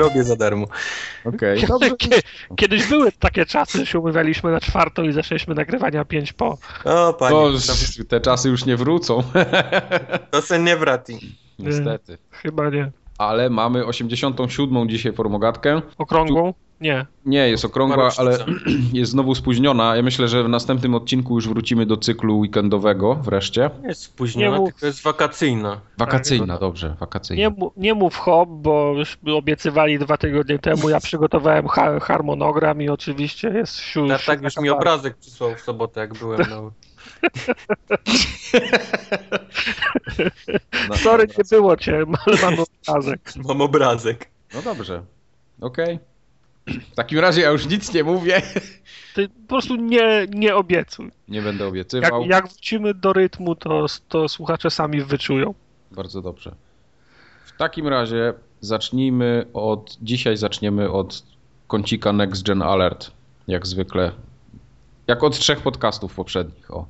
Nie robię za darmo. Okej, Okay. dobrze. Kiedyś były takie czasy, że się umawialiśmy na czwartą i zaczęliśmy nagrywania 5 po. O, panie, to, te czasy już nie wrócą, to se nie wraci. niestety. Chyba nie. Ale mamy 87 dzisiaj formogatkę. Okrągłą? Nie. Nie, jest okrągła, ale jest znowu spóźniona. Ja myślę, że w następnym odcinku już wrócimy do cyklu weekendowego wreszcie. Nie jest spóźniona, Nie mów. tylko jest wakacyjna. Wakacyjna, dobrze, wakacyjna. Nie, nie mów hop, bo już obiecywali dwa tygodnie temu. Ja przygotowałem ha harmonogram i oczywiście jest siu, Ja tak już mi obrazek przysłał w sobotę, jak byłem na... No, Sorry, nie było cię, ale mam obrazek. Mam obrazek. No dobrze, okej. W takim razie ja już nic nie mówię. Ty po prostu nie, nie obiecuj. Nie będę Jak, obiecywał. jak wrócimy do rytmu, to, to słuchacze sami wyczują. Bardzo dobrze. W takim razie zacznijmy od. Dzisiaj zaczniemy od kącika Next Gen Alert. Jak zwykle. Jak od trzech podcastów poprzednich. O.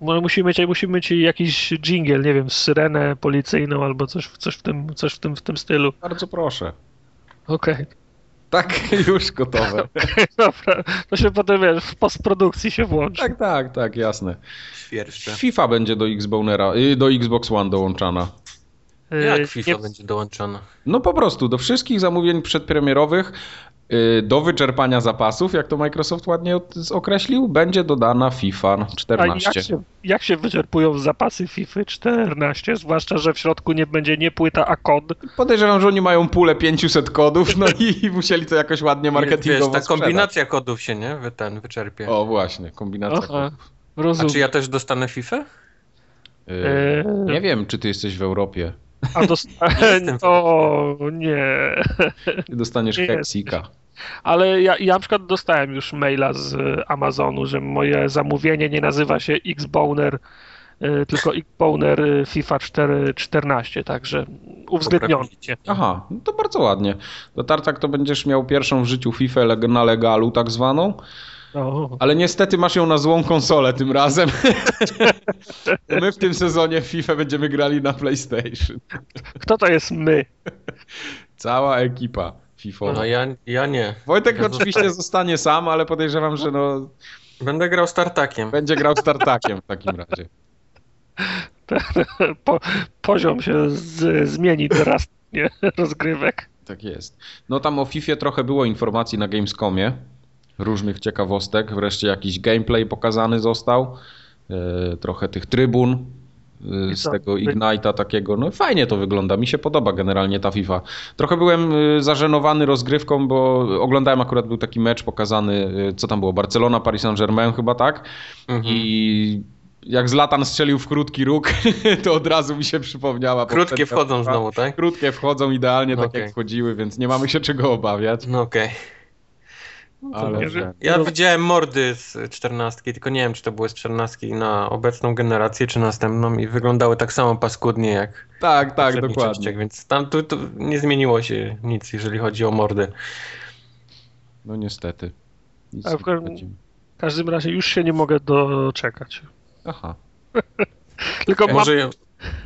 Może musimy mieć, musimy mieć jakiś jingle, nie wiem, syrenę policyjną albo coś, coś, w, tym, coś w, tym, w tym stylu. Bardzo proszę. Okej, Tak, już gotowe. dobra. To się potem, wiesz, w postprodukcji się włączy. tak, tak, tak, jasne. Świerszcze. FIFA będzie do Xbonera, y, do Xbox One dołączana. Jak FIFA nie- będzie dołączona? No po prostu do wszystkich zamówień przedpremierowych y, do wyczerpania zapasów, jak to Microsoft ładnie określił, będzie dodana FIFA A 14. jak się, jak się wyczerpują zapasy FIFA 14, zwłaszcza, że w środku nie będzie nie płyta, a kod. Podejrzewam, że oni mają pulę 500 kodów, no i musieli to jakoś ładnie marketingowo Wiesz, ta sprzedać. kombinacja kodów się, nie? Wy ten wyczerpie. O właśnie, kombinacja Aha, kodów. A rozumiem. czy ja też dostanę FIFA? Y, Eee. Nie wiem, czy ty jesteś w Europie. A dostałem. Jestem O nie. Ty dostaniesz Nie Heksika. Ale ja, ja na przykład dostałem już maila z Amazonu, że moje zamówienie nie nazywa się Xboner, y, tylko Xboner y, FIFA 4, 14, także uwzględniony. Aha, no to bardzo ładnie. Do Tartak to będziesz miał pierwszą w życiu FIFA leg- na legalu tak zwaną, O, ale niestety masz ją na złą konsolę tym razem. My w tym sezonie w FIFA będziemy grali na PlayStation. kto to jest my? Cała ekipa FIFA. No ja, ja nie. Wojtek Ja oczywiście zostanie sam, ale podejrzewam, że no, Będę grał startakiem. będzie grał startakiem w takim razie. Po, poziom się z, zmieni teraz, nie? Rozgrywek. Tak jest. No tam o FIFA trochę było informacji na Gamescomie. Różnych ciekawostek. Wreszcie jakiś gameplay pokazany został. E, trochę tych trybun e, z tego Ignite'a takiego. No fajnie to wygląda. Mi się podoba generalnie ta FIFA. Trochę byłem e, zażenowany rozgrywką, bo oglądałem akurat był taki mecz pokazany, co tam było? Barcelona, Paris Saint-Germain chyba, tak? Mhm. I jak Zlatan strzelił w krótki róg, to od razu mi się przypomniała. Krótkie wchodzą znowu, tak? Krótkie wchodzą idealnie tak Okej. jak wchodziły, więc nie mamy się czego obawiać. No okej. Ale nie, że- Ja No. widziałem mordy z czternastki, tylko nie wiem, czy to były z czternastki na obecną generację, czy następną i wyglądały tak samo paskudnie jak tak, tak, dokładnie. więc tam tu, tu nie zmieniło się nic, jeżeli chodzi o mordy. No niestety. Nic A w. W każdym razie już się nie mogę doczekać. Aha. Tylko mam, Może,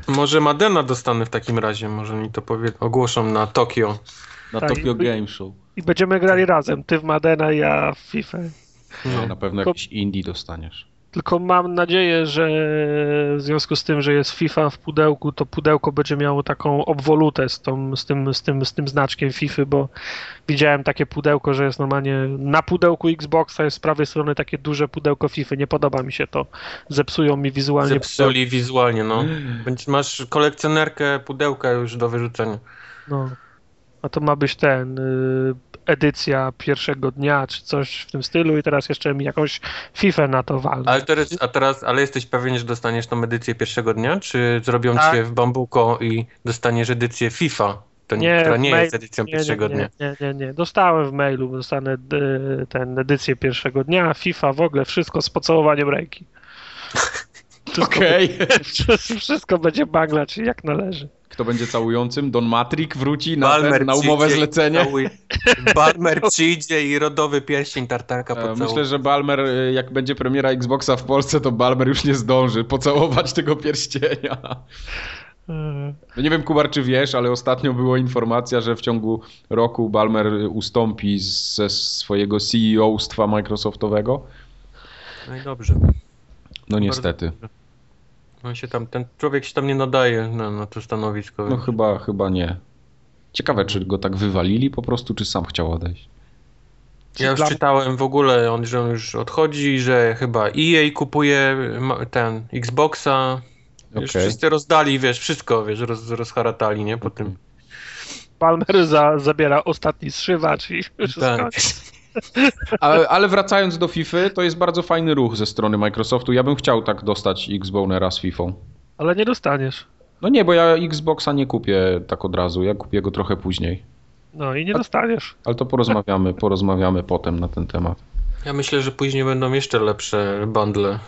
może Madena dostanę w takim razie, może mi to powie, ogłoszą na Tokio. Na Tak, Tokyo i- Game Show. i będziemy grali razem. Ty w Madena, ja w FIFA. No, na pewno Tylko- jakiś indie dostaniesz. Tylko mam nadzieję, że w związku z tym, że jest FIFA w pudełku, to pudełko będzie miało taką obwolutę z, tą, z, tym, z, tym, z tym znaczkiem FIFA, bo widziałem takie pudełko, że jest normalnie na pudełku Xboxa jest z prawej strony takie duże pudełko FIFA. Nie podoba mi się to. Zepsują mi wizualnie Zepsuli wizualnie, no. Będziesz, masz kolekcjonerkę pudełka już do wyrzucenia. No. A to ma być ten y, edycja pierwszego dnia, czy coś w tym stylu i teraz jeszcze mi jakąś FIFA na to walną. Ale teraz, a teraz, ale jesteś pewien, że dostaniesz tą edycję pierwszego dnia, czy zrobią Tak. cię w bambuko i dostaniesz edycję FIFA, to, nie, która nie mail- jest edycją nie, pierwszego nie, dnia? Nie, nie, nie. Dostałem w mailu, dostanę y, ten edycję pierwszego dnia, FIFA, w ogóle wszystko z pocałowaniem ręki. Wszystko, Okej. wszystko będzie banglać jak należy. Kto będzie całującym? Don Matrik wróci na, ten, na umowę całuje- Balmer przyjdzie i rodowy pierścień tartaka E, pocałuje. Myślę, że Balmer, e, jak będzie premiera Xboxa w Polsce, to Balmer już nie zdąży pocałować tego pierścienia. No nie wiem, Kubar, czy wiesz, ale ostatnio była informacja, że w ciągu roku Balmer ustąpi ze swojego CEO-stwa Microsoftowego. No i dobrze. No niestety. On się tam, ten człowiek się tam nie nadaje na, na to stanowisko. No więc- chyba, chyba nie. Ciekawe, czy go tak wywalili po prostu, czy sam chciał odejść. Ja już Dla- czytałem w ogóle, on, że on już odchodzi, że chyba EA kupuje ten Xboxa. Już Okej. wszyscy rozdali, wiesz, wszystko, wiesz, roz, rozharatali, nie? Po tym. Palmer za, zabiera ostatni zszywacz i już Tak. Ale, ale wracając do FIFA, to jest bardzo fajny ruch ze strony Microsoftu. Ja bym chciał tak dostać Xbonera z FIFA. Ale nie dostaniesz. No nie, bo ja Xboxa nie kupię tak od razu, ja kupię go trochę później. No i nie dostaniesz. Ale to porozmawiamy, porozmawiamy potem na ten temat. Ja myślę, że później będą jeszcze lepsze bundle.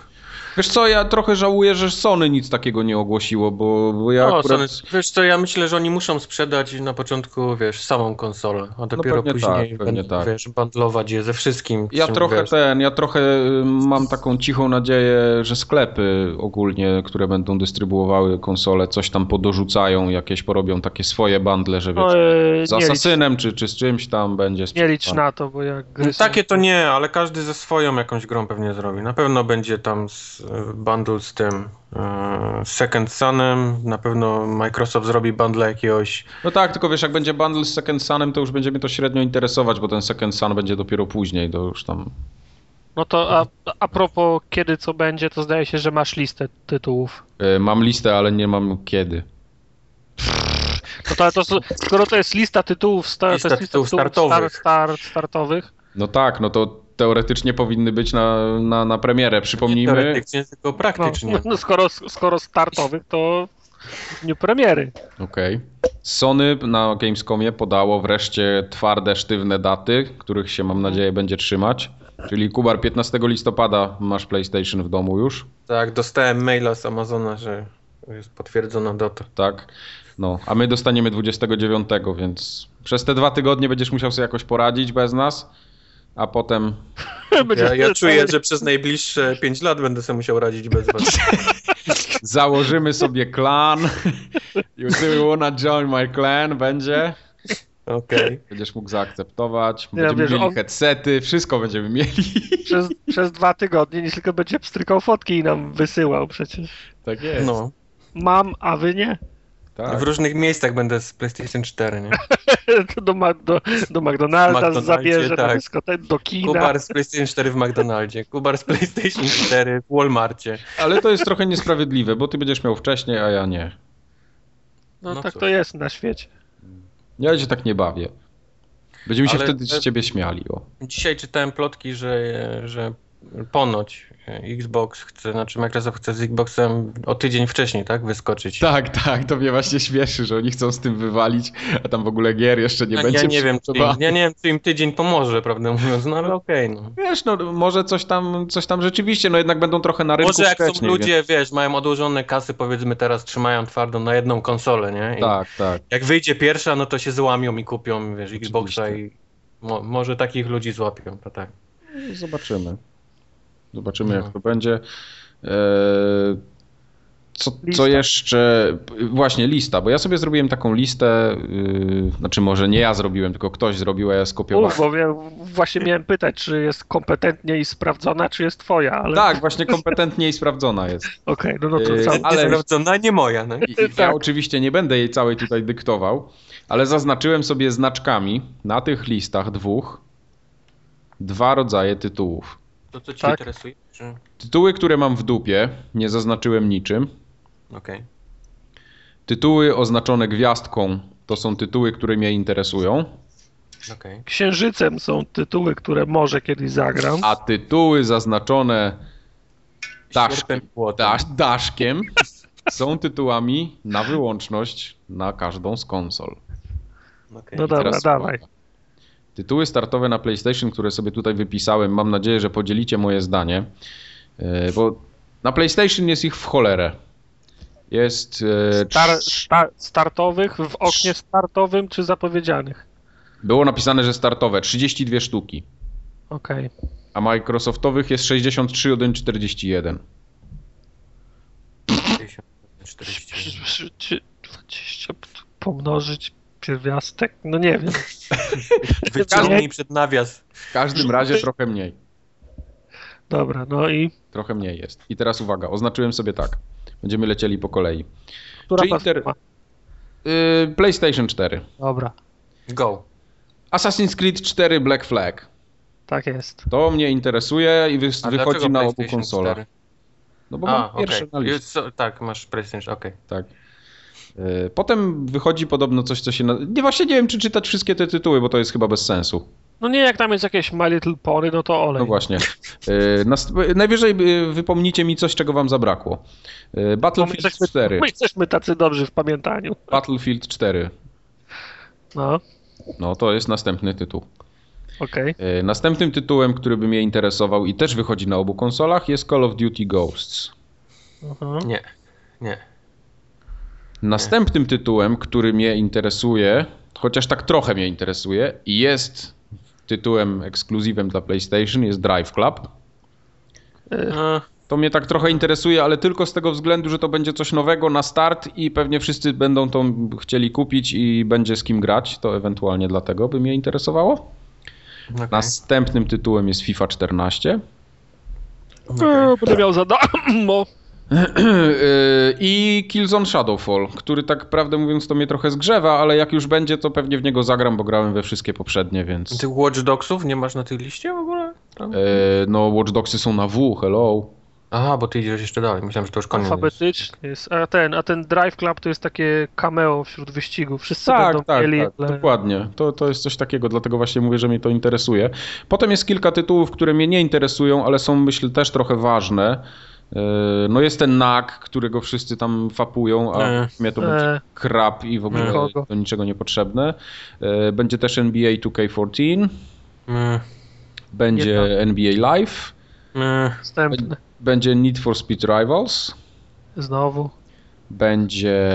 Wiesz co, ja trochę żałuję, że Sony nic takiego nie ogłosiło, bo, bo ja No, akurat... Sony, wiesz co, ja myślę, że oni muszą sprzedać na początku, wiesz, samą konsolę, a dopiero pewnie później tak, będą, tak. wiesz, bundlować je ze wszystkim. Ja czym, trochę wiesz, ten, ja trochę y, mam taką cichą nadzieję, że sklepy ogólnie, które będą dystrybuowały konsole, coś tam podorzucają, jakieś porobią takie swoje bundle, że No, wiecie, e, z licz, Asasynem czy, czy z czymś tam będzie nie licz sprzedane. na to, bo jak gry No, Takie to nie, ale każdy ze swoją jakąś grą pewnie zrobi. Na pewno będzie tam z, bundle z tym e, Second Sunem, na pewno Microsoft zrobi bundle jakiegoś. No tak, tylko wiesz, jak będzie bundle z Second Sunem, to już będzie mnie to średnio interesować, bo ten Second Sun będzie dopiero później, to już tam... No to a, a propos kiedy co będzie, to zdaje się, że masz listę tytułów. y, Mam listę, ale nie mam kiedy. No to, to, skoro to jest lista tytułów, sta, Lista to jest lista tytułów tytułów startowych. Star, start, startowych, No tak, no to teoretycznie powinny być na, na, na premierę, Nie przypomnijmy. teoretycznie, tylko no, praktycznie. no skoro, skoro startowych, to w dniu premiery. Okej. Sony na Gamescomie podało wreszcie twarde, sztywne daty, których się mam nadzieję będzie trzymać. Czyli Kubar 15 listopada masz PlayStation w domu już, Tak, dostałem maila z Amazona, że jest potwierdzona data. tak? No, a my dostaniemy 29, więc przez te dwa tygodnie będziesz musiał sobie jakoś poradzić bez nas, a potem Ja, ja czuję, że przez najbliższe 5 lat będę sobie musiał radzić bez was. założymy sobie klan. You do wanna join my clan? Będzie. Okej. Będziesz mógł zaakceptować. Nie, Będziemy wiesz, mieli on- headsety, wszystko będziemy mieli. Przez, przez dwa tygodnie nie tylko będzie pstrykał fotki i nam wysyłał przecież. Tak jest. No. Mam, a wy nie? Tak. W różnych miejscach będę z PlayStation 4, nie? do, Ma- do, do McDonalda zabierze, tak. dyskotekę, do kina. Kubar z PlayStation 4 w McDonaldzie, Kubar z PlayStation 4 w Walmarcie. Ale to jest trochę niesprawiedliwe, bo ty będziesz miał wcześniej, a ja nie. No, No tak cóż. to jest na świecie. Ja się tak nie bawię. Będziemy się Ale- wtedy z ciebie śmiali. O. Dzisiaj czytałem plotki, że, że ponoć Xbox chce, znaczy Microsoft chce z Xboxem o tydzień wcześniej, tak? Wyskoczyć. Tak, tak, to mnie właśnie śmieszy, że oni chcą z tym wywalić, a tam w ogóle gier jeszcze nie ja, będzie ja nie wiem, czy im, ja nie wiem, czy im tydzień pomoże, prawdę mówiąc, no ale okej, no. Wiesz, no może coś tam, coś tam rzeczywiście, no jednak będą trochę na rynku Może jak są ludzie, wiesz, mają odłożone kasy, powiedzmy teraz trzymają twardo na jedną konsolę, nie? Więc... I Tak, tak. Jak wyjdzie pierwsza, no to się złamią i kupią, wiesz, Xboxa i mo, może takich ludzi złapią, to tak. Zobaczymy. Zobaczymy, No. jak to będzie. Eee, Co, co jeszcze? Właśnie, lista, bo ja sobie zrobiłem taką listę, yy, znaczy może nie ja zrobiłem, tylko ktoś zrobił, a ja skopiowałem. Uf, bo ja właśnie miałem pytać, czy jest kompetentnie i sprawdzona, czy jest twoja, ale Tak, właśnie kompetentnie i sprawdzona jest. okej, no, no to Yy, co? ale- sprawdzona, nie moja, no. I, i Ja Tak. oczywiście nie będę jej całej tutaj dyktował, ale zaznaczyłem sobie znaczkami na tych listach dwóch dwa rodzaje tytułów. To co ci Tak. interesuje? Czy... Tytuły, które mam w dupie, nie zaznaczyłem niczym. Okej. Tytuły oznaczone gwiazdką to są tytuły, które mnie interesują, okej. Księżycem są tytuły, które może kiedyś zagram. a tytuły zaznaczone dasz, Sierpem i płotem. dasz, daszkiem są tytułami na wyłączność na każdą z konsol. Okej. No I dobra, dawaj. uwaga. Tytuły startowe na PlayStation, które sobie tutaj wypisałem, mam nadzieję, że podzielicie moje zdanie, e, bo na PlayStation jest ich w cholerę. Jest e, Star, trz- sta, startowych w oknie startowym czy zapowiedzianych? było napisane, że startowe 32 sztuki, Okej. a Microsoftowych jest 63 1 41. 41. Czy- czy- 20 pomnożyć pierwiastek? No nie wiem. Wyciągnij przed nawias. W każdym razie trochę mniej. Dobra, no i Trochę mniej jest. I teraz uwaga, oznaczyłem sobie tak. Będziemy lecieli po kolei. która Czy platforma? Inter- Yy, PlayStation 4. Dobra, Go. Assassin's Creed 4 Black Flag. tak jest. To mnie interesuje i wy- wychodzi na obu konsolach. 4? No bo A, mam pierwsze na liście. So- Tak, masz PlayStation, okej. Tak. Yy, Potem wychodzi podobno coś, co się. Na... Nie właśnie nie wiem, czy czytać wszystkie te tytuły, bo to jest chyba bez sensu. No nie, jak tam jest jakieś My Little Pony, no to olej. No właśnie. Nas- Najwyżej yy, wypomnijcie mi coś, czego wam zabrakło. Yy, Bo my, Battlefield jesteśmy, 4. my jesteśmy tacy dobrzy w pamiętaniu. Battlefield 4. No, No to jest następny tytuł. okej. Yy, Następnym tytułem, który by mnie interesował i też wychodzi na obu konsolach jest Call of Duty Ghosts. Mhm. Nie, nie. Następnym tytułem, który mnie interesuje, chociaż tak trochę mnie interesuje i jest tytułem ekskluzywem dla PlayStation, jest Drive Club. To mnie tak trochę interesuje, ale tylko z tego względu, że to będzie coś nowego na start i pewnie wszyscy będą to chcieli kupić i będzie z kim grać. To ewentualnie dlatego by mnie interesowało. okej. Następnym tytułem jest FIFA 14. Okej. E, Będę miał za darmo. I Killzone Shadowfall, który tak prawdę mówiąc to mnie trochę zgrzewa, ale jak już będzie, to pewnie w niego zagram, bo grałem we wszystkie poprzednie, więc... Tych Watch Dogsów nie masz na tej liście w ogóle? Tam? Yy, no, Watch Dogsy są na W, hello. Aha, bo ty idziesz jeszcze dalej. Myślałem, że to już koniec. Alfabetycznie jest. A ten, a ten Drive Club to jest takie cameo wśród wyścigów. Wszyscy Tak, będą tak, mieli. tak, ale- dokładnie. To, to jest coś takiego, dlatego właśnie mówię, że mnie to interesuje. Potem jest kilka tytułów, które mnie nie interesują, ale są myślę też trochę ważne. Yy, No jest ten NAK, którego wszyscy tam fapują, a E. mnie to będzie E, krap i w ogóle Nikogo. do niczego niepotrzebne. Yy, Będzie też NBA 2K14, Mm, będzie Nie NBA Live, następny. będzie Need for Speed Rivals, Znowu. Będzie...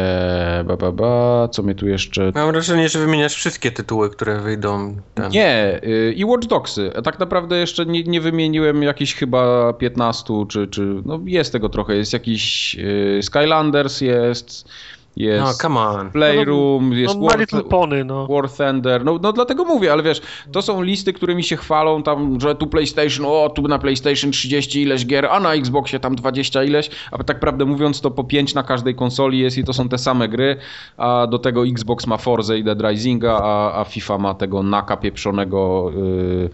Ba, ba, ba, co mnie tu jeszcze... Mam wrażenie, że wymieniasz wszystkie tytuły, które wyjdą. Ten. Nie, y, i Watch Dogsy. Tak naprawdę jeszcze nie, nie wymieniłem jakichś chyba 15, czy, czy no jest tego trochę. Jest jakiś y, Skylanders, jest, No, jest come on. Playroom, No, jest My War, Little Pony, no. War Thunder. No, no dlatego mówię, ale wiesz, to są listy, którymi się chwalą tam, że tu PlayStation, o tu na PlayStation 30 ileś gier, a na Xboxie tam 20 ileś, a tak prawdę mówiąc to po 5 na każdej konsoli jest i to są te same gry, a do tego Xbox ma Forza i Dead Risinga, a, a FIFA ma tego naka pieprzonego y,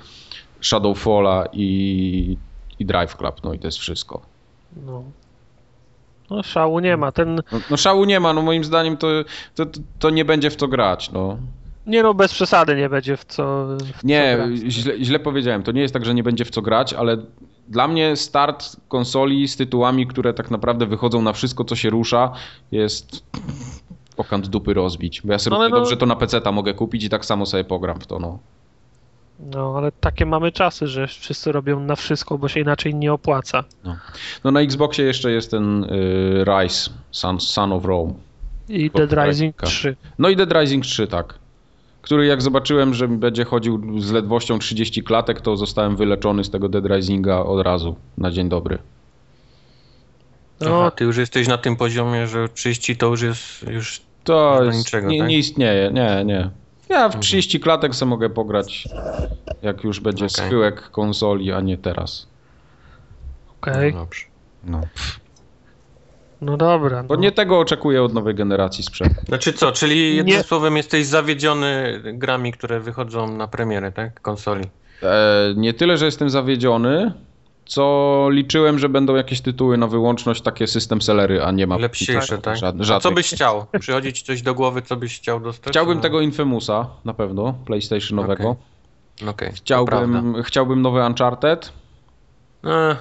Shadowfalla i, i Drive Club, no i to jest wszystko. no. No szału nie ma. Ten, No, no szału nie ma, no moim zdaniem to, to, to nie będzie w to grać, no. nie no, bez przesady nie będzie w co. W Nie, co grać. źle, źle powiedziałem. To nie jest tak, że nie będzie w co grać, ale dla mnie start konsoli z tytułami, które tak naprawdę wychodzą na wszystko, co się rusza, jest okant dupy rozbić. Bo ja sobie No, no- dobrze to na PC mogę kupić i tak samo sobie pogram w to, no. No, ale takie mamy czasy, że wszyscy robią na wszystko, bo się inaczej nie opłaca. No na Xboxie jeszcze jest ten y, Rise, Son, Son of Rome. I Dead Rising grafika. 3. No i Dead Rising 3, tak. Który jak zobaczyłem, że będzie chodził z ledwością 30 klatek, to zostałem wyleczony z tego Dead Risinga od razu, na dzień dobry. No, Aha, ty już jesteś na tym poziomie, że 30 to już jest już To jest, niczego, nie, tak? nie istnieje, nie, nie. Ja w 30 klatek sobie mogę pograć, jak już będzie Okej. schyłek konsoli, a nie teraz. okej. No dobrze. No. No dobra. Bo No. nie tego oczekuję od nowej generacji sprzętu. Znaczy co, czyli jednym Nie. słowem jesteś zawiedziony grami, które wychodzą na premierę, tak? Konsoli. E, nie tyle, że jestem zawiedziony, co liczyłem, że będą jakieś tytuły na wyłączność, takie system sellery, a nie ma Lepsiejsze, tak? Żadne, A co byś chciał? Przychodzi ci coś do głowy, co byś chciał dostać? Chciałbym No, tego Infamousa, na pewno, PlayStationowego. To prawda. Chciałbym, chciałbym nowy Uncharted. E,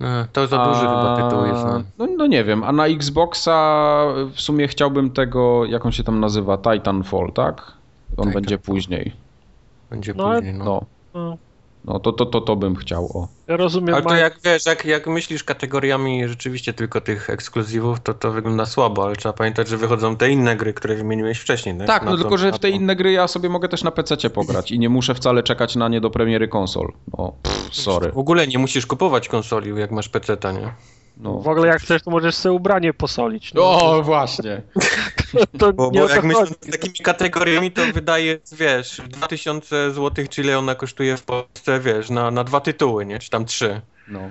e, to za duży chyba tytuł jest. No. No, no nie wiem, a na Xboxa w sumie chciałbym tego, jak on się tam nazywa, Titanfall, tak? On Titanfall. będzie później. Będzie No, później. No. No, No, to, to, to, to bym chciał, o. ja rozumiem. Ale to Mike. jak wiesz, jak, jak myślisz kategoriami rzeczywiście tylko tych ekskluzywów, to to wygląda słabo, ale trzeba pamiętać, że wychodzą te inne gry, które wymieniłeś wcześniej. Tak, Tak, no tylko, że w te inne gry ja sobie mogę też na PC pograć i nie muszę wcale czekać na nie do premiery konsol. No, pff, sorry. W ogóle nie musisz kupować konsoli, jak masz PC, nie? No. W ogóle jak chcesz, to możesz sobie ubranie posolić. No, O, właśnie. to Bo, nie bo jak myślę takimi kategoriami, to wydaje, wiesz, 2000 zł, czy ile ona kosztuje w Polsce, wiesz, na, na dwa tytuły, nie? Czy tam trzy. No.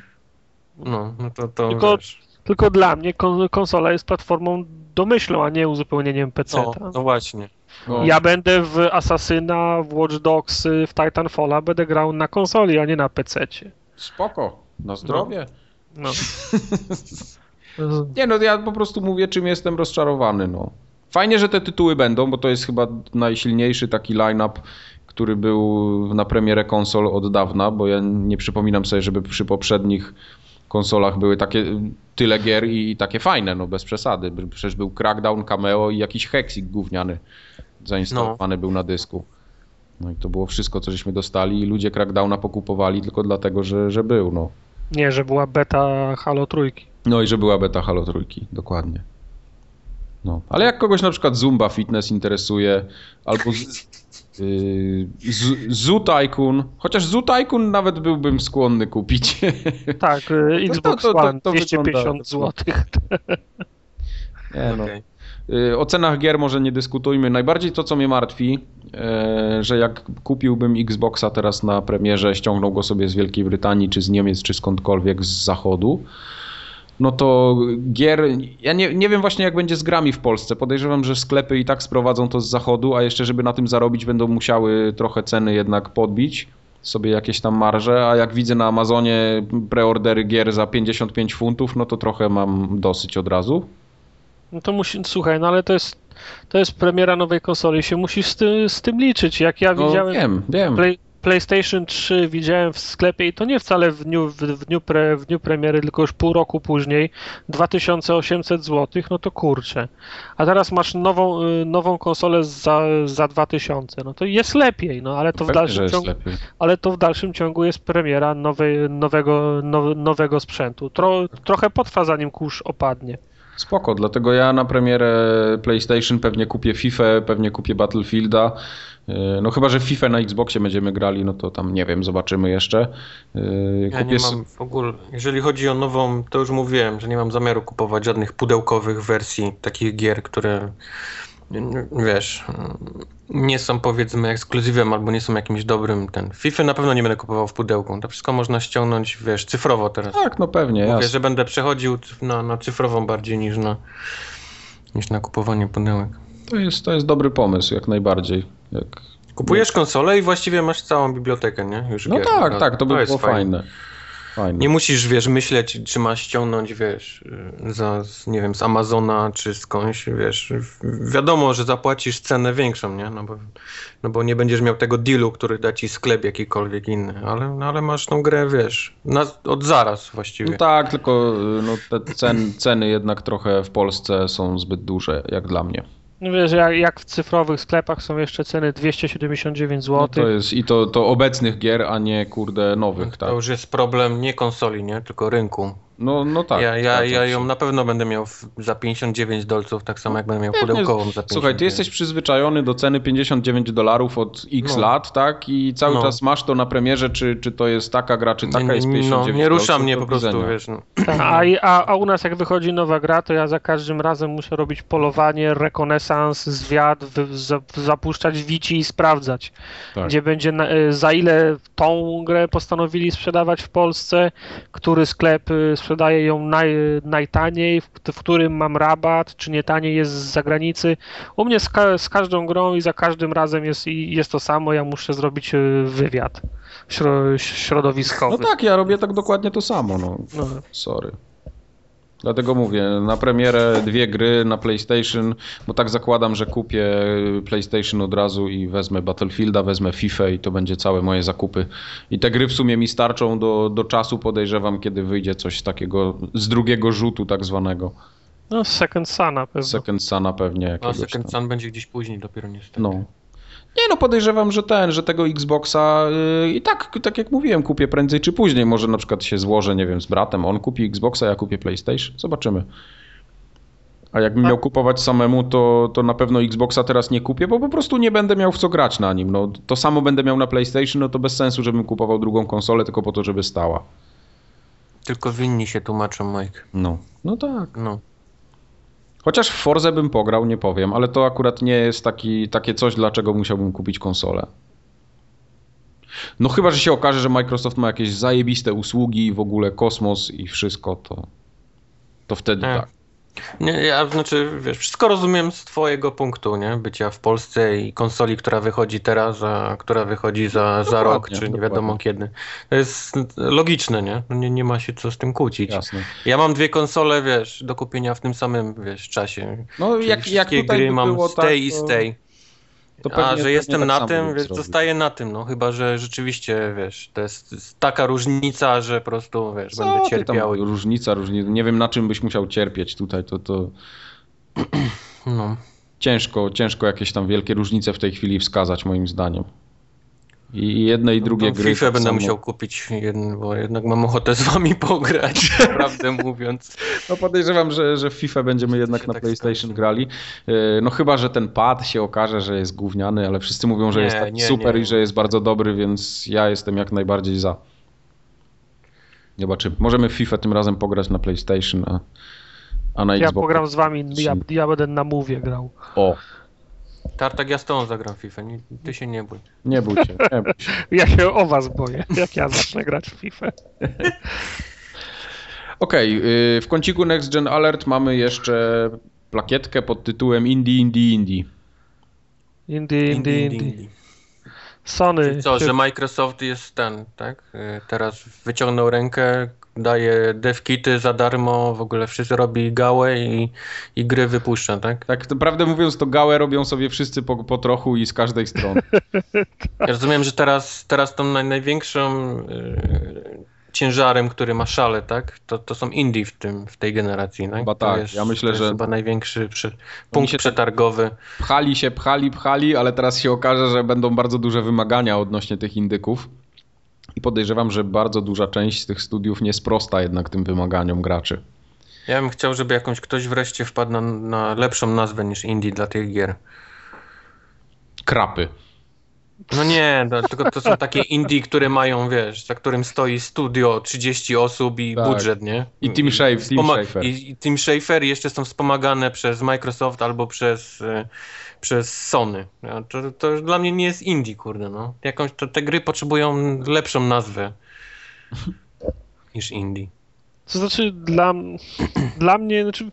No, no to, to Tylko- wiesz. Tylko dla mnie kon- konsola jest platformą domyślną, a nie uzupełnieniem PC. No, no właśnie. No. Ja będę w Assassina, w Watch Dogs, w Titanfalla będę grał na konsoli, a nie na PC. Spoko. Na zdrowie. No. Nie no, ja po prostu mówię, czym jestem rozczarowany, no. Fajnie, że te tytuły będą, bo to jest chyba najsilniejszy taki line-up, który był na premierę konsol od dawna, bo ja nie przypominam sobie, żeby przy poprzednich konsolach były takie tyle gier i, i takie fajne, no bez przesady. Przecież był Crackdown, Cameo i jakiś Hexik gówniany zainstalowany był na dysku. No i to było wszystko, co żeśmy dostali i ludzie Crackdowna pokupowali tylko dlatego, że, że był, no. Nie, że była beta Halo trójki. No i że była beta Halo trójki, dokładnie. No, ale jak kogoś na przykład Zumba Fitness interesuje, albo z, yy, z, Zoo Tycoon, chociaż Zoo Tycoon nawet byłbym skłonny kupić. Tak, y, Xbox to- to- One, to 250 wygląda- zł. Nie, no. Okej. Yy, O cenach gier może nie dyskutujmy. Najbardziej to, co mnie martwi, e, że jak kupiłbym Xboxa teraz na premierze, ściągnął go sobie z Wielkiej Brytanii, czy z Niemiec, czy skądkolwiek z zachodu, no to gier. Ja nie, nie wiem właśnie, jak będzie z grami w Polsce. Podejrzewam, że sklepy i tak sprowadzą to z zachodu, a jeszcze, żeby na tym zarobić, będą musiały trochę ceny jednak podbić. Sobie jakieś tam marże, a jak widzę na Amazonie preordery gier za 55 funtów, no to trochę mam dosyć od razu. No to musi, słuchaj, no ale to jest, to jest premiera nowej konsoli, się musisz z tym, z tym liczyć. Jak ja No, widziałem wiem, wiem. Play, PlayStation 3 widziałem w sklepie i to nie wcale w dniu, w, w dniu, pre, w dniu premiery, tylko już pół roku później, 2800 zł, no to kurczę. A teraz masz nową, y, nową konsolę za, za 2000, no to jest lepiej, no ale to w Pewnie, dalszym ciągu, lepiej. ale to w dalszym ciągu jest premiera nowej, nowego, now, nowego sprzętu. Tro, trochę potrwa zanim kurz opadnie. Spoko, dlatego ja na premierę PlayStation pewnie kupię FIFA, pewnie kupię Battlefielda. Yy, No chyba, że FIFA na Xboxie będziemy grali, no to tam nie wiem, zobaczymy jeszcze. Yy, Ja nie mam w ogóle, jeżeli chodzi o nową, to już mówiłem, że nie mam zamiaru kupować żadnych pudełkowych wersji takich gier, które wiesz, nie są powiedzmy ekskluzywem albo nie są jakimś dobrym ten. FIFA na pewno nie będę kupował w pudełku. To wszystko można ściągnąć, wiesz, cyfrowo teraz. Tak, no pewnie, Mówię, jasne. że będę przechodził na, na cyfrową bardziej niż na, niż na kupowanie pudełek. To jest, to jest dobry pomysł, jak najbardziej. Jak... Kupujesz konsolę i właściwie masz całą bibliotekę, nie? Już No gier. tak, tak, to by jest było fajne. fajne. Nie musisz, wiesz, myśleć, czy masz ściągnąć, wiesz, y, za, z- nie wiem, z Amazona, czy skądś, wiesz. Wiadomo, że zapłacisz cenę większą, nie? No bo, no bo nie będziesz miał tego dealu, który da ci sklep jakikolwiek inny, ale, no, ale masz tą grę, wiesz, na, od zaraz właściwie. No tak, tylko y, no, te cen, ceny jednak trochę w Polsce są zbyt duże, jak dla mnie. No wiesz, jak, jak w cyfrowych sklepach są jeszcze ceny 279 zł. No to jest i to, to obecnych gier, a nie kurde nowych, tak? To już jest problem nie konsoli, nie? Tylko rynku. No, no tak. ja ja, ja ją na pewno będę miał za 59 dolców, tak samo jak będę miał pudełkową za 59. Słuchaj, ty jesteś przyzwyczajony do ceny 59 dolarów od x No. lat, tak? I cały No. czas masz to na premierze, czy, czy to jest taka gra, czy taka jest 59 no, nie rusza dolców, mnie po prostu, widzenia. wiesz. No. A, a, a u nas jak wychodzi nowa gra, to ja za każdym razem muszę robić polowanie, rekonesans, wy, za, zapuszczać wici i sprawdzać, Tak. gdzie będzie, na, y, za ile tą grę postanowili sprzedawać w Polsce, który sklep y, sprzedaje ją naj, najtaniej, w, w którym mam rabat, czy nie taniej jest z zagranicy. U mnie z, ka, z każdą grą i za każdym razem jest, i jest to samo, ja muszę zrobić y, wywiad śro, środowiskowy. No tak, ja robię tak dokładnie to samo, no. No. Sorry. Dlatego mówię, na premierę dwie gry na PlayStation, bo tak zakładam, że kupię PlayStation od razu i wezmę Battlefielda, wezmę FIFA i to będzie całe moje zakupy. I te gry w sumie mi starczą do, do czasu, podejrzewam, kiedy wyjdzie coś takiego z drugiego rzutu tak zwanego. No, Second Sana pewnie. Second Sana pewnie A Second tam. Sun będzie gdzieś później dopiero niestety. No. Nie no, podejrzewam, że ten, że tego Xboxa yy, i tak, tak jak mówiłem, kupię prędzej czy później. Może na przykład się złożę, nie wiem, z bratem. On kupi Xboxa, ja kupię PlayStation. Zobaczymy. A jakbym miał kupować samemu, to, to na pewno Xboxa teraz nie kupię, bo po prostu nie będę miał w co grać na nim. No, to samo będę miał na PlayStation, no to bez sensu, żebym kupował drugą konsolę tylko po to, żeby stała. tylko winni się tłumaczą, Mike. No, no tak. No. Chociaż w Forze bym pograł, nie powiem, ale to akurat nie jest taki, takie coś, dlaczego musiałbym kupić konsolę. No chyba, że się okaże, że Microsoft ma jakieś zajebiste usługi, w ogóle kosmos i wszystko, to, to wtedy Nie. tak. Nie, ja znaczy, wiesz, wszystko rozumiem z twojego punktu, nie? Bycia w Polsce i konsoli, która wychodzi teraz, a która wychodzi za, za rok, Dokładnie, czy nie dokładnie. wiadomo kiedy. To jest logiczne, nie? No Nie, nie ma się co z tym kłócić. Jasne. Ja mam dwie konsole, wiesz, do kupienia w tym samym, wiesz, czasie. No Czyli jak, jak tutaj gry by mam z tak, tej i to- z tej. A że jestem tak na tym, więc zrobił. zostaję na tym, no chyba, że rzeczywiście, wiesz, to jest, jest taka różnica, że po prostu, wiesz, Co będę tam, cierpiał. i- Różnica, różnica. Nie wiem na czym byś musiał cierpieć tutaj, to, to No. ciężko, ciężko jakieś tam wielkie różnice w tej chwili wskazać moim zdaniem. I jedne i drugie No gry. FIFA będę musiał kupić, jeden, bo jednak mam ochotę z wami pograć, prawdę mówiąc. No podejrzewam, że, że w FIFA będziemy jednak na tak PlayStation skończy. grali. Yy, No chyba, że ten pad się okaże, że jest gówniany, ale wszyscy mówią, że Nie, jest tak nie, super nie. i że jest bardzo dobry, więc ja jestem jak najbardziej za. Zobaczymy. Możemy w FIFA tym razem pograć na PlayStation, a, a na Ja Xbox. pogram z wami, ja, ja będę na Move grał. O, Tartak, ja z tobą zagram FIFA, nie, ty się nie bój. nie bój się, nie bój się. Ja się o was boję, jak ja zacznę grać w FIFA. Okej, yy, w kąciku Next Gen Alert mamy jeszcze plakietkę pod tytułem Indie, Indie, Indie. Indie, indie, indie. Sony. Czyli co, się- że Microsoft jest ten, tak? Y, Teraz wyciągnął rękę, daje devkity za darmo, w ogóle wszyscy robi gałę i, i gry wypuszcza, tak? Tak prawdę mówiąc, to gałę robią sobie wszyscy po, po trochu i z każdej strony. Ja rozumiem, że teraz, teraz tą naj, największą y, ciężarem, który ma szale, tak? To, to są indie w, tym, w tej generacji, tak? Chyba To tak. jest- Ja myślę, to jest że- chyba największy przy, punkt tak- przetargowy. Pchali się, pchali, pchali, ale teraz się okaże, że będą bardzo duże wymagania odnośnie tych indyków. I podejrzewam, że bardzo duża część z tych studiów nie sprosta jednak tym wymaganiom graczy. Ja bym chciał, żeby jakąś ktoś wreszcie wpadł na, na lepszą nazwę niż indie dla tych gier. Krapy. No nie, no, tylko to są takie indie, które mają, wiesz, za którym stoi studio, 30 osób i Tak. budżet, nie? I Tim Schafer, Tim Wspoma- Schafer. I, I Tim Schafer jeszcze są wspomagane przez Microsoft albo przez, e, przez Sony. To, to już dla mnie nie jest indie, kurde, no. Jakąś, to, te gry potrzebują lepszą nazwę niż indie. To znaczy dla, dla mnie, znaczy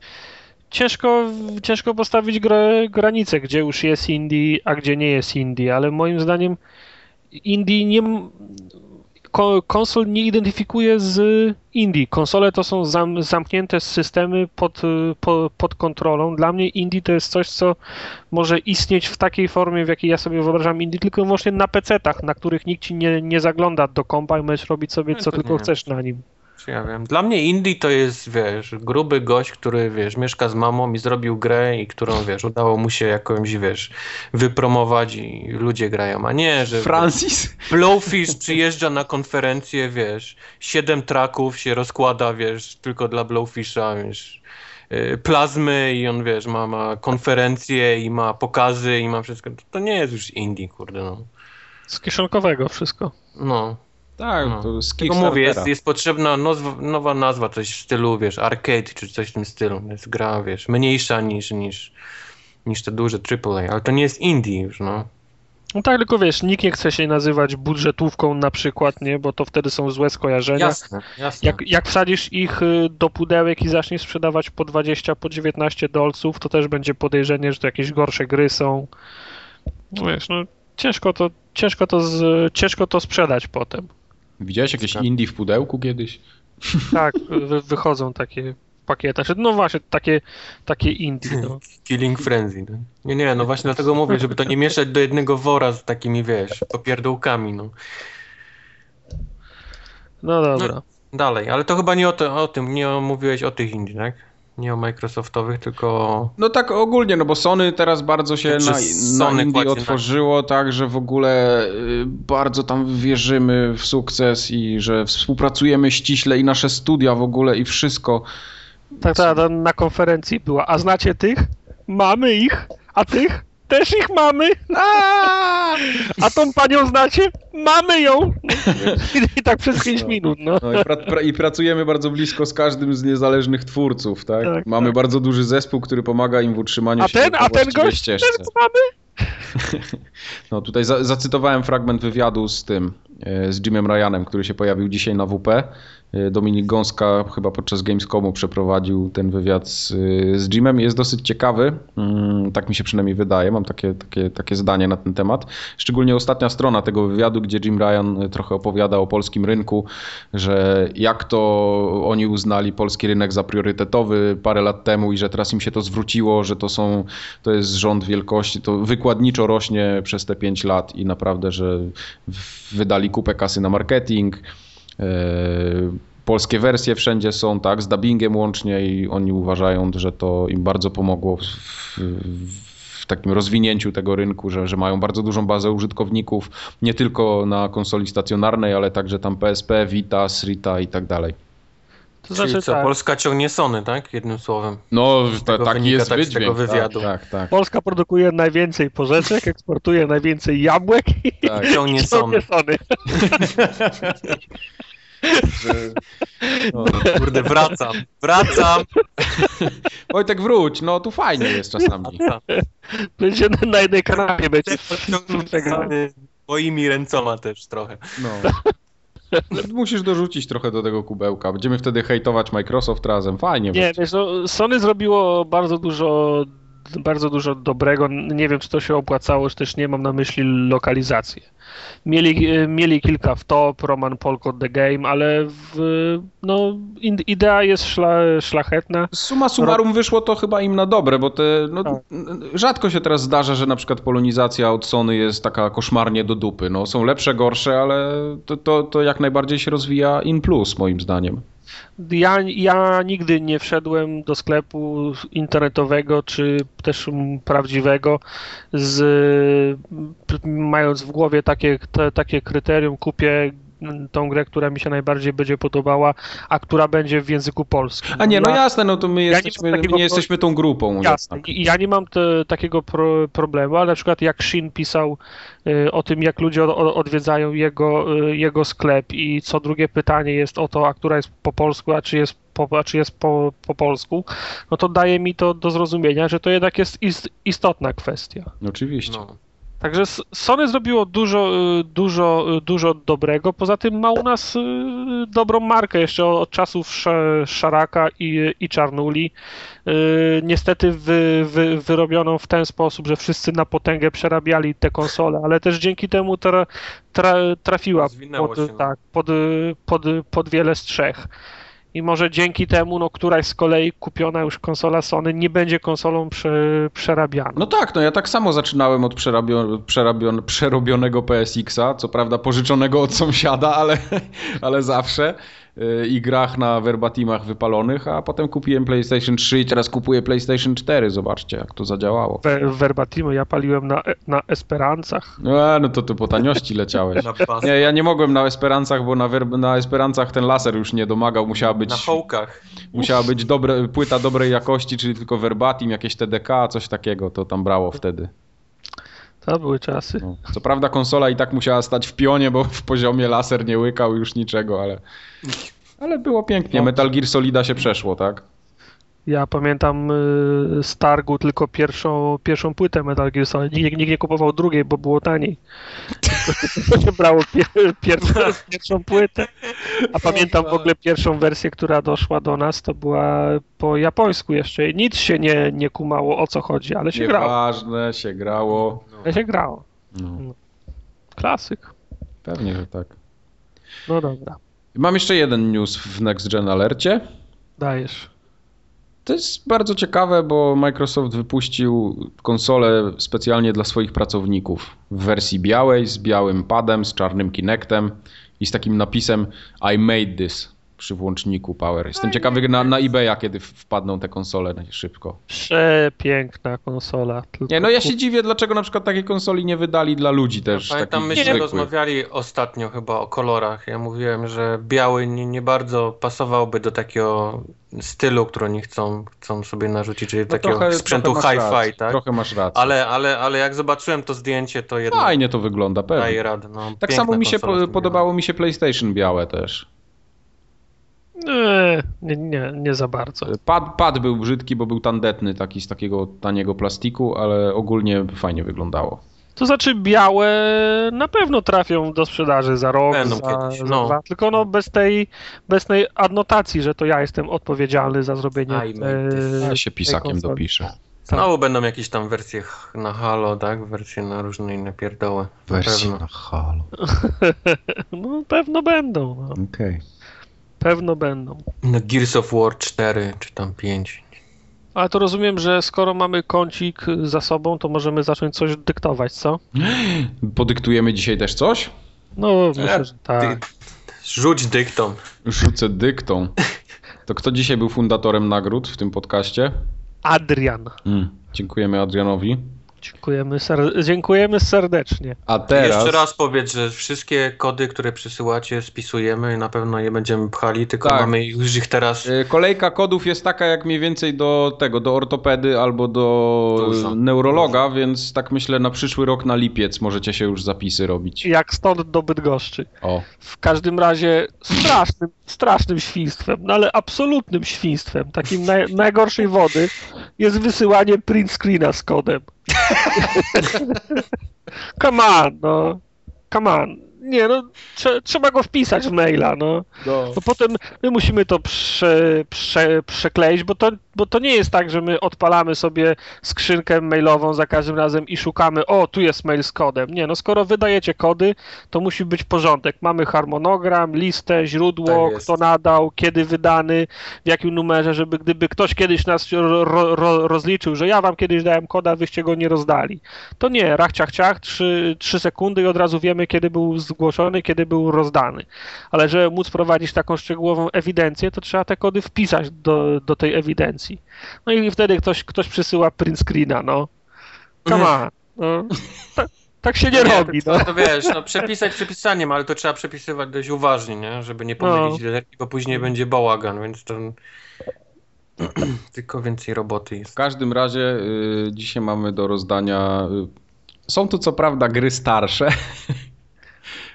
ciężko, ciężko postawić grę, granicę, gdzie już jest indie, a gdzie nie jest indie, ale moim zdaniem indie nie... Konsol nie identyfikuje z indie. Konsole to są zam, zamknięte systemy pod, y, po, pod kontrolą. Dla mnie indie to jest coś, co może istnieć w takiej formie, w jakiej ja sobie wyobrażam indie, tylko wyłącznie na PC-tach, na których nikt ci nie, nie zagląda do kompa i możesz robić sobie No co to tylko chcesz na nim. Ja wiem. Dla mnie indie to jest, wiesz, gruby gość, który, wiesz, mieszka z mamą i zrobił grę i którą, wiesz, udało mu się jakąś, wiesz, wypromować i ludzie grają, a nie, że Francis? Blowfish przyjeżdża na konferencję, wiesz, siedem traków się rozkłada, wiesz, tylko dla Blowfisha, wiesz, y, plazmy i on, wiesz, ma, ma konferencje i ma pokazy i ma wszystko. To, to nie jest już indie, kurde, no. Z kieszonkowego wszystko. No, Tak, No. to z tylko mówię, jest, jest potrzebna nozwa, nowa nazwa, coś w stylu, wiesz, arcade czy coś w tym stylu. Jest gra, wiesz, mniejsza niż, niż, niż te duże AAA, ale to nie jest indie już, no. No tak, tylko wiesz, nikt nie chce się nazywać budżetówką na przykład, nie, bo to wtedy są złe skojarzenia. Jasne, jasne. Jak, jak wsadzisz ich y, do pudełek i zaczniesz sprzedawać po 20, po 19 dolców, to też będzie podejrzenie, że to jakieś gorsze gry są. No wiesz, no ciężko to, ciężko to, z, ciężko to sprzedać potem. Widziałeś jakieś Tak. indie w pudełku kiedyś? Tak, wy, wychodzą takie pakiety. Znaczy, No właśnie, takie, takie indie. No. Killing Frenzy. No. Nie, nie, no właśnie dlatego mówię, żeby to nie mieszać do jednego wora z takimi, wiesz, popierdółkami, no. no dobra. Dalej, ale to chyba nie o, to, o tym, nie mówiłeś o tych indie, tak? Nie o Microsoftowych, tylko. No tak ogólnie, no bo Sony teraz bardzo się Znaczy, na, na Indie na- otworzyło, tak, że w ogóle y, bardzo tam wierzymy w sukces i że współpracujemy ściśle i nasze studia w ogóle i wszystko. Tak, tak, na konferencji była. A znacie tych? Mamy ich, a tych? Też ich mamy? A, A tą panią znacie? Mamy ją! I, tak przez 5 no. minut, no. no i, pra, pra, i, pracujemy bardzo blisko z każdym z niezależnych twórców, tak? tak mamy tak. bardzo duży zespół, który pomaga im w utrzymaniu a się ten, A ten gość, ścieżce. ten mamy? No tutaj za, zacytowałem fragment wywiadu z tym, e, z Jimem Ryanem, który się pojawił dzisiaj na WP. E, Dominik Gąska chyba podczas Gamescomu przeprowadził ten wywiad z, z Jimem. Jest dosyć ciekawy, mm, tak mi się przynajmniej wydaje, mam takie, takie, takie zdanie na ten temat. Szczególnie ostatnia strona tego wywiadu, gdzie Jim Ryan trochę opowiada o polskim rynku, że jak to oni uznali polski rynek za priorytetowy parę lat temu i że teraz im się to zwróciło, że to są, to jest rząd wielkości, to wykładniczo rośnie przez te 5 lat i naprawdę, że wydali kupę kasy na marketing, polskie wersje wszędzie są, tak, z dubbingiem łącznie i oni uważają, że to im bardzo pomogło w, w takim rozwinięciu tego rynku, że, że mają bardzo dużą bazę użytkowników, nie tylko na konsoli stacjonarnej, ale także tam PSP, Vita, Srita i tak dalej. To Czyli znaczy, co, tak. Polska ciągnie Sony, tak? Jednym słowem. No, ta, taki jest tak, wydźwięk. tego wywiadu. Tak, tak, tak, Polska produkuje najwięcej porzeczek, eksportuje najwięcej jabłek i tak. ciągnie Sony. Sony. Że... No, kurde, wracam, wracam. Wojtek, wróć, no tu fajnie jest czasami. Będzie na jednej kanapie będzie. Moimi ręcoma też trochę. No. Musisz dorzucić trochę do tego kubełka. Będziemy wtedy hejtować Microsoft razem. Fajnie. Nie, wiesz, no, Sony zrobiło bardzo dużo bardzo dużo dobrego. Nie wiem, czy to się opłacało, czy też nie mam na myśli lokalizację. Mieli, mieli kilka w top, Roman Polkot The Game, ale w, no, idea jest szla, szlachetna. Suma summarum wyszło to chyba im na dobre, bo te, no, tak. rzadko się teraz zdarza, że na przykład polonizacja od Sony jest taka koszmarnie do dupy. No, są lepsze, gorsze, ale to, to, to jak najbardziej się rozwija in plus moim zdaniem. Ja, ja nigdy nie wszedłem do sklepu internetowego czy też prawdziwego z mając w głowie takie, te, takie kryterium kupię tą grę, która mi się najbardziej będzie podobała, a która będzie w języku polskim. A nie, no ja, jasne, no to my, ja jesteśmy, nie, my nie jesteśmy tą grupą. Jasne, i ja nie mam te, takiego pro, problemu, ale na przykład jak Shin pisał y, o tym, jak ludzie od, odwiedzają jego, y, jego sklep i co drugie pytanie jest o to, a która jest po polsku, a czy jest po, a czy jest po, po polsku, no to daje mi to do zrozumienia, że to jednak jest istotna kwestia. Oczywiście. No. Także Sony zrobiło dużo, y, dużo, y, dużo dobrego. Poza tym ma u nas y, dobrą markę jeszcze od czasów Szaraka i, i Czarnuli. Niestety wy, wy, wyrobioną w ten sposób, że wszyscy na potęgę przerabiali te konsole, ale też dzięki temu tra, tra, trafiła pod, tak, pod, pod, pod wiele strzech i może dzięki temu, no któraś z kolei kupiona już konsola Sony nie będzie konsolą prze. No tak, no ja tak samo zaczynałem od przerabion, przerabion, przerobionego PSX-a, co prawda pożyczonego od sąsiada, ale, ale zawsze. Y, i grach na verbatimach wypalonych, a potem kupiłem PlayStation 3 i teraz kupuję PlayStation 4. Zobaczcie, jak to zadziałało. Verbatimy ja paliłem na, na Esperancach. No, no to ty po taniości leciałeś. nie, ja nie mogłem na Esperancach, bo na, na Esperancach ten laser już nie domagał, musiała być... Na hołkach. Musiała być dobre, płyta dobrej jakości, czyli tylko verbatim, jakieś TDK, coś takiego, to tam brało wtedy. To były czasy. No. Co prawda konsola i tak musiała stać w pionie, bo w poziomie laser nie łykał już niczego, ale, ale było pięknie. No. Metal Gear Solida się przeszło, tak? Ja pamiętam y, z targu tylko pierwszą, pierwszą płytę Metal Gear Solid. Nikt, nikt nie kupował drugiej, bo było taniej. To się brało pier, pierwszą płytę. A pamiętam w ogóle pierwszą wersję, która doszła do nas, to była po japońsku jeszcze. Nic się nie, nie kumało o co chodzi, ale się Nieważne, grało. Ważne, się grało. Ale się grało. No. Klasyk. Pewnie, że tak. No dobra. Mam jeszcze jeden news w Next Gen Alercie. Dajesz. To jest bardzo ciekawe, bo Microsoft wypuścił konsolę specjalnie dla swoich pracowników w wersji białej, z białym padem, z czarnym Kinectem i z takim napisem I made this. Przy włączniku Power. Jestem ciekawy na, na eBaya, kiedy wpadną te konsole szybko. Przepiękna konsola. Tylko Nie, no ja się dziwię, dlaczego na przykład takiej konsoli nie wydali dla ludzi też. Pamiętam, takich myśmy zwykłych. rozmawiali ostatnio chyba o kolorach. Ja mówiłem, że biały nie, nie bardzo pasowałby do takiego stylu, który oni chcą, chcą sobie narzucić, czyli No takiego trochę- sprzętu hi-fi, tak? Trochę masz rację. Ale, ale, ale jak zobaczyłem to zdjęcie, to jednak Fajnie to wygląda, daje pewnie. radę. No, Tak samo mi się po, podobało mi się PlayStation białe też. Nie, nie, nie, za bardzo. Pad, pad był brzydki, bo był tandetny, taki z takiego taniego plastiku, ale ogólnie fajnie wyglądało. To znaczy białe na pewno trafią do sprzedaży za rok, Będą za, kiedyś, za no. dwa, tylko no bez tej, bez tej adnotacji, że to ja jestem odpowiedzialny za zrobienie this. e, Ja się pisakiem dopiszę. Tak. Znowu będą jakieś tam wersje na Halo, tak? Wersje na różne inne pierdoły. Na pewno. halo. No pewno będą, no. Okej. Pewno będą. Na Gears of War 4 czy tam 5. Ale to rozumiem, że skoro mamy kącik za sobą, to możemy zacząć coś dyktować, co? Podyktujemy dzisiaj też coś? No myślę, że tak. Rzuć dyktą. Rzucę dyktą. To kto dzisiaj był fundatorem nagród w tym podcaście? Adrian. Mm, dziękujemy Adrianowi. Dziękujemy, ser- dziękujemy serdecznie. A teraz... Jeszcze raz powiedz, że wszystkie kody, które przysyłacie, spisujemy i na pewno je będziemy pchali, tylko Tak. mamy już ich teraz. Y, Kolejka kodów jest taka jak mniej więcej do tego, do ortopedy albo do Dużo. neurologa, więc tak myślę na przyszły rok na lipiec możecie się już zapisy robić. Jak stąd do Bydgoszczy. O, W każdym razie strasznym, strasznym świństwem, no ale absolutnym świństwem, takim naj, najgorszej wody jest wysyłanie print screena z kodem. Come on, no. Come on. Nie, no, trze, trzeba go wpisać w maila, no. no. To potem my musimy to prze, prze, przekleić, bo to, bo to nie jest tak, że my odpalamy sobie skrzynkę mailową za każdym razem i szukamy, o, tu jest mail z kodem. Nie, no skoro wydajecie kody, to musi być porządek. Mamy harmonogram, listę, źródło, Tak kto nadał, kiedy wydany, w jakim numerze, żeby gdyby ktoś kiedyś nas ro, ro, rozliczył, że ja wam kiedyś dałem koda, wyście go nie rozdali. To nie, rach, ciach, ciach, trzy, trzy sekundy i od razu wiemy, kiedy był zgłoszony, kiedy był rozdany. Ale żeby móc prowadzić taką szczegółową ewidencję, to trzeba te kody wpisać do, do tej ewidencji. No i wtedy ktoś, ktoś przysyła print screena, no. Come on. No. Tak, tak się nie robi, to, no. to wiesz, no przepisać przepisaniem, ale to trzeba przepisywać dość uważnie, nie? Żeby nie pomylić No. literki, bo później będzie bałagan, więc to tylko więcej roboty W jest. każdym razie y, dzisiaj mamy do rozdania. Y, są to co prawda gry starsze,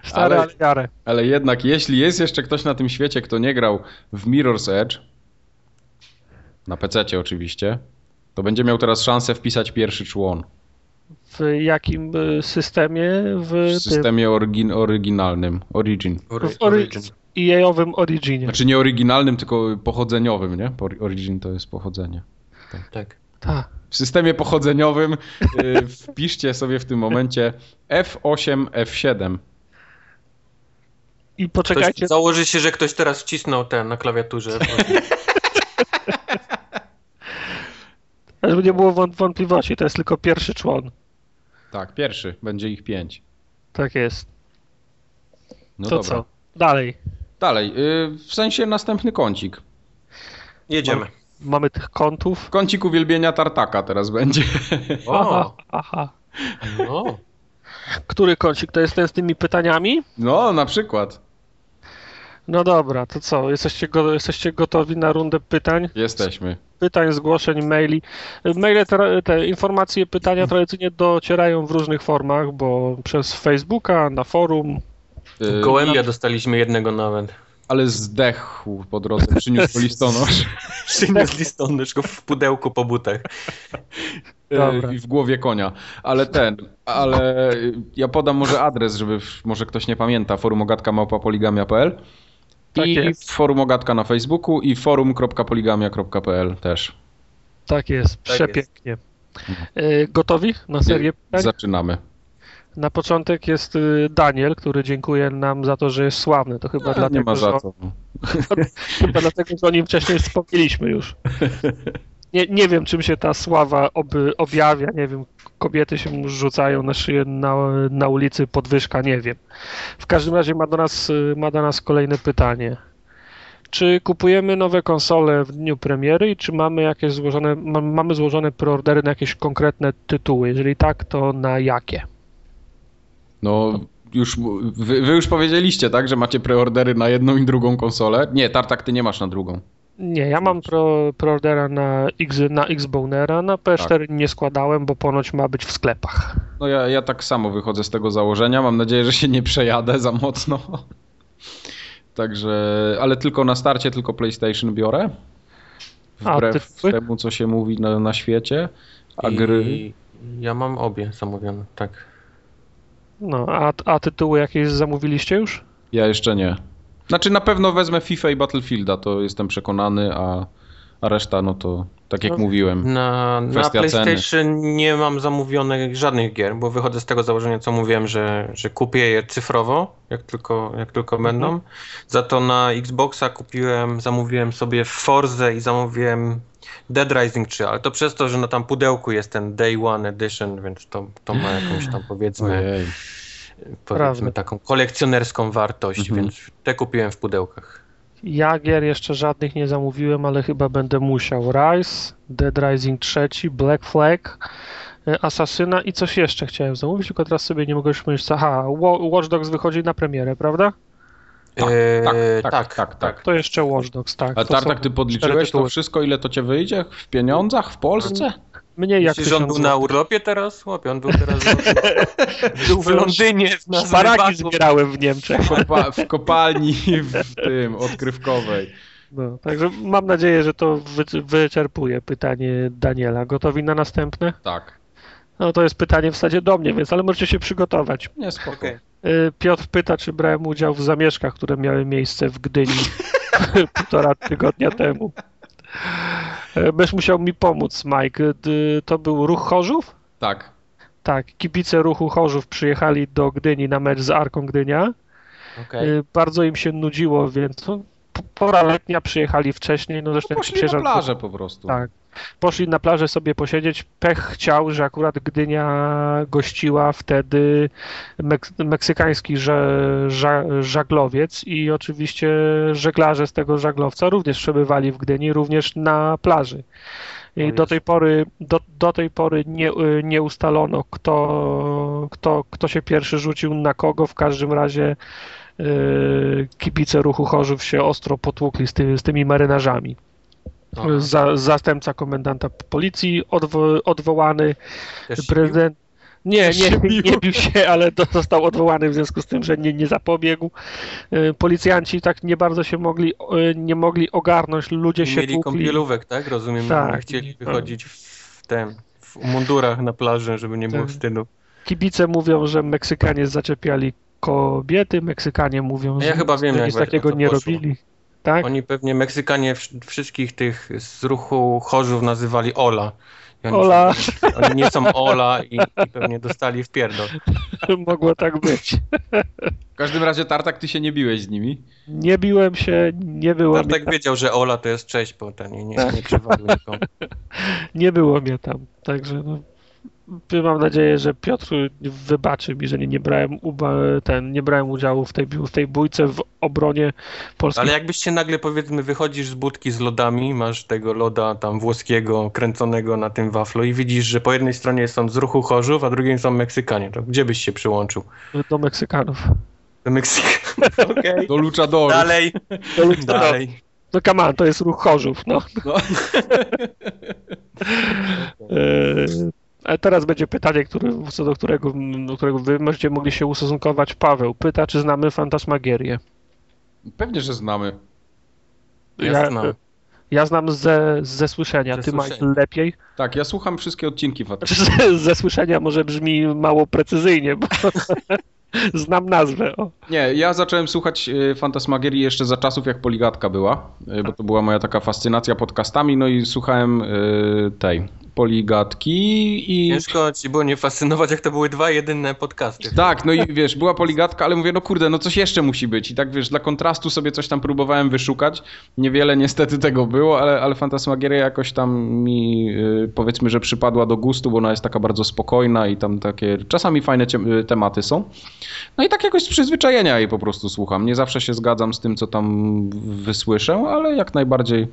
Stare, ale- ale ale jednak jeśli jest jeszcze ktoś na tym świecie, kto nie grał w Mirror's Edge, na PC oczywiście, to będzie miał teraz szansę wpisać pierwszy człon W jakim y, systemie? W, w systemie orygin, oryginalnym, Origin. Ory- origin. EA-owym Originie. Znaczy nie oryginalnym, tylko pochodzeniowym, nie? Origin to jest pochodzenie. Tak. Tak. W systemie pochodzeniowym y, wpiszcie sobie w tym momencie F8, F7. I Ktoś, poczekajcie, założy się, że ktoś teraz wcisnął ten na klawiaturze. żeby nie było wąt- wątpliwości, to jest tylko pierwszy człon. Tak, pierwszy, będzie ich pięć. Tak jest. No to dobra. co? Dalej. Dalej, y, w sensie następny kącik. Jedziemy. Mamy tych kątów. Kącik uwielbienia tartaka teraz będzie. Aha, O, aha. no. Który kącik? To jest ten z tymi pytaniami? No, na przykład. No dobra, to co? Jesteście, go, jesteście gotowi na rundę pytań? Jesteśmy. Pytań, zgłoszeń, maili. Maile, te, te informacje, pytania tradycyjnie docierają w różnych formach, bo przez Facebooka, na forum. Y, Gołębia dostaliśmy jednego nawet. Ale zdechł po drodze, przyniósł listonosz Przyniósł listonosz go w pudełku po butach. y, Dobra. i w głowie konia. Ale ten, ale ja podam może adres, żeby może ktoś nie pamięta, forumogatka.poligamia.pl Tak i jest. forum Ogatka na Facebooku i forum.poligamia.pl też. Tak jest, Tak przepięknie. E, Gotowi na serię pytań? Zaczynamy. Na początek jest y, Daniel, który dziękuje nam za to, że jest sławny. To chyba A, dlatego, nie ma że za chyba dlatego, że o nim wcześniej wspomnieliśmy już. Nie, nie wiem, czym się ta sława oby, objawia, nie wiem, kobiety się rzucają na szyję na, na ulicy, podwyżka, nie wiem. W każdym razie ma do nas, ma do nas kolejne pytanie. Czy kupujemy nowe konsole w dniu premiery i czy mamy jakieś złożone, ma, mamy złożone preordery na jakieś konkretne tytuły? Jeżeli tak, to na jakie? No, już, wy, wy już powiedzieliście, tak, że macie preordery na jedną i drugą konsolę? Nie, Tartak, ty nie masz na drugą. Nie, ja mam pro, preordera na, X, na Xbonera, na PS4 tak. nie składałem, bo ponoć ma być w sklepach. No ja, ja tak samo wychodzę z tego założenia, mam nadzieję, że się nie przejadę za mocno. Także, ale tylko na starcie, tylko PlayStation biorę. Wbrew A, temu, co się mówi na, na świecie. A I gry. Ja mam obie zamówione, tak. No, a, a tytuły jakieś zamówiliście już? Ja jeszcze nie. Znaczy na pewno wezmę FIFA i Battlefielda, to jestem przekonany, a, a reszta no to tak jak no, mówiłem. Na, na PlayStation ceny. nie mam zamówionych żadnych gier, bo wychodzę z tego założenia, co mówiłem, że, że kupię je cyfrowo, jak tylko, jak tylko mhm. będą. Za to na Xboxa kupiłem, zamówiłem sobie Forze i zamówiłem Dead Rising 3, ale to przez to, że na tam pudełku jest ten Day One Edition, więc to, to ma jakąś tam powiedzmy, Ojej. Powiedzmy taką kolekcjonerską wartość, mhm. więc te kupiłem w pudełkach. Ja gier jeszcze żadnych nie zamówiłem, ale chyba będę musiał. Rise, Dead Rising 3, Black Flag, e, Asasyna i coś jeszcze chciałem zamówić, tylko teraz sobie nie mogę już pomyśleć. Aha, Watch Dogs wychodzi na premierę, prawda? Tak, eee, tak, tak, tak, tak, tak, To jeszcze Watch Dogs, tak. A Tartak, ty podliczyłeś to wszystko, ile to cię wyjdzie w pieniądzach w Polsce? Mniej jak Myślisz, on był na urlopie teraz? Chłopie, on był teraz był w Londynie. Na Szparagi zbierałem w Niemczech. Kopa w kopalni w tym, odkrywkowej. No, także mam nadzieję, że to wy wyczerpuje pytanie Daniela. Gotowi na następne? Tak. No to jest pytanie w zasadzie do mnie, więc ale możecie się przygotować. Nie, spoko. Okay. Piotr pyta, czy brałem udział w zamieszkach, które miały miejsce w Gdyni półtora tygodnia temu. Będziesz musiał mi pomóc, Mike. To był ruch Chorzów? Tak. Tak, kibice ruchu Chorzów przyjechali do Gdyni na mecz z Arką Gdynia. Okay. Bardzo im się nudziło, więc no, pora letnia przyjechali wcześniej. No zresztą no poszli na plażę po prostu. Tak. Poszli na plażę sobie posiedzieć. Pech chciał, że akurat Gdynia gościła wtedy meksykański żaglowiec i oczywiście żeglarze z tego żaglowca również przebywali w Gdyni, również na plaży. I do tej pory, do, do tej pory nie, nie ustalono, kto, kto, kto się pierwszy rzucił na kogo. W każdym razie kibice ruchu Chorzów się ostro potłukli z, ty, z tymi marynarzami. Za, zastępca komendanta policji odwo, odwołany, Też prezydent. Nie, nie, nie bił się, ale został odwołany w związku z tym, że nie, nie zapobiegł. Y, policjanci tak nie bardzo się mogli, nie mogli ogarnąć, ludzie się Mieli kąpielówek, tak? Rozumiem, tak, chcieli wychodzić w tym, w mundurach na plaży, żeby nie było tak. wstydu. Kibice mówią, że Meksykanie zaczepiali kobiety, Meksykanie mówią, ja że chyba wiem, nic takiego nie poszło. robili. Tak? Oni pewnie Meksykanie wszystkich tych z ruchu Chorzów nazywali Ola. Oni, Ola. oni nie są Ola i, i, pewnie dostali w pierdol. Mogło tak być. W każdym razie Tartak, ty się nie biłeś z nimi? Nie biłem się, nie było Tartak mnie wiedział, że Ola to jest cześć, bo ten nie, nie, nie nikomu. Nie było mnie tam, także no, mam nadzieję, że Piotr wybaczy mi, że nie, nie, brałem, uba, ten, nie brałem udziału w tej, w tej bójce w obronie Polski. Ale jakbyście nagle powiedzmy wychodzisz z budki z lodami, masz tego loda tam włoskiego kręconego na tym waflu i widzisz, że po jednej stronie są z ruchu Chorzów, a drugiej są Meksykanie, to gdzie byś się przyłączył? Do Meksykanów. Do Meksykanów. Okay. Do Luchadorów. Dalej. Do Luchadorów. Dalej. No come on, to jest ruch Chorzów, no. no. e, ale teraz będzie pytanie, który, co do którego, do którego wy będziecie mogli się ustosunkować. Paweł pyta, czy znamy Fantasmagierię. Pewnie, że znamy. Ja, ja znam. Ja znam ze, ze słyszenia. Ze Ty masz lepiej? Tak, ja słucham wszystkie odcinki Fantasmagierii. Ze słyszenia może brzmi mało precyzyjnie, bo Znam nazwę. O. Nie, ja zacząłem słuchać y, Fantasmagierii jeszcze za czasów, jak Poligatka była, y, bo to była moja taka fascynacja podcastami, no i słuchałem y, tej poligatki i... Ciężko ci było nie fascynować, jak to były dwa jedyne podcasty. Tak, no i wiesz, była poligatka, ale mówię, no kurde, no coś jeszcze musi być. I tak wiesz, dla kontrastu sobie coś tam próbowałem wyszukać. Niewiele niestety tego było, ale, ale Fantasmagieria jakoś tam mi powiedzmy, że przypadła do gustu, bo ona jest taka bardzo spokojna i tam takie czasami fajne tematy są. No i tak jakoś z przyzwyczajenia jej po prostu słucham. Nie zawsze się zgadzam z tym, co tam wysłyszę, ale jak najbardziej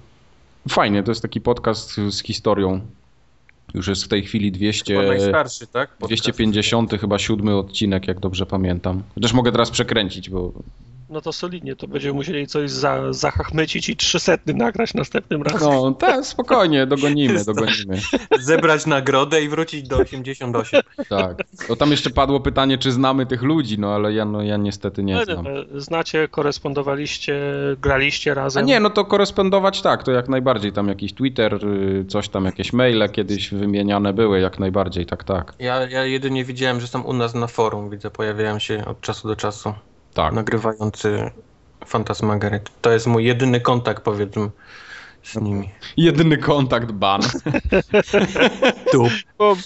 fajnie. To jest taki podcast z historią. Już jest w tej chwili 200, Chyba najstarszy, tak? Podcast. 250 chyba siódmy odcinek, jak dobrze pamiętam. Chociaż mogę teraz przekręcić, bo No to solidnie, to będziemy musieli coś za, zachachmycić i 300 nagrać następnym razem. no tak, spokojnie, dogonimy, dogonimy. Zebrać nagrodę i wrócić do 88. Tak. No tam jeszcze padło pytanie, czy znamy tych ludzi, no ale ja, no, ja niestety nie Ale, znam. e, Znacie, korespondowaliście, graliście A razem. nie, no to korespondować tak, to jak najbardziej. Tam jakiś Twitter, y, coś tam, jakieś maile kiedyś wymieniane były, jak najbardziej, tak, tak. Ja, ja jedynie widziałem, że są u nas na forum, widzę, pojawiają się od czasu do czasu Tak. nagrywający Fantasmagiery. To jest mój jedyny kontakt, powiedzmy, z nimi. Jedyny kontakt ban. Tu. Bo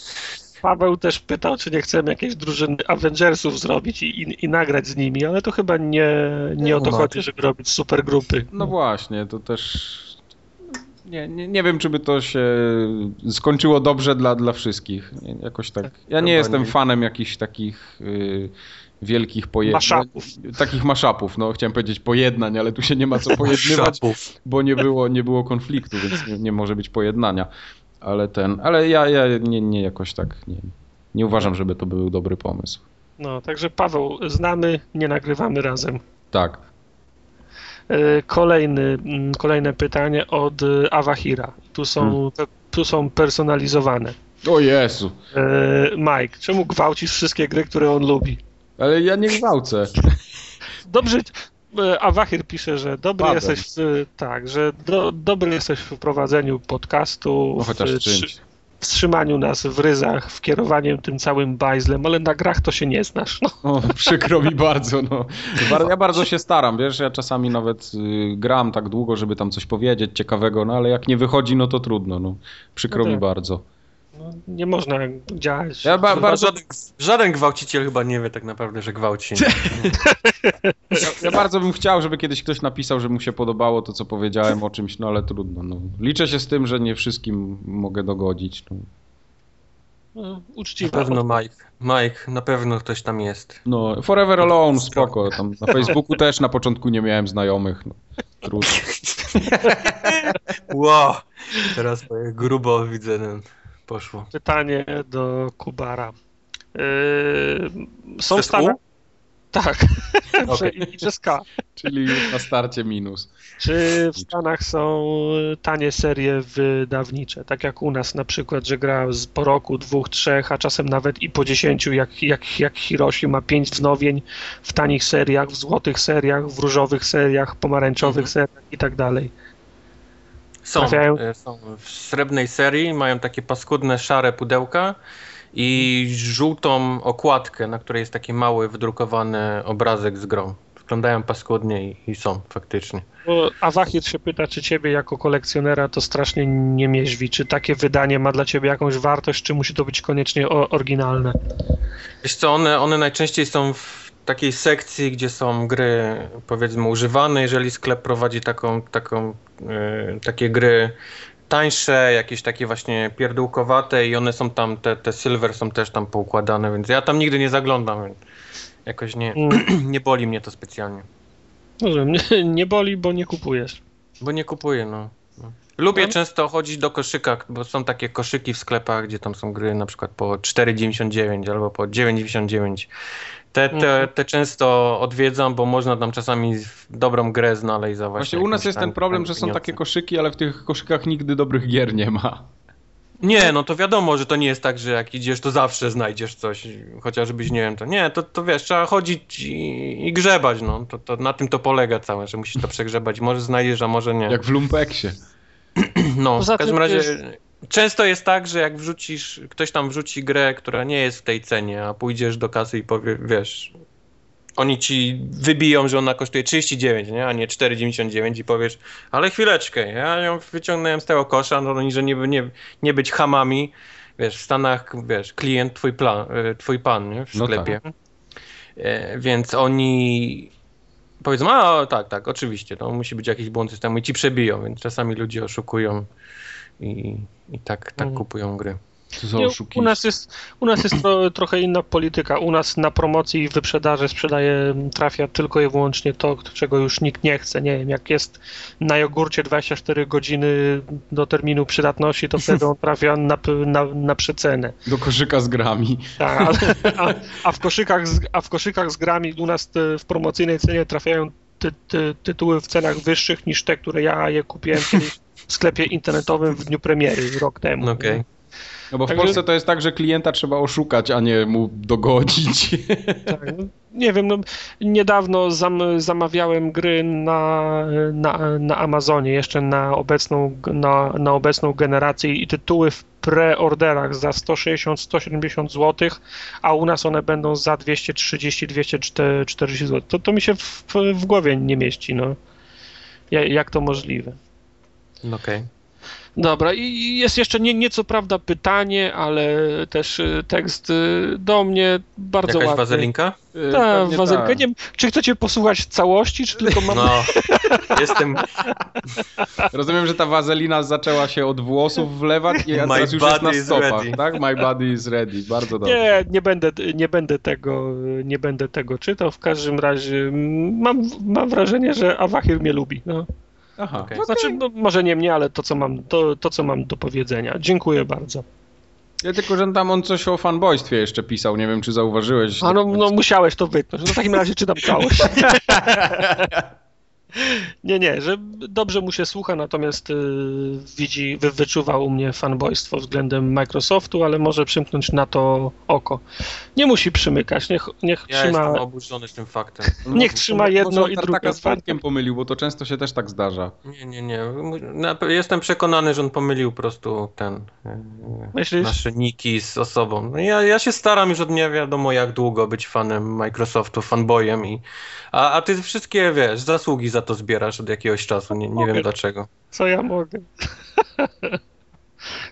Paweł też pytał, czy nie chcemy jakiejś drużyny Avengersów zrobić i, i, i nagrać z nimi, ale to chyba nie, nie o to chodzi, żeby robić super grupy. No właśnie, to też. Nie, nie, nie wiem, czy by to się skończyło dobrze dla, dla wszystkich. Jakoś tak. Ja nie Chyba jestem nie. fanem jakichś takich y, wielkich pojednań. Maszapów. Takich maszapów, no chciałem powiedzieć pojednań, ale tu się nie ma co pojednywać, bo nie było, nie było konfliktu, więc nie, nie może być pojednania. Ale ten, ale ja, ja nie, nie jakoś tak nie, nie uważam, żeby to był dobry pomysł. No, także Paweł, znamy, nie nagrywamy razem. Tak. E, Kolejny, mm, kolejne pytanie od e, Awahira. Tu są, Hmm. tu są personalizowane. O Jezu. E, Mike, czemu gwałcisz wszystkie gry, które on lubi? Ale ja nie gwałcę. Dobrze, e, Awahir pisze, że dobry Paweł. jesteś w, tak, że do, dobry jesteś w prowadzeniu podcastu, No chociaż w, czymś. w trzymaniu nas w ryzach, w kierowaniu tym całym bajzlem, ale na grach to się nie znasz. No. O, przykro mi bardzo, no. Ja bardzo się staram, wiesz, ja czasami nawet y, gram tak długo, żeby tam coś powiedzieć ciekawego, no ale jak nie wychodzi, no to trudno, no. Przykro No mi tak. bardzo. No, nie można działać. Ja ba- bardzo, żaden, żaden gwałciciel chyba nie wie tak naprawdę, że gwałci. ja bardzo bym chciał, żeby kiedyś ktoś napisał, że mu się podobało to, co powiedziałem o czymś, no ale trudno, no. Liczę się z tym, że nie wszystkim mogę dogodzić, no. No, Na pewno Mike. Mike, na pewno ktoś tam jest. No, Forever Alone, spoko, tam na Facebooku też na początku nie miałem znajomych, no. Trudno. Wow! Teraz grubo widzę, ten poszło. Pytanie do Kubara. Yy, są Przez stare... U? Tak, i przez K. Czyli już na starcie minus. Czy w Stanach są tanie serie wydawnicze? Tak jak u nas na przykład, że gra z, po roku, dwóch, trzech, a czasem nawet i po dziesięciu, jak, jak, jak Hiroshi ma pięć wznowień w tanich seriach, w złotych seriach, w różowych seriach, pomarańczowych Mhm. seriach i tak dalej. Są, e, są w srebrnej serii, mają takie paskudne, szare pudełka i żółtą okładkę, na której jest taki mały, wydrukowany obrazek z grą. Wyglądają paskudnie i, i są faktycznie. Bo Awahir się pyta, czy ciebie jako kolekcjonera to strasznie nie mieźwi, czy takie wydanie ma dla ciebie jakąś wartość, czy musi to być koniecznie oryginalne? Wiesz co, one, one najczęściej są w takiej sekcji, gdzie są gry powiedzmy używane, jeżeli sklep prowadzi taką, taką, e, takie gry tańsze, jakieś takie właśnie pierdółkowate i one są tam, te, te silver są też tam poukładane, więc ja tam nigdy nie zaglądam, więc jakoś nie, Mm, nie boli mnie to specjalnie. Rozumiem, nie, nie boli, bo nie kupujesz. Bo nie kupuję, no. no. Lubię No. często chodzić do koszyka, bo są takie koszyki w sklepach, gdzie tam są gry na przykład po 4,99 albo po 9,99. Te, te, Mhm. te często odwiedzam, bo można tam czasami dobrą grę znaleźć za właśnie. Właśnie u nas jest ten problem, że są takie koszyki, ale w tych koszykach nigdy dobrych gier nie ma. Nie, no to wiadomo, że to nie jest tak, że jak idziesz, to zawsze znajdziesz coś, chociażbyś nie wiem, to nie, to, to wiesz, trzeba chodzić i, i grzebać, no, to, to na tym to polega całe, że musisz to przegrzebać, może znajdziesz, a może nie. Jak w Lumpeksie. No, Poza w każdym razie jest- często jest tak, że jak wrzucisz, ktoś tam wrzuci grę, która nie jest w tej cenie, a pójdziesz do kasy i powie, wiesz, oni ci wybiją, że ona kosztuje 39, nie? a nie 4,99 i powiesz, ale chwileczkę, ja ją wyciągnąłem z tego kosza, no oni, że nie, nie, nie być hamami, wiesz, w Stanach, wiesz, klient twój, plan, e, twój pan, nie? W No sklepie. E, Więc oni powiedzą, a tak, tak, oczywiście, to musi być jakiś błąd systemu i ci przebiją, więc czasami ludzie oszukują i, i tak, tak Mhm. kupują gry. Nie, u nas jest, u nas jest tro, trochę inna polityka. U nas na promocji i wyprzedaży sprzedaje, trafia tylko i wyłącznie to, czego już nikt nie chce. Nie wiem, jak jest na jogurcie 24 godziny do terminu przydatności, to wtedy on trafia na, na, na przecenę. Do koszyka z grami. Tak, a, a, w koszykach z, a w koszykach z grami u nas te, w promocyjnej cenie trafiają ty, ty, tytuły w cenach wyższych niż te, które ja je kupiłem kiedyś w sklepie internetowym w dniu premiery rok temu. No okej. No bo w Także- Polsce to jest tak, że klienta trzeba oszukać, a nie mu dogodzić. Tak, no, nie wiem, no, niedawno zam, zamawiałem gry na, na, na Amazonie, jeszcze na obecną, na, na obecną generację i tytuły w preorderach za 160-170 zł, a u nas one będą za 230-240 zł. To, to mi się w, w głowie nie mieści, no. Ja- Jak to możliwe? Okej. Dobra, i jest jeszcze nie, nieco prawda pytanie, ale też y, tekst y, do mnie bardzo Jakaś ładny. wazelinka? Tak, Pewnie wazelkę. tak. Nie wiem, czy chcecie posłuchać całości, czy tylko mam... No, jestem Rozumiem, że ta wazelina zaczęła się od włosów wlewać i teraz już jest na stopach, tak? My body is ready. Bardzo dobrze. Nie, nie będę, nie będę tego, nie będę tego czytał. W każdym razie mam, mam wrażenie, że Awahir mnie lubi. No. Aha. No Znaczy, no, może nie mnie, ale to co, mam, to, to, co mam do powiedzenia. Dziękuję bardzo. Ja tylko, że tam on coś o fanboystwie jeszcze pisał, nie wiem, czy zauważyłeś. A no, no musiałeś to wytnąć. No w takim razie czytam całość. Nie, nie, że dobrze mu się słucha, natomiast y, widzi, wy, wyczuwa u mnie fanboystwo względem Microsoftu, ale może przymknąć na to oko. Nie musi przymykać, niech, niech Ja trzyma. jestem oburzony tym faktem. Niech trzyma może jedno i drugie z Wojtkiem pomylił, bo to często się też tak zdarza. Nie, nie, nie. Jestem przekonany, że on pomylił po prostu ten. e, Myślisz? Nasze niki z osobą. No ja, ja się staram już od nie wiadomo jak długo być fanem Microsoftu, fanboyem i. A, a ty wszystkie wiesz, zasługi za to zbierasz od jakiegoś czasu. Nie, nie wiem dlaczego. Co ja mogę?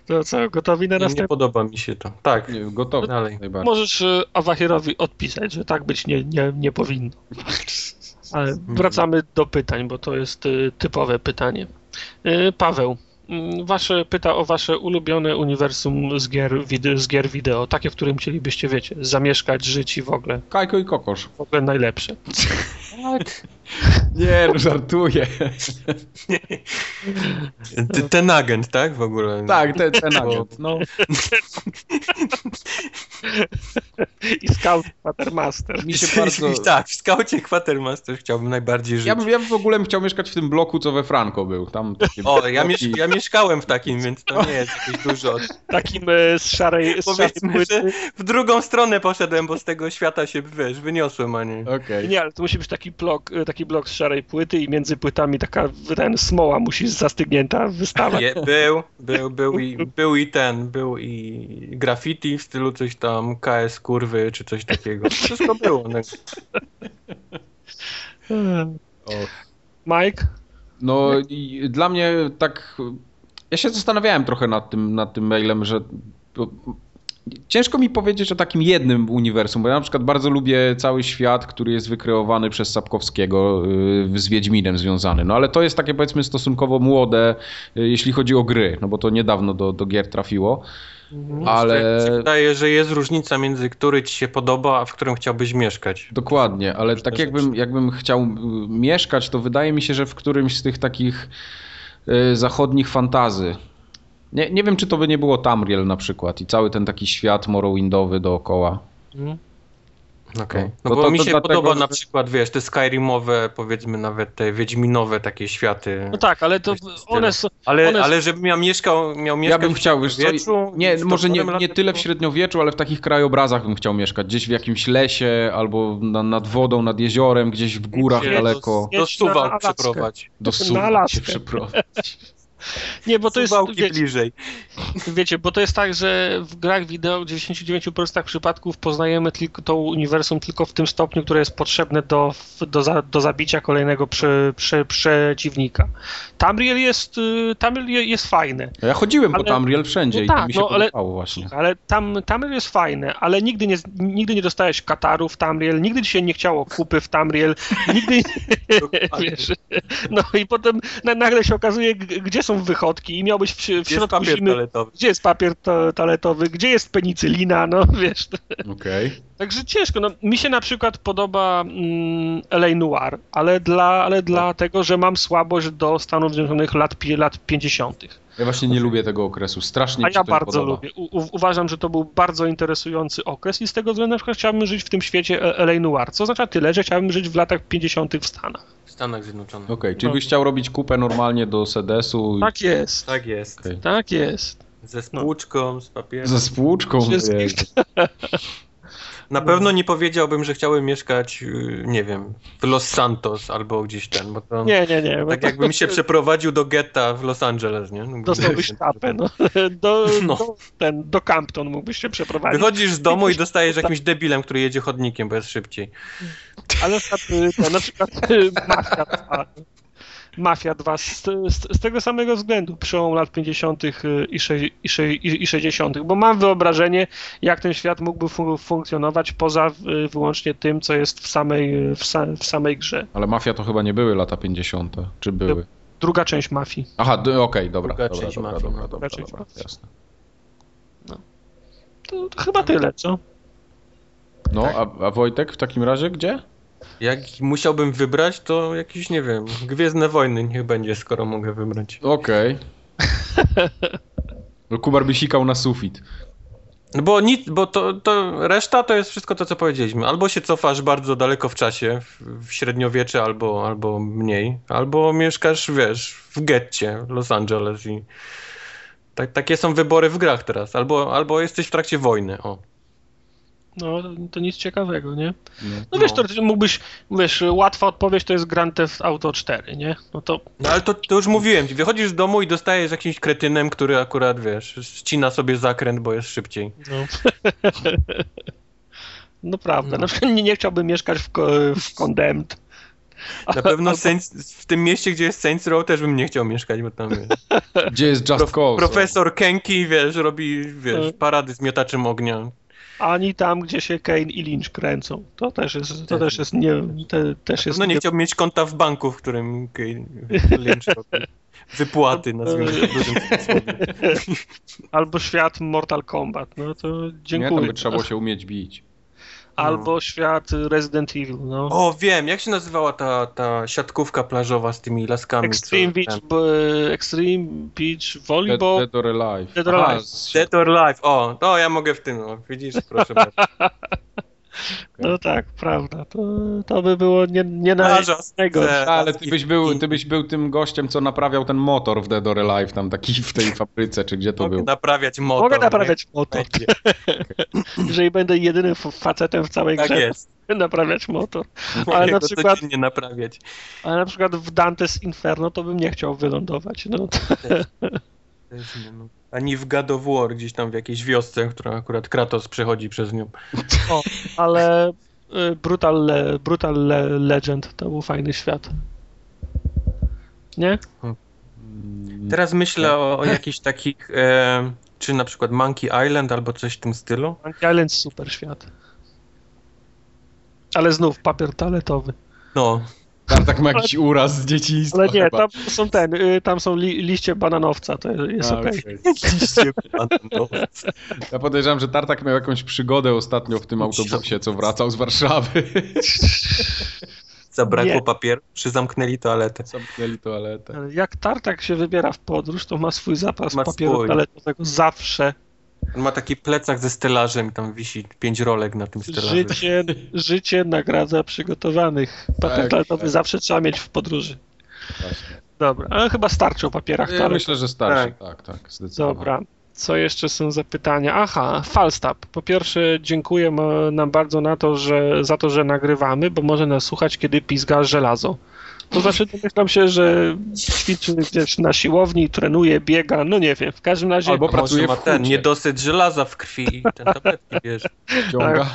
To co, gotowi na Nie, nie następny? podoba mi się to. Tak, Nie, gotowy. dalej. Najbardziej. Możesz y, Awahirowi odpisać, że tak być nie, nie, nie powinno. Ale wracamy do pytań, bo to jest y, typowe pytanie. Y, Paweł, wasze, pyta o wasze ulubione uniwersum z gier, z gier wideo, takie, w którym chcielibyście, wiecie, zamieszkać, żyć i w ogóle, Kajko i kokosz. w ogóle najlepsze. Nie, no żartuję. Ten agent, tak? W ogóle. Tak, ten, ten agent. No. I Scout Quatermaster. Mi się bardzo... Tak, w skaucie Quatermaster chciałbym najbardziej żyć. Ja bym, ja bym w ogóle chciał mieszkać w tym bloku, co we Franco był. Tam takie O, ja, miesz ja mieszkałem w takim, więc to nie jest jakieś dużo. Takim e, z szarej, z szarej Powiedzmy, płyty. że w drugą stronę poszedłem, bo z tego świata się, wiesz, wyniosłem, a nie... Okej. Nie, ale to musi być taki blok, e, taki blok z szarej płyty i między płytami taka ten smoła musi zastygnięta wystawać. Je, był, był, był i, był i ten, był i graffiti w stylu coś tam, KS kurwy, czy coś takiego. Wszystko było. No. Mike? No dla mnie tak. Ja się zastanawiałem trochę nad tym, nad tym mailem, że. Ciężko mi powiedzieć o takim jednym uniwersum, bo ja na przykład bardzo lubię cały świat, który jest wykreowany przez Sapkowskiego yy, z Wiedźminem związany. No ale to jest takie powiedzmy stosunkowo młode, yy, jeśli chodzi o gry, no bo to niedawno do, do gier trafiło. Ale Mi się wydaje, że jest różnica między który ci się podoba, a w którym chciałbyś mieszkać. Dokładnie, ale tak jakbym, jakbym chciał y, mieszkać, to wydaje mi się, że w którymś z tych takich y, zachodnich fantazy. Nie, nie wiem, czy to by nie było Tamriel na przykład i cały ten taki świat morrowindowy dookoła. Okej. No. No To- bo to- mi się dlatego, podoba na przykład, wiesz, te Skyrimowe, powiedzmy nawet te Wiedźminowe takie światy. No tak, ale to one są... Ale, one- ale żebym ja mieszkał, miał Ja mieszkać bym chciał, wiesz w co, średniowieczu, nie, może nie, nie tyle w średniowieczu, ale w takich krajobrazach bym chciał mieszkać. Gdzieś w jakimś lesie albo na, nad wodą, nad jeziorem, gdzieś w górach daleko. Do Suwałk Alaskę. przeprowadź. Do Suwałk się przeprowadzić. Nie, bo to jest. Suwałki Wiecie, bliżej. Wiecie, bo to jest tak, że w grach wideo w 99% przypadków poznajemy tylko to uniwersum tylko w tym stopniu, które jest potrzebne do, do, za, do zabicia kolejnego prze, prze, przeciwnika. Tamriel jest, y, Tamriel je- jest fajne. Ja chodziłem Ale- po Tamriel wszędzie No i tak, to mi się no, ale- podobało właśnie. Ale tam, Tamriel jest fajne, ale nigdy nie, nigdy nie dostałeś kataru w Tamriel, nigdy ci się nie chciało kupy w Tamriel, nigdy, wiesz, no i potem na, nagle się okazuje, gdzie są wychodki i miałbyś w, w środku zimy, toaletowy. gdzie jest papier to, toaletowy, gdzie jest penicylina, no wiesz. Okej. Także ciężko, no mi się na przykład podoba mm, LA Noir, ale dla, ale dlatego, że mam słabość do Stanów Zjednoczonych lat, lat 50. Ja właśnie nie lubię tego okresu. Strasznie A ja bardzo podoba. lubię. U, u, uważam, że to był bardzo interesujący okres i z tego względu na przykład chciałbym żyć w tym świecie E- LA Noir, co oznacza tyle, że chciałbym żyć w latach 50. w Stanach. Stanach Zjednoczonych. Okej, czyli byś chciał robić kupę normalnie do sedesu i... Tak jest. Tak jest. Okej. Tak jest. Ze spłuczką, z papierem. Ze spłuczką. Wszystkich- Jezu. Na pewno nie powiedziałbym, że chciałem mieszkać, yy, nie wiem, w Los Santos albo gdzieś ten, bo to Nie, nie, nie. tak to- jakbym się przeprowadził do getta w Los Angeles, nie? No, Dostałbyś tapę, no. Do, No. do, ten, do Campton mógłbyś się przeprowadzić. Wychodzisz z domu i dostajesz jakimś debilem, który jedzie chodnikiem, bo jest szybciej. Ale na przykład, y, Mafia 2. Mafia 2 z, z, z tego samego względu, przełom lat 50. y, i, sze, i, sze, i, i 60., bo mam wyobrażenie, jak ten świat mógłby fu, funkcjonować poza wyłącznie tym, co jest w samej, w, sa, w samej grze. Ale Mafia to chyba nie były lata 50. Czy były? Druga część Mafii. Aha, okej, dobra, Druga dobra, część dobra, Mafii, dobra, no. dobra, dobra, Mafii. jasne. To, to chyba tyle, co? No, Tak. a, a Wojtek w takim razie gdzie? Jak musiałbym wybrać, to jakiś, nie wiem, Gwiezdne Wojny niech będzie, skoro mogę wybrać. Okej. No, Kubar by sikał na sufit. No bo nic, bo to, to reszta to jest wszystko to, co powiedzieliśmy. Albo się cofasz bardzo daleko w czasie, w, w średniowiecze, albo, albo mniej, albo mieszkasz, wiesz, w getcie Los Angeles i tak, takie są wybory w grach teraz. Albo, albo jesteś w trakcie wojny, o. No, to nic ciekawego, nie? No. No, No. wiesz, to mógłbyś, wiesz, łatwa odpowiedź to jest Grand Theft Auto 4, nie? No to No ale to, to już mówiłem ci, wychodzisz z domu i dostajesz jakimś kretynem, który akurat, wiesz, ścina sobie zakręt, bo jest szybciej. No, no prawda. No. Na przykład nie, nie chciałbym mieszkać w, w Condemned. Na pewno Albo- Saints, w tym mieście, gdzie jest Saints Row, też bym nie chciał mieszkać, bo tam wiesz, Gdzie jest Just prof, Cause? profesor Kenki, wiesz, robi, wiesz, No. parady z miotaczem ognia. Ani tam, gdzie się Kane i Lynch kręcą. To też jest, to Też jest nie, te, też jest No nie nie, chciałbym mieć konta w banku, w którym Kane- Lynch robi wypłaty, nazwijmy to w dużym albo świat Mortal Kombat. No to Nie, dziękuję. tam by trzeba było się umieć bić. Albo świat Resident Evil, no. O, wiem, jak się nazywała ta, ta siatkówka plażowa z tymi laskami? Extreme Beach, b- Extreme Beach Dead, Volleyball. Dead or Alive. Dead or Alive. Dead or Life, o, to ja mogę w tym, o, widzisz, proszę bardzo. No tak, prawda. To, to by było nie, nie na Plaża, najgorsze. se- Ale ty byś, był, ty byś był tym gościem, co naprawiał ten motor w Dead or Alive, tam taki w tej fabryce, czy gdzie to Mogę był. naprawiać motor. Mogę naprawiać motor. Będzie. Jeżeli będę jedynym facetem w całej Tak grze, jest. naprawiać motor. Ale na przykład- codziennie naprawiać. Ale na przykład w Dante's Inferno to bym nie chciał wylądować. No, Też nie, no. Ani w God of War, gdzieś tam w jakiejś wiosce, która akurat Kratos przechodzi przez nią. o, ale y, Brutal, Le, Brutal Le, Legend to był fajny świat. Nie? Mm, Teraz myślę o, o jakichś takich, e, czy na przykład Monkey Island albo coś w tym stylu. Monkey Island super świat. Ale znów papier toaletowy. No, Tartak ma jakiś uraz z dzieciństwa Ale nie, chyba. tam są ten, y, tam są li, liście bananowca, to jest okej. okej. Liście no. Ja podejrzewam, że Tartak miał jakąś przygodę ostatnio w tym autobusie, co wracał z Warszawy. Zabrakło Nie. papieru, czy zamknęli toaletę. Zamknęli toaletę. Ale Jak Tartak się wybiera w podróż, to ma swój zapas Ma papieru swój. toaletowego zawsze. On ma taki plecak ze stelażem i tam wisi pięć rolek na tym stelażu. Życie, życie nagradza przygotowanych. Tak, toaletowy tak. zawsze trzeba mieć w podróży. Właśnie. Dobra, ale chyba starczy o papierach Ja myślę, że starszy, tak, tak, zdecydowanie. Dobra. Co jeszcze są za pytania? Aha, Falstab. Po pierwsze, dziękuję m- nam bardzo na to, że, za to, że nagrywamy, bo może nas słuchać, kiedy pizga żelazo. To znaczy domyślam się, że ćwiczy gdzieś na siłowni, trenuje, biega, no nie wiem, w każdym razie... Albo pracuje ma w ten niedosyt żelaza w krwi i ten tabletki bierze. Ciąga.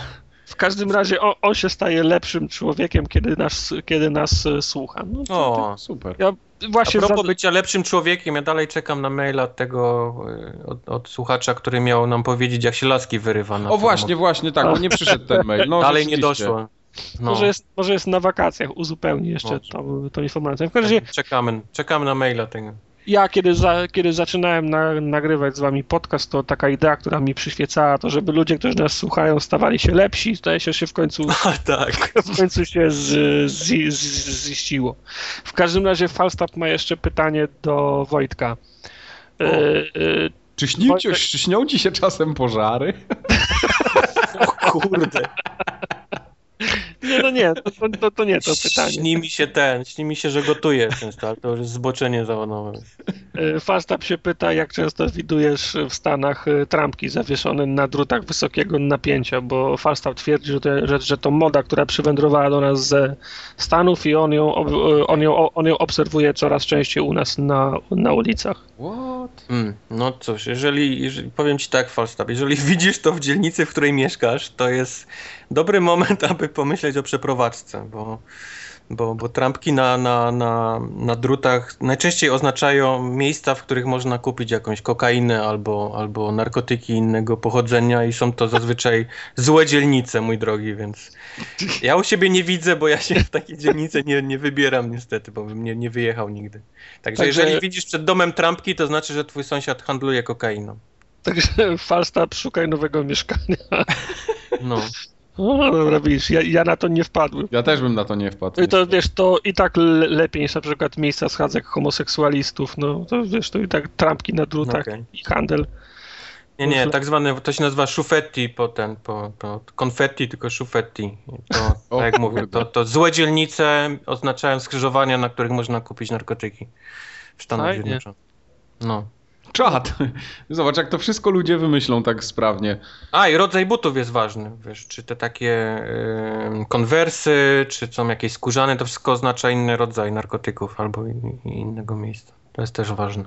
W każdym razie on, on się staje lepszym człowiekiem, kiedy nas, kiedy nas e, słucha. No, to, O, Super. ja a właśnie propos za- bycia lepszym człowiekiem, ja dalej czekam na maila tego, y, od, od słuchacza, który miał nam powiedzieć, jak się laski wyrywa. Na O właśnie, właśnie, tak, bo nie przyszedł ten mail. No, Dalej nie doszło. No. Może, jest, może jest na wakacjach, uzupełni jeszcze tą, tą informację. W każdym razie Czekamy, czekamy na maila tego. ja kiedy, za, kiedy zaczynałem na, nagrywać z wami podcast, to taka idea, która mi przyświecała, to żeby ludzie, którzy nas słuchają, stawali się lepsi, zdaje się, się w końcu A tak. w końcu się z, z, z, ziściło. W każdym razie Falstaff ma jeszcze pytanie do Wojtka. E, e, Czy, śnił ci, czy śnią ci się czasem pożary? O kurde. Nie, no nie, to, to, to, to nie to pytanie. Śni mi się ten, śni mi się, że gotuje często, ale to już jest zboczenie zawodowe. E, Falstaff się pyta, jak często widujesz w Stanach e, trampki zawieszone na drutach wysokiego napięcia, bo Falstaff twierdzi, że to, że, że to moda, która przywędrowała do nas ze Stanów i on ją, e, on ją, on ją obserwuje coraz częściej u nas na, na ulicach. What? Mm, no cóż, jeżeli, jeżeli, powiem ci tak, Falstaff, jeżeli widzisz to w dzielnicy, w której mieszkasz, to jest dobry moment, aby pomyśleć o przeprowadzce, bo, bo, bo trampki na, na, na, na drutach najczęściej oznaczają miejsca, w których można kupić jakąś kokainę albo, albo narkotyki innego pochodzenia i są to zazwyczaj złe dzielnice, mój drogi, więc ja u siebie nie widzę, bo ja się w takie dzielnice nie, nie wybieram niestety, bo bym nie, nie wyjechał nigdy. Także, Także- jeżeli widzisz przed domem trampki, to znaczy, że twój sąsiad handluje kokainą. Także Falstaff, szukaj nowego mieszkania. No. O, dobra, widzisz, ja, ja na to nie wpadłem. Ja też bym na to nie wpadł. I to wiesz, to i tak le- lepiej niż na przykład miejsca schadzek homoseksualistów, no to wiesz, to i tak trampki na drutach Okej. i handel. Nie, nie, tak zwane, to się nazywa szufetti po ten, po, po konfetti, tylko szufetti. To, tak jak mówię, to, to złe dzielnice oznaczają skrzyżowania, na których można kupić narkotyki w Stanach. Zjednoczonych. No. Czad. Zobacz, jak to wszystko ludzie wymyślą tak sprawnie. A, i rodzaj butów jest ważny, wiesz, czy te takie konwersy, czy są jakieś skórzane, to wszystko oznacza inny rodzaj narkotyków albo i, i innego miejsca. To jest też ważne.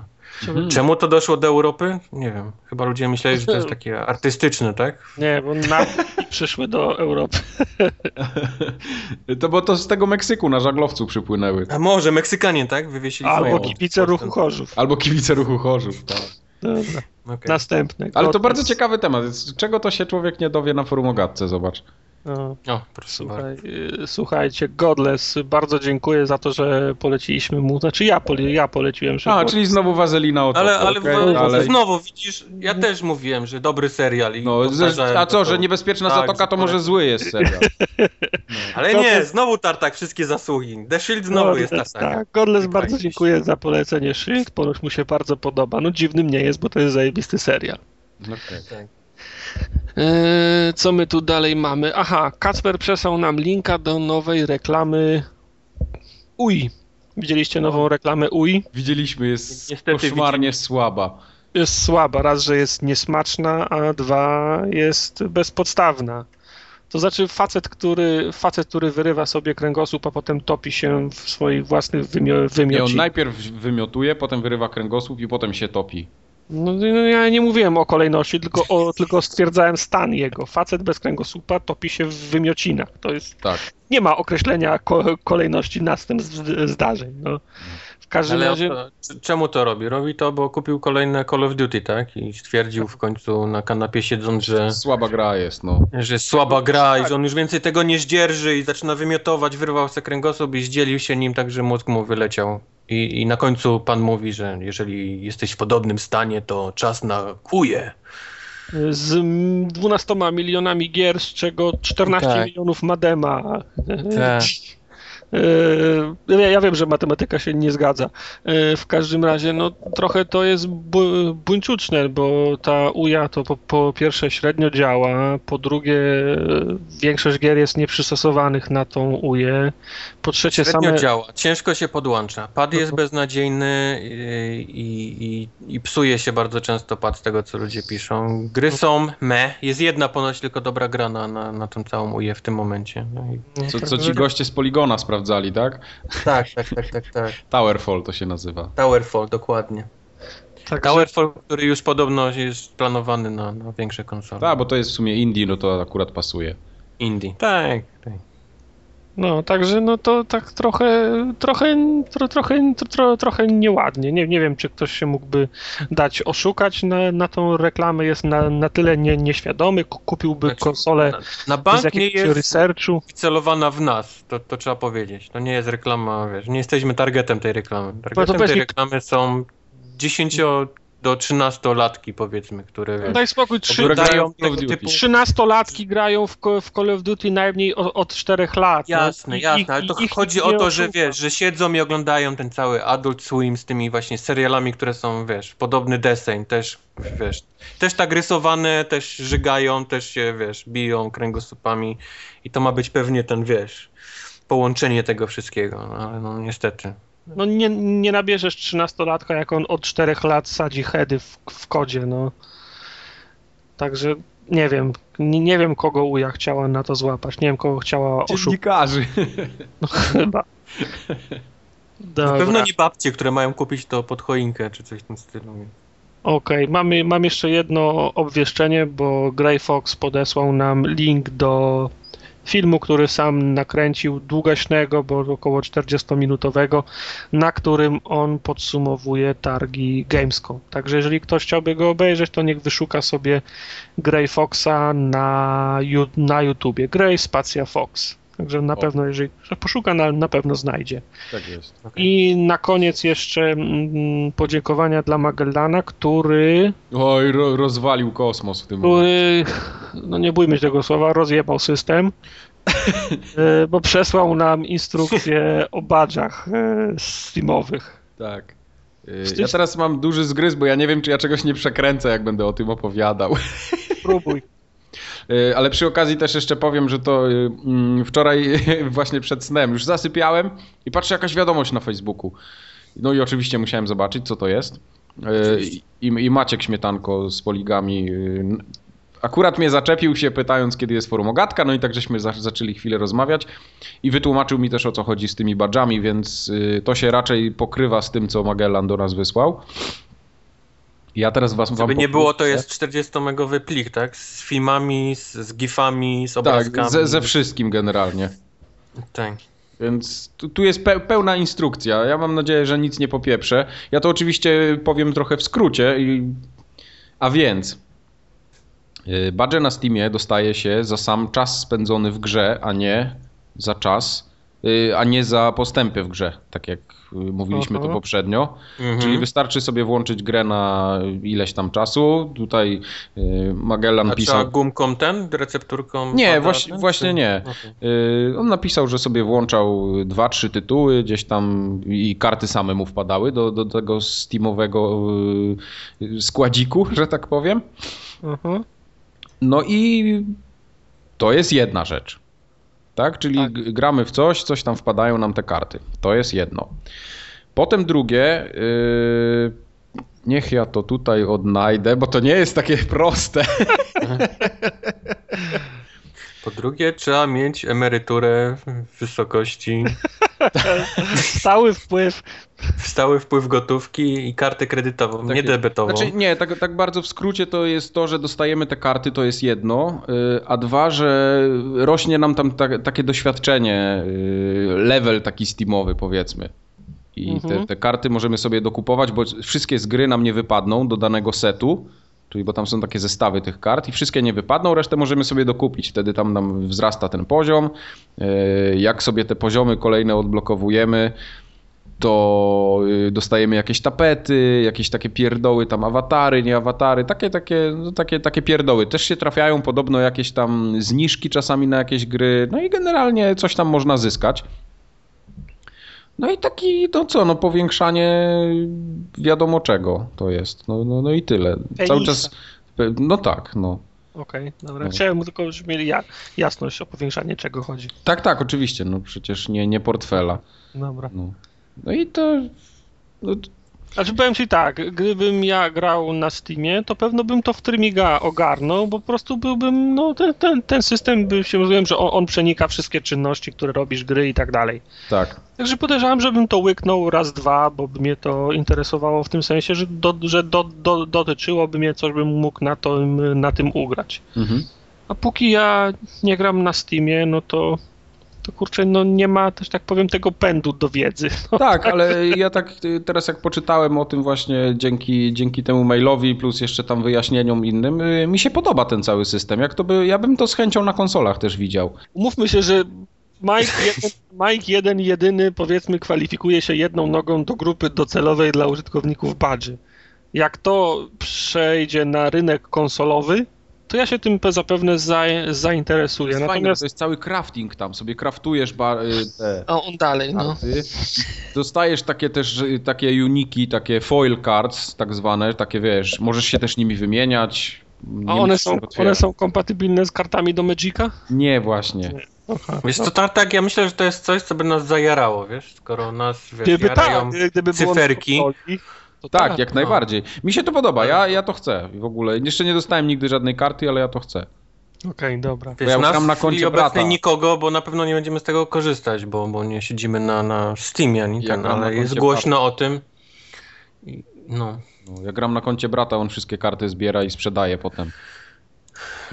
Mhm. Czemu to doszło do Europy? Nie wiem. Chyba ludzie myśleli, że to jest takie artystyczne, tak? Nie, bo na przyszły do Europy. To bo to z tego Meksyku na żaglowcu przypłynęły. A może Meksykanie, tak? Wywiesili Albo kibice ruchu Chorzów. Albo kibice ruchu Chorzów, tak. Dobra, Okej. następne. Ale to bardzo ciekawy temat. Z Czego to się człowiek nie dowie na forum o gadce, zobacz. No, O, proszę bardzo. słuchaj, y, słuchajcie, Godless, bardzo dziękuję za to, że poleciliśmy mu, znaczy ja, pole, ja poleciłem, że A, czyli znowu wazelina o to. Ale, ale, okej, ale znowu widzisz, ja też mówiłem, że dobry serial. I No, a co, to. że niebezpieczna Tak, zatoka to że może zły jest serial. Ale nie, znowu tartak, wszystkie zasługi. The Shield znowu jest Godless, tartak. tak. Godless, Tak, bardzo tak. dziękuję za polecenie Shield, ponoć mu się bardzo podoba. No dziwnym nie jest, bo to jest zajebisty serial. Okej. Eee, co my tu dalej mamy? Aha, Kacper przesłał nam linka do nowej reklamy UI. Widzieliście nową reklamę UI? Widzieliśmy, jest Niestety koszmarnie słaba. Jest słaba. Raz, że jest niesmaczna, a dwa, jest bezpodstawna. To znaczy facet, który, facet, który wyrywa sobie kręgosłup, a potem topi się w swoich własnych wymio, Nie, on najpierw wymiotuje, potem wyrywa kręgosłup i potem się topi. No, no, ja nie mówiłem o kolejności, tylko, o, tylko stwierdzałem stan jego. Facet bez kręgosłupa topi się w wymiocinach. To jest Tak. nie ma określenia ko kolejności następstw zdarzeń. No. Każdym Ale razie. to, czemu to robi? Robi to, bo kupił kolejne Call of Duty, tak? I stwierdził w końcu na kanapie siedząc, że, Słaba gra jest, no. że jest słaba gra i że on już więcej tego nie zdzierży i zaczyna wymiotować, wyrwał sobie kręgosłup i zdzielił się nim tak, że mózg mu wyleciał. I, I na końcu pan mówi, że jeżeli jesteś w podobnym stanie, to czas na kuje. Z mm, 12 milionami gier, z czego 14 Tak. milionów Madema. Tak. E, Ja ja wiem, że matematyka się nie zgadza. E, W każdym razie, no trochę to jest bu- buńczuczne, bo ta UJA to po, po pierwsze średnio działa, po drugie większość gier jest nieprzystosowanych na tą UJę, po trzecie Średnio same... działa, ciężko się podłącza. Pad jest beznadziejny i, i, i, i psuje się bardzo często pad z tego, co ludzie piszą. Gry są me. Jest jedna ponoć tylko dobra gra na, na, tą całą UE w tym momencie. No i Co, co Także- ci goście z Poligona sprawdzają? Sprawdzali, tak? Tak, tak, tak, tak, tak. Towerfall to się nazywa. Towerfall, dokładnie. Także, Towerfall, który już podobno jest planowany na, na większe konsole. Tak, bo to jest w sumie indie, no to akurat pasuje. Indie. Tak, tak. No, także no to tak trochę, trochę, tro, trochę, tro, trochę nieładnie. Nie, nie wiem, czy ktoś się mógłby dać oszukać na, na tą reklamę. Jest na, na tyle nie, nieświadomy, ku- kupiłby Znaczy, konsolę Na, na bank nie jakiegoś jest researchu. celowana w nas, to, to trzeba powiedzieć. To nie jest reklama, wiesz, nie jesteśmy targetem tej reklamy. Targetem No weź tej reklamy są 10 do 13 latki powiedzmy, które wiesz, Daj spokój, trzy, tego Duty. typu... Trzynastolatki grają w, w Call of Duty najmniej o- od 4 lat. no. Jasne, I- jasne, ale to ich chodzi nikt o to, że wiesz, że siedzą i oglądają ten cały Adult Swim z tymi właśnie serialami, które są, wiesz, podobny deseń, też, wiesz, też tak rysowane, też żygają, też się, wiesz, biją kręgosłupami i to ma być pewnie ten, wiesz, połączenie tego wszystkiego, no, ale no niestety. No nie, nie nabierzesz trzynastolatka, jak on od 4 lat sadzi heady w, w kodzie, no. Także nie wiem, nie, nie wiem kogo Uja chciała na to złapać, nie wiem kogo chciała oszukać, Dziennikarzy. no, chyba. Na pewno nie babcie, które mają kupić to pod choinkę, czy coś w tym stylu. okej, mamy, mam jeszcze jedno obwieszczenie, bo Grey Fox podesłał nam link do filmu, który sam nakręcił, długaśnego, bo około 40-minutowego, na którym on podsumowuje targi Gamescom. Także jeżeli ktoś chciałby go obejrzeć, to niech wyszuka sobie Grey Foxa na, na YouTubie. Grey Spacja Fox. Także na O. pewno, jeżeli że poszuka, na, na pewno znajdzie. Tak jest. I na koniec jeszcze mm, podziękowania dla Magellana, który, Oj, ro, rozwalił kosmos w tym momencie. który, no nie bójmy się tego słowa, rozjebał system, e, bo przesłał nam instrukcje o badżach e, steamowych. Tak. Wstyd- Ja teraz mam duży zgryz, bo ja nie wiem, czy ja czegoś nie przekręcę, jak będę o tym opowiadał. Spróbuj. Y, Ale przy okazji też jeszcze powiem, że to y, mm, wczoraj właśnie przed snem już zasypiałem i patrzę jakaś wiadomość na Facebooku. No i oczywiście musiałem zobaczyć, co to jest. Y. I, I Maciek Śmietanko z poligami akurat mnie zaczepił się pytając, kiedy jest forum Ogatka, no i tak żeśmy za, zaczęli chwilę rozmawiać i wytłumaczył mi też o co chodzi z tymi badżami, więc to się raczej pokrywa z tym, co Magellan do nas wysłał. Ja teraz was Żeby wam nie było, to jest 40-megowy plik, tak? Z filmami, z, z gifami, z Tak, obrazkami. ze, ze wszystkim generalnie. Tak. Więc tu, tu jest pe pełna instrukcja. Ja mam nadzieję, że nic nie popieprzę. Ja to oczywiście powiem trochę w skrócie. I... A więc. yy, Badże na Steamie dostaje się za sam czas spędzony w grze, a nie za czas, yy, a nie za postępy w grze, tak jak mówiliśmy Aha. to poprzednio. Mhm. Czyli wystarczy sobie włączyć grę na ileś tam czasu. Tutaj yy, Magellan A pisał. gumką ten, recepturką? Nie, właśnie- ten, właśnie czy- nie. Okej. Yy, On napisał, że sobie włączał dwa, trzy tytuły, gdzieś tam i karty same mu wpadały do, do tego Steamowego yy, składziku, że tak powiem. Mhm. No i to jest jedna rzecz. Tak? Czyli Tak. gramy w coś, coś tam wpadają nam te karty. To jest jedno. Potem drugie. Yy, niech ja to tutaj odnajdę, bo to nie jest takie proste. Po drugie, trzeba mieć emeryturę w wysokości, Stały wpływ. Stały wpływ gotówki i kartę kredytową, nie jest. debetową. Znaczy, nie, tak, tak bardzo w skrócie to jest to, że dostajemy te karty, to jest jedno, y, a dwa, że rośnie nam tam ta, takie doświadczenie, y, level taki steamowy powiedzmy. I Mhm. te, te karty możemy sobie dokupować, bo wszystkie z gry nam nie wypadną do danego setu, czyli bo tam są takie zestawy tych kart i wszystkie nie wypadną, resztę możemy sobie dokupić. Wtedy tam nam wzrasta ten poziom. Y, Jak sobie te poziomy kolejne odblokowujemy, to y, dostajemy jakieś tapety, jakieś takie pierdoły, tam awatary, nie awatary, takie, takie, no, takie, takie pierdoły. Też się trafiają podobno jakieś tam zniżki czasami na jakieś gry, no i generalnie coś tam można zyskać. No i taki, no co, no powiększanie wiadomo czego to jest. No, no, no i tyle. Penisa. Cały czas, no tak, no. Okej, dobra. No. Chciałem tylko, żeby mieli ja, jasność o powiększanie czego chodzi. Tak, tak, oczywiście, no przecież nie, nie portfela. Dobra. No, no i to. No, Znaczy powiem ci tak, gdybym ja grał na Steamie, to pewno bym to w Trymiga ogarnął, bo po prostu byłbym, no ten, ten, ten system by się rozumiem, że on, on przenika wszystkie czynności, które robisz, gry i tak dalej. Tak. Także podejrzewam, żebym to łyknął raz, dwa, bo by mnie to interesowało w tym sensie, że, do, że do, do, dotyczyłoby mnie, coś bym mógł na, to, na tym ugrać. Mhm. A póki ja nie gram na Steamie, no to, to kurczę, no nie ma też tak powiem tego pędu do wiedzy. No, Tak, ale ja tak teraz jak poczytałem o tym właśnie dzięki, dzięki temu mailowi plus jeszcze tam wyjaśnieniom innym, y, mi się podoba ten cały system. Jak to by, ja bym to z chęcią na konsolach też widział. Umówmy się, że Mike jeden, Mike jeden jedyny powiedzmy kwalifikuje się jedną nogą do grupy docelowej dla użytkowników badży. Jak to przejdzie na rynek konsolowy, to ja się tym zapewne za, zainteresuję. Jest fajne, Natomiast to jest cały crafting tam, sobie kraftujesz ba, y, te a on dalej, no. Dostajesz takie też y, takie uniki, takie foil cards tak zwane, takie wiesz, możesz się też nimi wymieniać. Nie A one są, one są kompatybilne z kartami do Magica? Nie, właśnie. Aha. Wiesz co, tak, tak, ja myślę, że to jest coś, co by nas zajarało, wiesz, skoro nas, wiesz, Gdyby jarają tak, gdyby było cyferki. konsoli, to Tak, jak no. najbardziej. Mi się to podoba, ja, ja to chcę w ogóle. Jeszcze nie dostałem nigdy żadnej karty, ale ja to chcę. Okej, dobra. Wiesz, ja nas gram na koncie obecnej brata. nikogo, bo na pewno nie będziemy z tego korzystać, bo, bo nie siedzimy na, na Steamie ani Ja ten, ale jest głośno o tym. I, no, No, ja gram na koncie brata, on wszystkie karty zbiera i sprzedaje potem.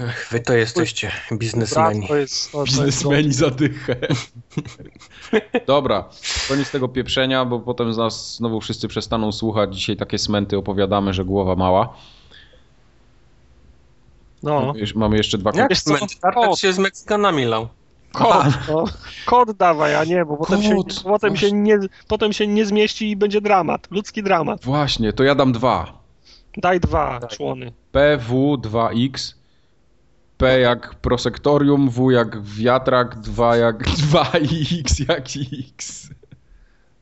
Ech, wy to jesteście biznesmeni. to jest, to, to jest Biznesmeni zadychę. Dobra, koniec tego pieprzenia, bo potem z nas znowu wszyscy przestaną słuchać. Dzisiaj takie smenty opowiadamy, że głowa mała. No, Mamy jeszcze- dwa Jak cement? Tartak się z Meksykanami lał. kod, no. kod dawaj, a nie, bo potem, się, potem, się nie, potem się nie zmieści i będzie dramat, ludzki dramat. Właśnie, to ja dam dwa. Daj dwa Daj. człony. PW2X. P jak prosektorium, W jak wiatrak, 2 jak 2X jak X.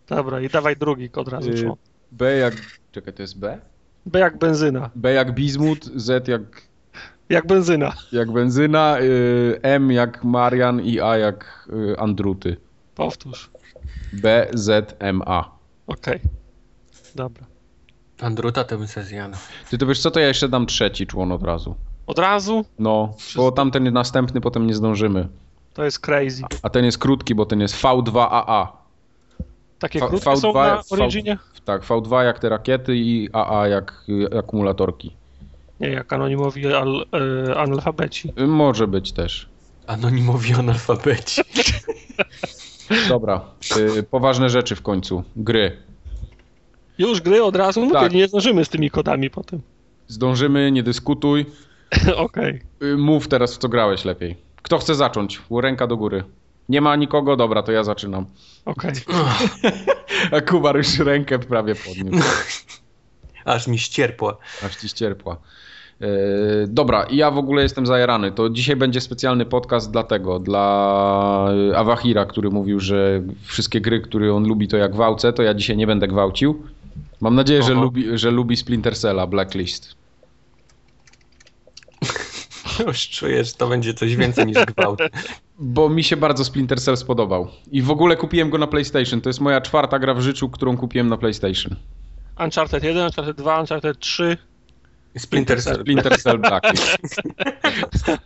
Dobra, i dawaj drugi od razu Y. B jak. Czekaj, to jest B? B jak benzyna. B jak bizmut, Z jak, Jak benzyna. jak benzyna, y, M jak Marian i A jak y, Andruty. Powtórz. B, Z, M, A. Okej. Dobra. Andruta to bym se zjadł. Ty to wiesz co, to ja jeszcze dam trzeci człon od razu. Od razu No, bo tamten następny potem nie zdążymy. to jest crazy. A ten jest krótki, bo ten jest V2AA. Takie V- krótkie są V2 na V- Originie? Tak, V2 jak te rakiety i AA jak y, akumulatorki. Nie, jak anonimowi al, e, analfabeci. Y, Może być też. Anonimowi analfabeci. Dobra, y, poważne rzeczy w końcu. Gry. Już gry od razu? No Tak. to nie zdążymy z tymi kodami potem. Zdążymy, nie dyskutuj. Okej. Y, Mów teraz, w co grałeś lepiej. Kto chce zacząć? Ręka do góry. Nie ma nikogo? Dobra, to ja zaczynam. Okej. A Kubar już rękę prawie podniósł. Aż mi ścierpła. Aż ci ścierpła. Yy, dobra, ja w ogóle jestem zajarany. To dzisiaj będzie specjalny podcast dla tego, dla y, Awahira, który mówił, że wszystkie gry, które on lubi, to jak gwałcę, to ja dzisiaj nie będę gwałcił. Mam nadzieję, że lubi, że lubi Splinter Cella, Blacklist. Już czuję, że to będzie coś więcej niż gwałt. Bo mi się bardzo Splinter Cell spodobał. I w ogóle kupiłem go na PlayStation. To jest moja czwarta gra w życiu, którą kupiłem na PlayStation. Uncharted 1, Uncharted 2, Uncharted 3. Splinter Cell. Splinter Cell Blacklist.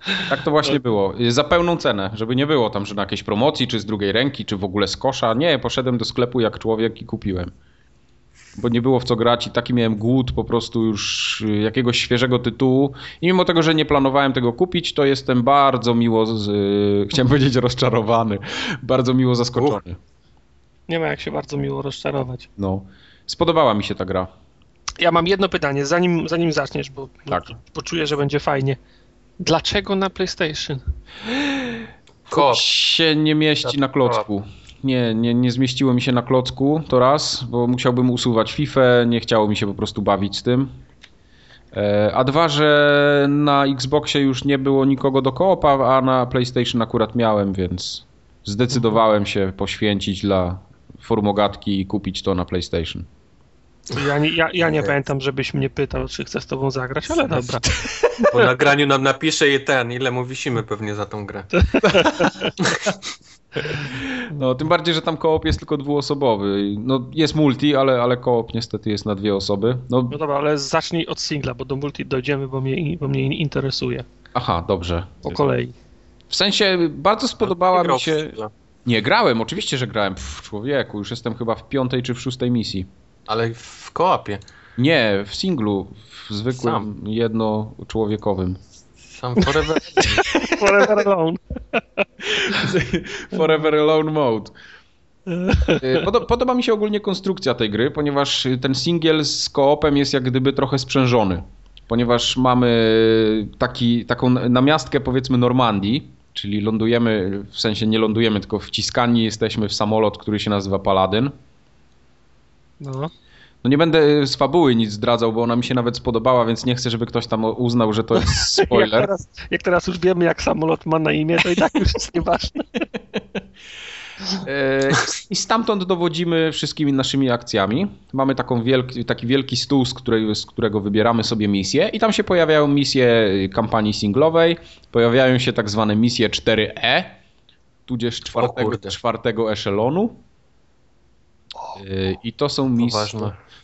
Tak to właśnie było. Za pełną cenę, żeby nie było tam, że na jakiejś promocji, czy z drugiej ręki, czy w ogóle z kosza. Nie, poszedłem do sklepu jak człowiek i kupiłem. Bo nie było w co grać i taki miałem głód po prostu już y, jakiegoś świeżego tytułu. I mimo tego, że nie planowałem tego kupić, to jestem bardzo miło, z, y, chciałem powiedzieć rozczarowany, bardzo miło zaskoczony. Nie ma jak się bardzo miło rozczarować. No. Spodobała mi się ta gra. Ja mam jedno pytanie, zanim, zanim zaczniesz, bo, Tak. bo poczuję, że będzie fajnie. Dlaczego na PlayStation? Kop. się nie mieści na klocku. Nie, nie, nie zmieściło mi się na klocku, to raz, bo musiałbym usuwać FIFA, nie chciało mi się po prostu bawić z tym. E, A dwa, że na Xboxie już nie było nikogo do koopa, a na PlayStation akurat miałem, więc zdecydowałem się poświęcić dla formogatki i kupić to na PlayStation. Ja nie, ja, ja nie pamiętam, żebyś mnie pytał, czy chcę z tobą zagrać, ale dobra. Po nagraniu nam napisze je ten, ile mu wisimy pewnie za tą grę. No, tym bardziej, że tam koop jest tylko dwuosobowy. No, jest multi, ale, ale koop niestety jest na dwie osoby. No, No dobra, ale zacznij od singla, bo do multi dojdziemy, bo mnie, bo mnie interesuje. aha, dobrze. Po kolei. W sensie bardzo spodobała mi w się... singla. Nie, grałem, oczywiście, że grałem. Pff, człowieku, już jestem chyba w piątej czy w szóstej misji. Ale w koopie. Nie, w singlu, w zwykłym, Sam. jednoczłowiekowym. Sam forever. Forever Alone. Forever Alone Mode. Y, Podo- podoba mi się ogólnie konstrukcja tej gry, ponieważ ten singiel z koopem jest jak gdyby trochę sprzężony. Ponieważ mamy taki, taką namiastkę powiedzmy Normandii, czyli lądujemy, w sensie nie lądujemy, tylko wciskani jesteśmy w samolot, który się nazywa Paladyn. No. No nie będę z fabuły nic zdradzał, bo ona mi się nawet spodobała, więc nie chcę, żeby ktoś tam uznał, że to jest Jak spoiler. teraz, jak teraz już wiemy, jak samolot ma na imię, to i tak już jest nieważne. E, I stamtąd dowodzimy wszystkimi naszymi akcjami. Mamy taką wielki, taki wielki stół, z, której, z którego wybieramy sobie misje i tam się pojawiają misje kampanii singlowej, pojawiają się tak zwane misje 4E, tudzież czwartego, czwartego eszelonu. E, I to są misje.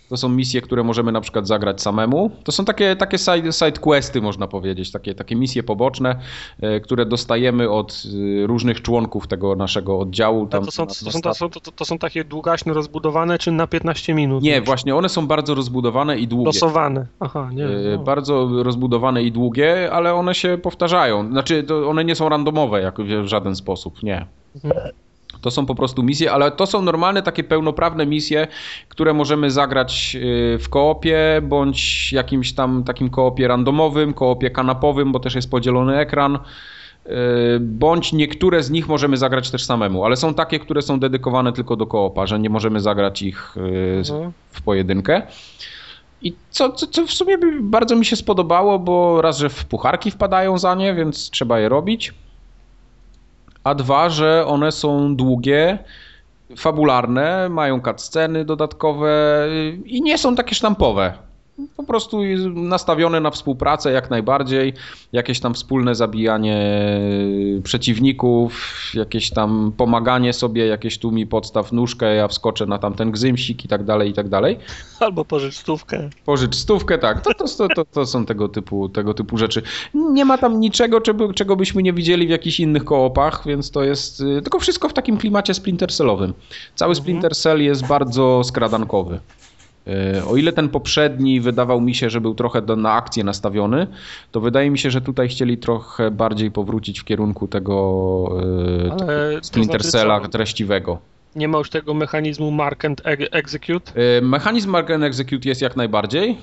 To są misje, które możemy na przykład zagrać samemu. To są takie, takie side, side questy, można powiedzieć, takie, takie misje poboczne, e, które dostajemy od e, różnych członków tego naszego oddziału. Tam to, są, to, są, to, są, to, są takie długaśne, rozbudowane, czy na 15 minut? Nie, już? właśnie one są bardzo rozbudowane i długie. Losowane. Aha, nie. E, No. Bardzo rozbudowane i długie, ale one się powtarzają. Znaczy, one nie są randomowe jak w żaden sposób, nie. Mhm. To są po prostu misje, ale to są normalne takie pełnoprawne misje, które możemy zagrać y, w koopie, bądź jakimś tam takim koopie randomowym, koopie kanapowym, bo też jest podzielony ekran. y, Bądź niektóre z nich możemy zagrać też samemu, ale są takie, które są dedykowane tylko do koopa, że nie możemy zagrać ich y, Mhm. w pojedynkę. I co, co, co w sumie bardzo mi się spodobało, bo raz, że w pucharki wpadają za nie, więc trzeba je robić. A dwa, że one są długie, fabularne, mają cutsceny dodatkowe i nie są takie sztampowe. Po prostu nastawione na współpracę jak najbardziej, jakieś tam wspólne zabijanie przeciwników, jakieś tam pomaganie sobie, jakieś tu mi podstaw nóżkę, ja wskoczę na tamten gzymsik i tak dalej, i tak dalej. Albo pożycz stówkę. Pożycz stówkę, tak. To, to, to, to, są tego typu, tego typu rzeczy. Nie ma tam niczego, czego, czego byśmy nie widzieli w jakichś innych koopach, więc to jest y, tylko wszystko w takim klimacie Splinter Cellowym. Cały Splinter Cell jest bardzo skradankowy. Y, O ile ten poprzedni wydawał mi się, że był trochę do, na akcję nastawiony, to wydaje mi się, że tutaj chcieli trochę bardziej powrócić w kierunku tego y, Ale to Splinter znaczy Cella treściwego. Nie ma już tego mechanizmu mark and execute? Y, Mechanizm Mark and Execute jest jak najbardziej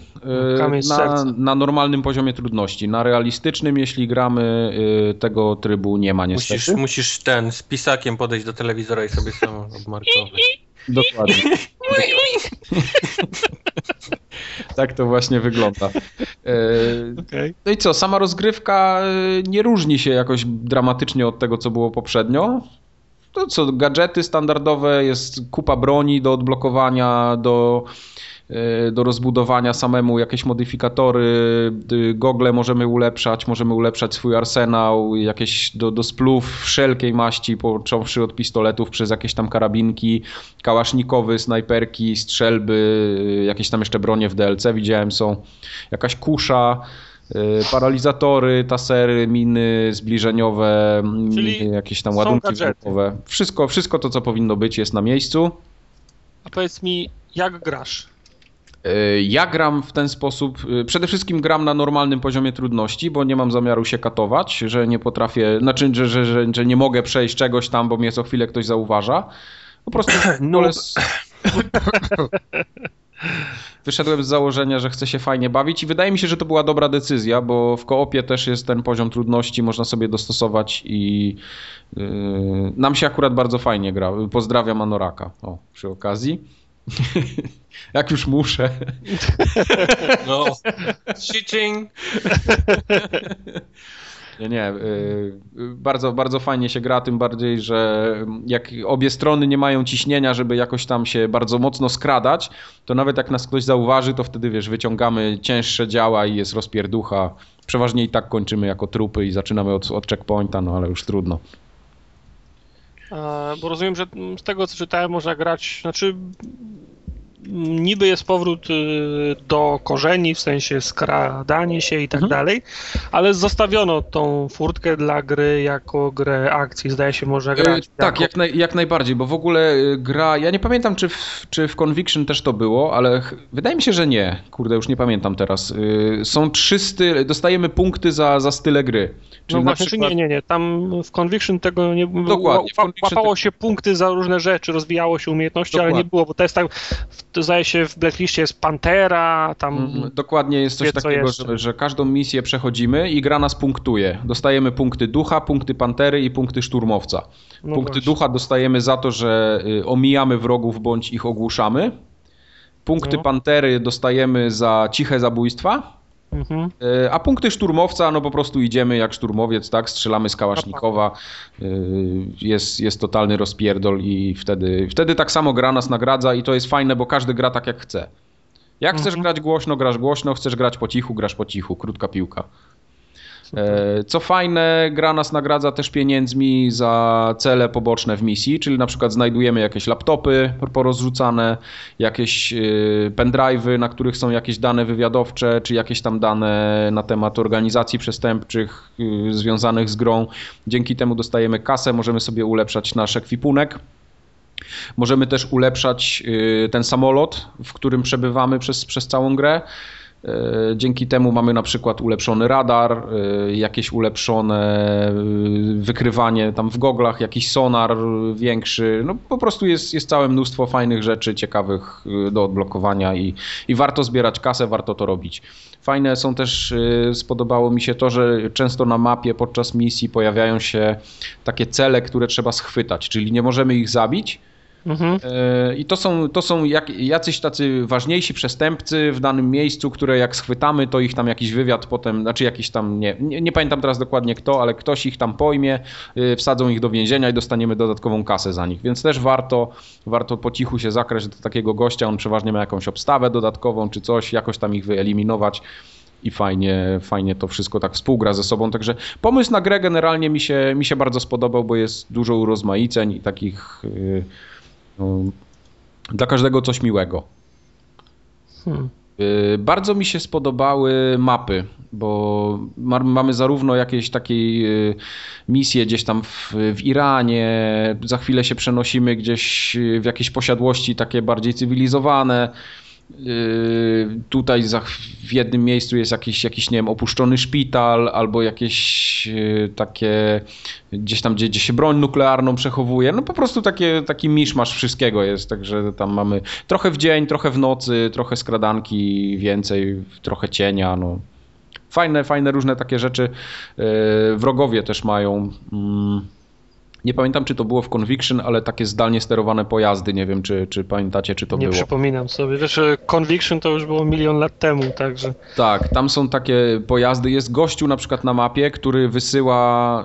z na, na normalnym poziomie trudności. Na realistycznym, jeśli gramy, tego trybu nie ma niestety. Musisz, musisz ten z pisakiem podejść do telewizora i sobie sam obmarkować. Dokładnie. tak to właśnie wygląda. Y, Okej. No i co, sama rozgrywka y, nie różni się jakoś dramatycznie od tego, co było poprzednio. To co, gadżety standardowe, jest kupa broni do odblokowania, do, do rozbudowania samemu, jakieś modyfikatory, y, gogle możemy ulepszać, możemy ulepszać swój arsenał, jakieś do, do splów wszelkiej maści, począwszy od pistoletów przez jakieś tam karabinki, kałasznikowy, snajperki, strzelby, y, jakieś tam jeszcze bronie w DLC widziałem są, jakaś kusza, y, paralizatory, tasery, miny zbliżeniowe, Czyli miny, jakieś tam ładunki wybuchowe. Wszystko, wszystko to, co powinno być, jest na miejscu. A powiedz mi, jak grasz? Y, Ja gram w ten sposób. y, Przede wszystkim gram na normalnym poziomie trudności, bo nie mam zamiaru się katować, że nie potrafię, znaczy, że, że, że, że nie mogę przejść czegoś tam, bo mnie co chwilę ktoś zauważa. Po prostu No. wyszedłem z założenia, że chcę się fajnie bawić i wydaje mi się, że to była dobra decyzja, bo w koopie też jest ten poziom trudności, można sobie dostosować i yy, nam się akurat bardzo fajnie gra. Pozdrawiam Anoraka, o, przy okazji. Jak już muszę. No. Cheating. Nie, nie. y, Bardzo, bardzo fajnie się gra, tym bardziej, że jak obie strony nie mają ciśnienia, żeby jakoś tam się bardzo mocno skradać, to nawet jak nas ktoś zauważy, to wtedy wiesz, wyciągamy cięższe działa i jest rozpierducha. Przeważnie i tak kończymy jako trupy i zaczynamy od, od checkpointa, no ale już trudno. E, bo rozumiem, że z tego co czytałem można grać, znaczy niby jest powrót y, do korzeni, w sensie skradanie się i tak mhm. dalej, ale zostawiono tą furtkę dla gry jako grę akcji. Zdaje się, można grać. Yy, tak, jak, naj, jak najbardziej, bo w ogóle y, gra, ja nie pamiętam, czy w, czy w Conviction też to było, ale wydaje mi się, że nie. Kurde, już nie pamiętam teraz. Yy, są trzy style, dostajemy punkty za, za style gry. Czyli no właśnie, przykład... nie, nie, nie. Tam w Conviction tego nie było. Dokładnie. Łapało się punkty za różne rzeczy, rozwijało się umiejętności, Dokładnie. ale nie było, bo to jest tak, to zdaje się w Blacklistie jest Pantera, tam... Mm, dokładnie jest coś wie, takiego, że, że, każdą misję przechodzimy i gra nas punktuje. Dostajemy punkty ducha, punkty Pantery i punkty szturmowca. No punkty właśnie. ducha dostajemy za to, że y, omijamy wrogów bądź ich ogłuszamy. Punkty no. Pantery dostajemy za ciche zabójstwa. Mhm. E, a punkty szturmowca, no po prostu idziemy jak szturmowiec, tak? Strzelamy z Kałasznikowa, e, jest, jest totalny rozpierdol i wtedy, wtedy tak samo gra nas nagradza i to jest fajne, bo każdy gra tak jak chce. Jak chcesz mhm. grać głośno, grasz głośno, chcesz grać po cichu, grasz po cichu, krótka piłka. E, co fajne, gra nas nagradza też pieniędzmi za cele poboczne w misji, czyli na przykład znajdujemy jakieś laptopy porozrzucane, jakieś e, pendrive'y, na których są jakieś dane wywiadowcze, czy jakieś tam dane na temat organizacji przestępczych e, związanych z grą. Dzięki temu dostajemy kasę, możemy sobie ulepszać nasz ekwipunek. Możemy też ulepszać ten samolot, w którym przebywamy przez, przez całą grę. E, dzięki temu mamy na przykład ulepszony radar, e, jakieś ulepszone e, wykrywanie tam w goglach, jakiś sonar większy. No po prostu jest, jest całe mnóstwo fajnych rzeczy ciekawych do odblokowania i, i warto zbierać kasę, warto to robić. Fajne są też, spodobało mi się to, że często na mapie podczas misji pojawiają się takie cele, które trzeba schwytać, czyli nie możemy ich zabić, Mhm. E, I to są, to są jak, jacyś tacy ważniejsi przestępcy w danym miejscu, które jak schwytamy, to ich tam jakiś wywiad potem, znaczy jakiś tam, nie, nie, nie pamiętam teraz dokładnie kto, ale ktoś ich tam pojmie, e, wsadzą ich do więzienia i dostaniemy dodatkową kasę za nich. Więc też warto, warto po cichu się zakraść do takiego gościa, on przeważnie ma jakąś obstawę dodatkową czy coś, jakoś tam ich wyeliminować i fajnie, fajnie to wszystko tak współgra ze sobą. Także pomysł na grę generalnie mi się, mi się bardzo spodobał, bo jest dużo urozmaiceń i takich. Yy, dla każdego coś miłego. Hmm. Y, bardzo mi się spodobały mapy, bo mamy zarówno jakieś takie y, misje gdzieś tam w, w, Iranie, za chwilę się przenosimy gdzieś w jakieś posiadłości takie bardziej cywilizowane. Yy, tutaj za, w jednym miejscu jest jakiś, jakiś, nie wiem, opuszczony szpital albo jakieś yy, takie gdzieś tam, gdzie, gdzie się broń nuklearną przechowuje. No po prostu takie, taki miszmasz wszystkiego jest, także tam mamy trochę w dzień, trochę w nocy, trochę skradanki więcej, trochę cienia, no. Fajne, fajne różne takie rzeczy. Yy, wrogowie też mają... Mm, nie pamiętam, czy to było w Conviction, ale takie zdalnie sterowane pojazdy. Nie wiem, czy, czy pamiętacie, czy to nie było. Nie przypominam sobie. Wiesz, Conviction to już było milion lat temu, także. Tak, tam są takie pojazdy. Jest gościu na przykład na mapie, który wysyła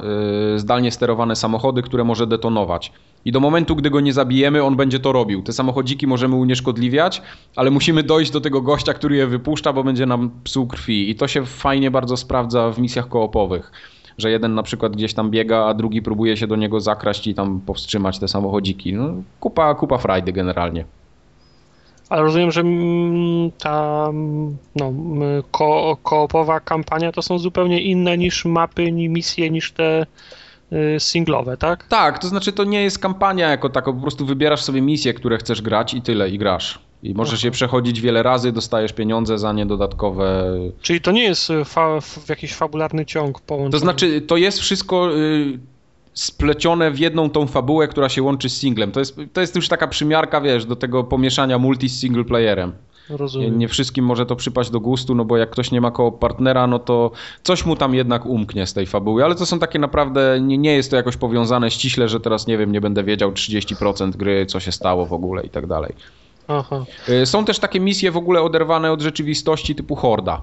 y, zdalnie sterowane samochody, które może detonować. I do momentu, gdy go nie zabijemy, on będzie to robił. Te samochodziki możemy unieszkodliwiać, ale musimy dojść do tego gościa, który je wypuszcza, bo będzie nam psuł krwi. I to się fajnie bardzo sprawdza w misjach koopowych że jeden na przykład gdzieś tam biega, a drugi próbuje się do niego zakraść i tam powstrzymać te samochodziki. No, kupa, kupa frajdy generalnie. Ale rozumiem, że ta no, ko koopowa kampania to są zupełnie inne niż mapy, ni misje, niż te singlowe, tak? Tak, to znaczy to nie jest kampania jako taka, po prostu wybierasz sobie misje, które chcesz grać i tyle, i grasz. I możesz je przechodzić wiele razy, dostajesz pieniądze za nie dodatkowe. Czyli to nie jest y, fa jakiś fabularny ciąg połączony? To znaczy, to jest wszystko y, splecione w jedną tą fabułę, która się łączy z singlem. To jest, to jest już taka przymiarka, wiesz, do tego pomieszania multi z single playerem. Nie, nie, wszystkim może to przypaść do gustu, no bo jak ktoś nie ma koło partnera, no to coś mu tam jednak umknie z tej fabuły, ale to są takie naprawdę, nie, nie jest to jakoś powiązane ściśle, że teraz nie wiem, nie będę wiedział 30% gry, co się stało w ogóle i tak dalej. Aha. Y, są też takie misje w ogóle oderwane od rzeczywistości typu Horda.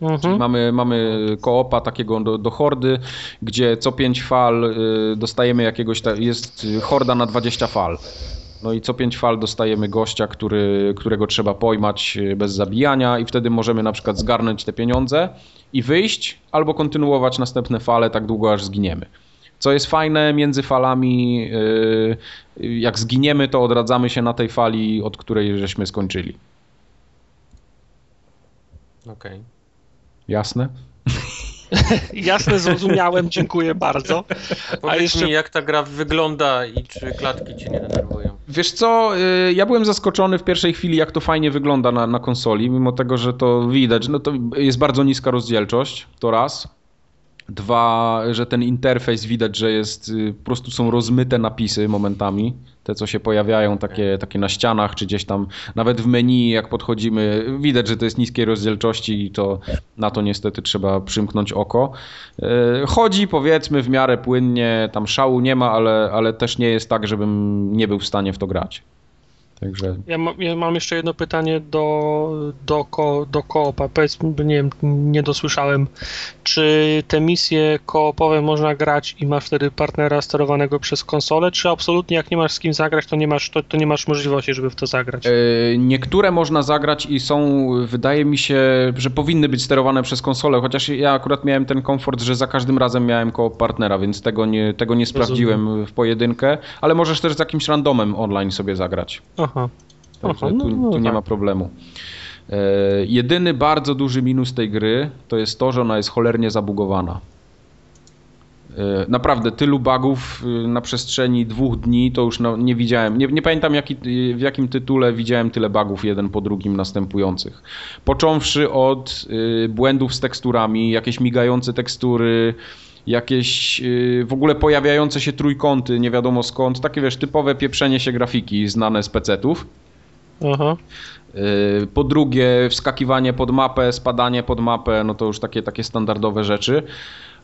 Mhm. mamy, mamy koopa takiego do, do hordy, gdzie co 5 fal y, dostajemy jakiegoś, jest horda na 20 fal. No i co 5 fal dostajemy gościa, który, którego trzeba pojmać y, bez zabijania i wtedy możemy na przykład zgarnąć te pieniądze i wyjść, albo kontynuować następne fale tak długo, aż zginiemy. Co jest fajne, między falami, yy, jak zginiemy, to odradzamy się na tej fali, od której żeśmy skończyli. Okej. Okay. Jasne? Jasne, zrozumiałem, dziękuję bardzo. A jeszcze mi, jak ta gra wygląda i czy klatki cię nie denerwują? Wiesz co, y, ja byłem zaskoczony w pierwszej chwili, jak to fajnie wygląda na, na konsoli, mimo tego, że to widać, no to jest bardzo niska rozdzielczość, to raz. Dwa, że ten interfejs widać, że jest, y, po prostu są rozmyte napisy momentami. Te, co się pojawiają takie, takie na ścianach, czy gdzieś tam, nawet w menu, jak podchodzimy, widać, że to jest niskiej rozdzielczości i to na to niestety trzeba przymknąć oko. Y, chodzi powiedzmy w miarę płynnie, tam szału nie ma, ale, ale też nie jest tak, żebym nie był w stanie w to grać. Także... Ja, ma, ja, mam jeszcze jedno pytanie do, do, ko, do koopa. Powiedz, nie wiem, nie dosłyszałem. Czy te misje koopowe można grać i masz wtedy partnera sterowanego przez konsolę, czy absolutnie jak nie masz z kim zagrać, to nie masz, to, to nie masz możliwości, żeby w to zagrać? Yy, niektóre można zagrać i są, wydaje mi się, że powinny być sterowane przez konsolę, chociaż ja akurat miałem ten komfort, że za każdym razem miałem koło partnera, więc tego nie, tego nie sprawdziłem Rozumiem. w pojedynkę, ale możesz też z jakimś randomem online sobie zagrać. Aha. Także Aha, no, tu, no, tu nie tak. ma problemu. E, jedyny bardzo duży minus tej gry to jest to, że ona jest cholernie zabugowana. E, naprawdę, tylu bugów y, na przestrzeni dwóch dni to już no, nie widziałem. Nie, nie pamiętam jaki, w jakim tytule widziałem tyle bugów jeden po drugim następujących. Począwszy od błędów z teksturami, jakieś migające tekstury, jakieś y, w ogóle pojawiające się trójkąty, nie wiadomo skąd, takie wiesz, typowe pieprzenie się grafiki znane z pecetów. Aha. Y, po drugie, wskakiwanie pod mapę, spadanie pod mapę, no to już takie, takie standardowe rzeczy.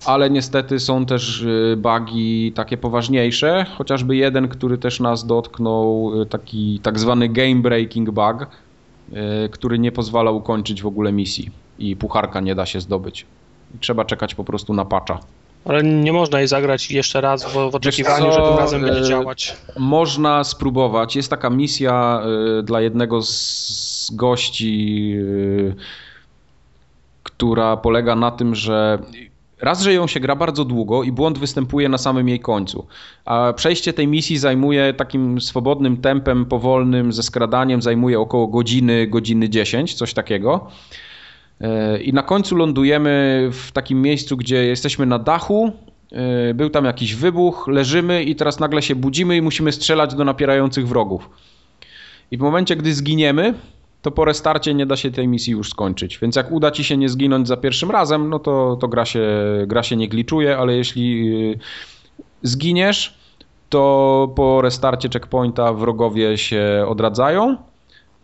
Ale niestety są też y, bugi takie poważniejsze, chociażby jeden, który też nas dotknął, taki tak zwany game breaking bug, który nie pozwala ukończyć w ogóle misji i pucharka nie da się zdobyć. Trzeba czekać po prostu na patcha. Ale nie można jej zagrać jeszcze raz w, w oczekiwaniu, że tym razem będzie e, działać. Można spróbować. Jest taka misja e, dla jednego z gości, e, która polega na tym, że Raz, że ją się gra bardzo długo i błąd występuje na samym jej końcu, a przejście tej misji zajmuje takim swobodnym tempem, powolnym, ze skradaniem, zajmuje około godziny, godziny 10, coś takiego. I na końcu lądujemy w takim miejscu, gdzie jesteśmy na dachu. E, był tam jakiś wybuch, leżymy i teraz nagle się budzimy i musimy strzelać do napierających wrogów. I w momencie, gdy zginiemy, to po restarcie nie da się tej misji już skończyć. Więc jak uda ci się nie zginąć za pierwszym razem, no to, to gra, się, gra się nie gliczuje, ale jeśli e, zginiesz, to po restarcie checkpointa wrogowie się odradzają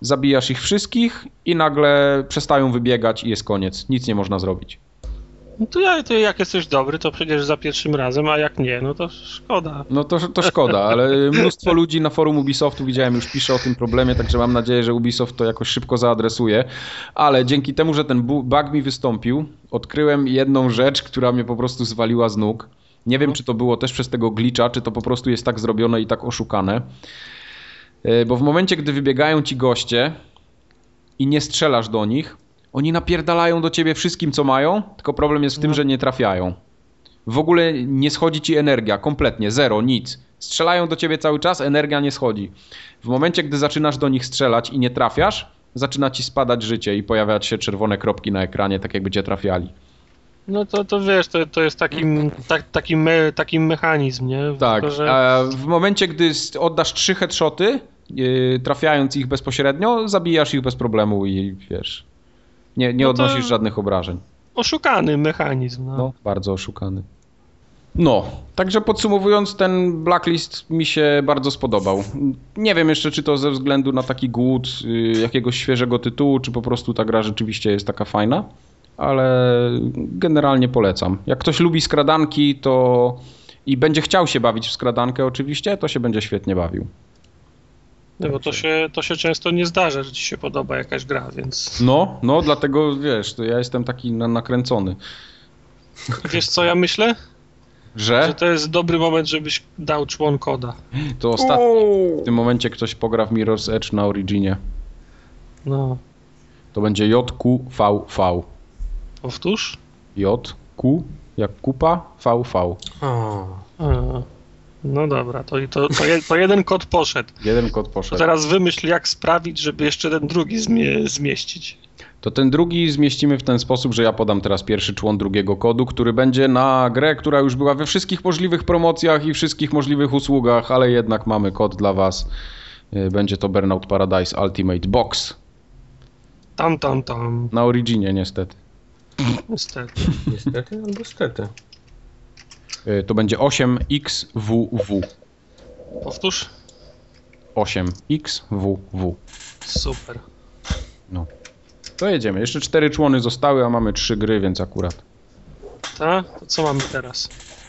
zabijasz ich wszystkich i nagle przestają wybiegać i jest koniec. Nic nie można zrobić. No to, ja, to jak jesteś dobry, to przecież za pierwszym razem, a jak nie, no to szkoda. No to, to szkoda, ale mnóstwo ludzi na forum Ubisoftu widziałem już pisze o tym problemie, także mam nadzieję, że Ubisoft to jakoś szybko zaadresuje. Ale dzięki temu, że ten bug mi wystąpił, odkryłem jedną rzecz, która mnie po prostu zwaliła z nóg. Nie wiem, czy to było też przez tego glitcha, czy to po prostu jest tak zrobione i tak oszukane. E, bo w momencie, gdy wybiegają ci goście i nie strzelasz do nich, oni napierdalają do ciebie wszystkim, co mają, tylko problem jest w tym, no. że nie trafiają. W ogóle nie schodzi ci energia, kompletnie, zero, nic. Strzelają do ciebie cały czas, energia nie schodzi. W momencie, gdy zaczynasz do nich strzelać i nie trafiasz, zaczyna ci spadać życie i pojawiać się czerwone kropki na ekranie, tak jakby cię trafiali. No to, to wiesz, to, to jest taki, tak, taki, me, taki mechanizm, nie? Tak, Tylko, że... a w momencie, gdy oddasz trzy headshoty, yy, trafiając ich bezpośrednio, zabijasz ich bez problemu i wiesz, nie, nie no odnosisz żadnych obrażeń. Oszukany mechanizm. No. no, bardzo oszukany. No, także podsumowując, ten Blacklist mi się bardzo spodobał. Nie wiem jeszcze, czy to ze względu na taki głód yy, jakiegoś świeżego tytułu, czy po prostu ta gra rzeczywiście jest taka fajna ale generalnie polecam. Jak ktoś lubi skradanki, to i będzie chciał się bawić w skradankę oczywiście, to się będzie świetnie bawił. No bo to się, to się często nie zdarza, że ci się podoba jakaś gra, więc... No, no, dlatego wiesz, to ja jestem taki nakręcony. Wiesz co ja myślę? Że? Że to jest dobry moment, żebyś dał człon koda. To ostatni. W tym momencie ktoś pogra w Mirror's Edge na Originie. No. To będzie JQVV. Powtórz? J, Q jak kupa, VV. O, A, No dobra, to, to, to, je, to jeden kod poszedł. Jeden kod To poszedł. teraz wymyśl, jak sprawić, żeby jeszcze ten drugi zmie, zmieścić. To ten drugi zmieścimy w ten sposób, że ja podam teraz pierwszy człon drugiego kodu, który będzie na grę, która już była we wszystkich możliwych promocjach i wszystkich możliwych usługach, ale jednak mamy kod dla Was. Y, Będzie to Burnout Paradise Ultimate Box. Tam, tam, tam. Na Originie niestety. Niestety. niestety albo stety. Y, To będzie 8XWW. Powtórz. 8XWW. Super. No. To jedziemy. Jeszcze cztery człony zostały, a mamy trzy gry, więc akurat. Tak? To co mamy teraz?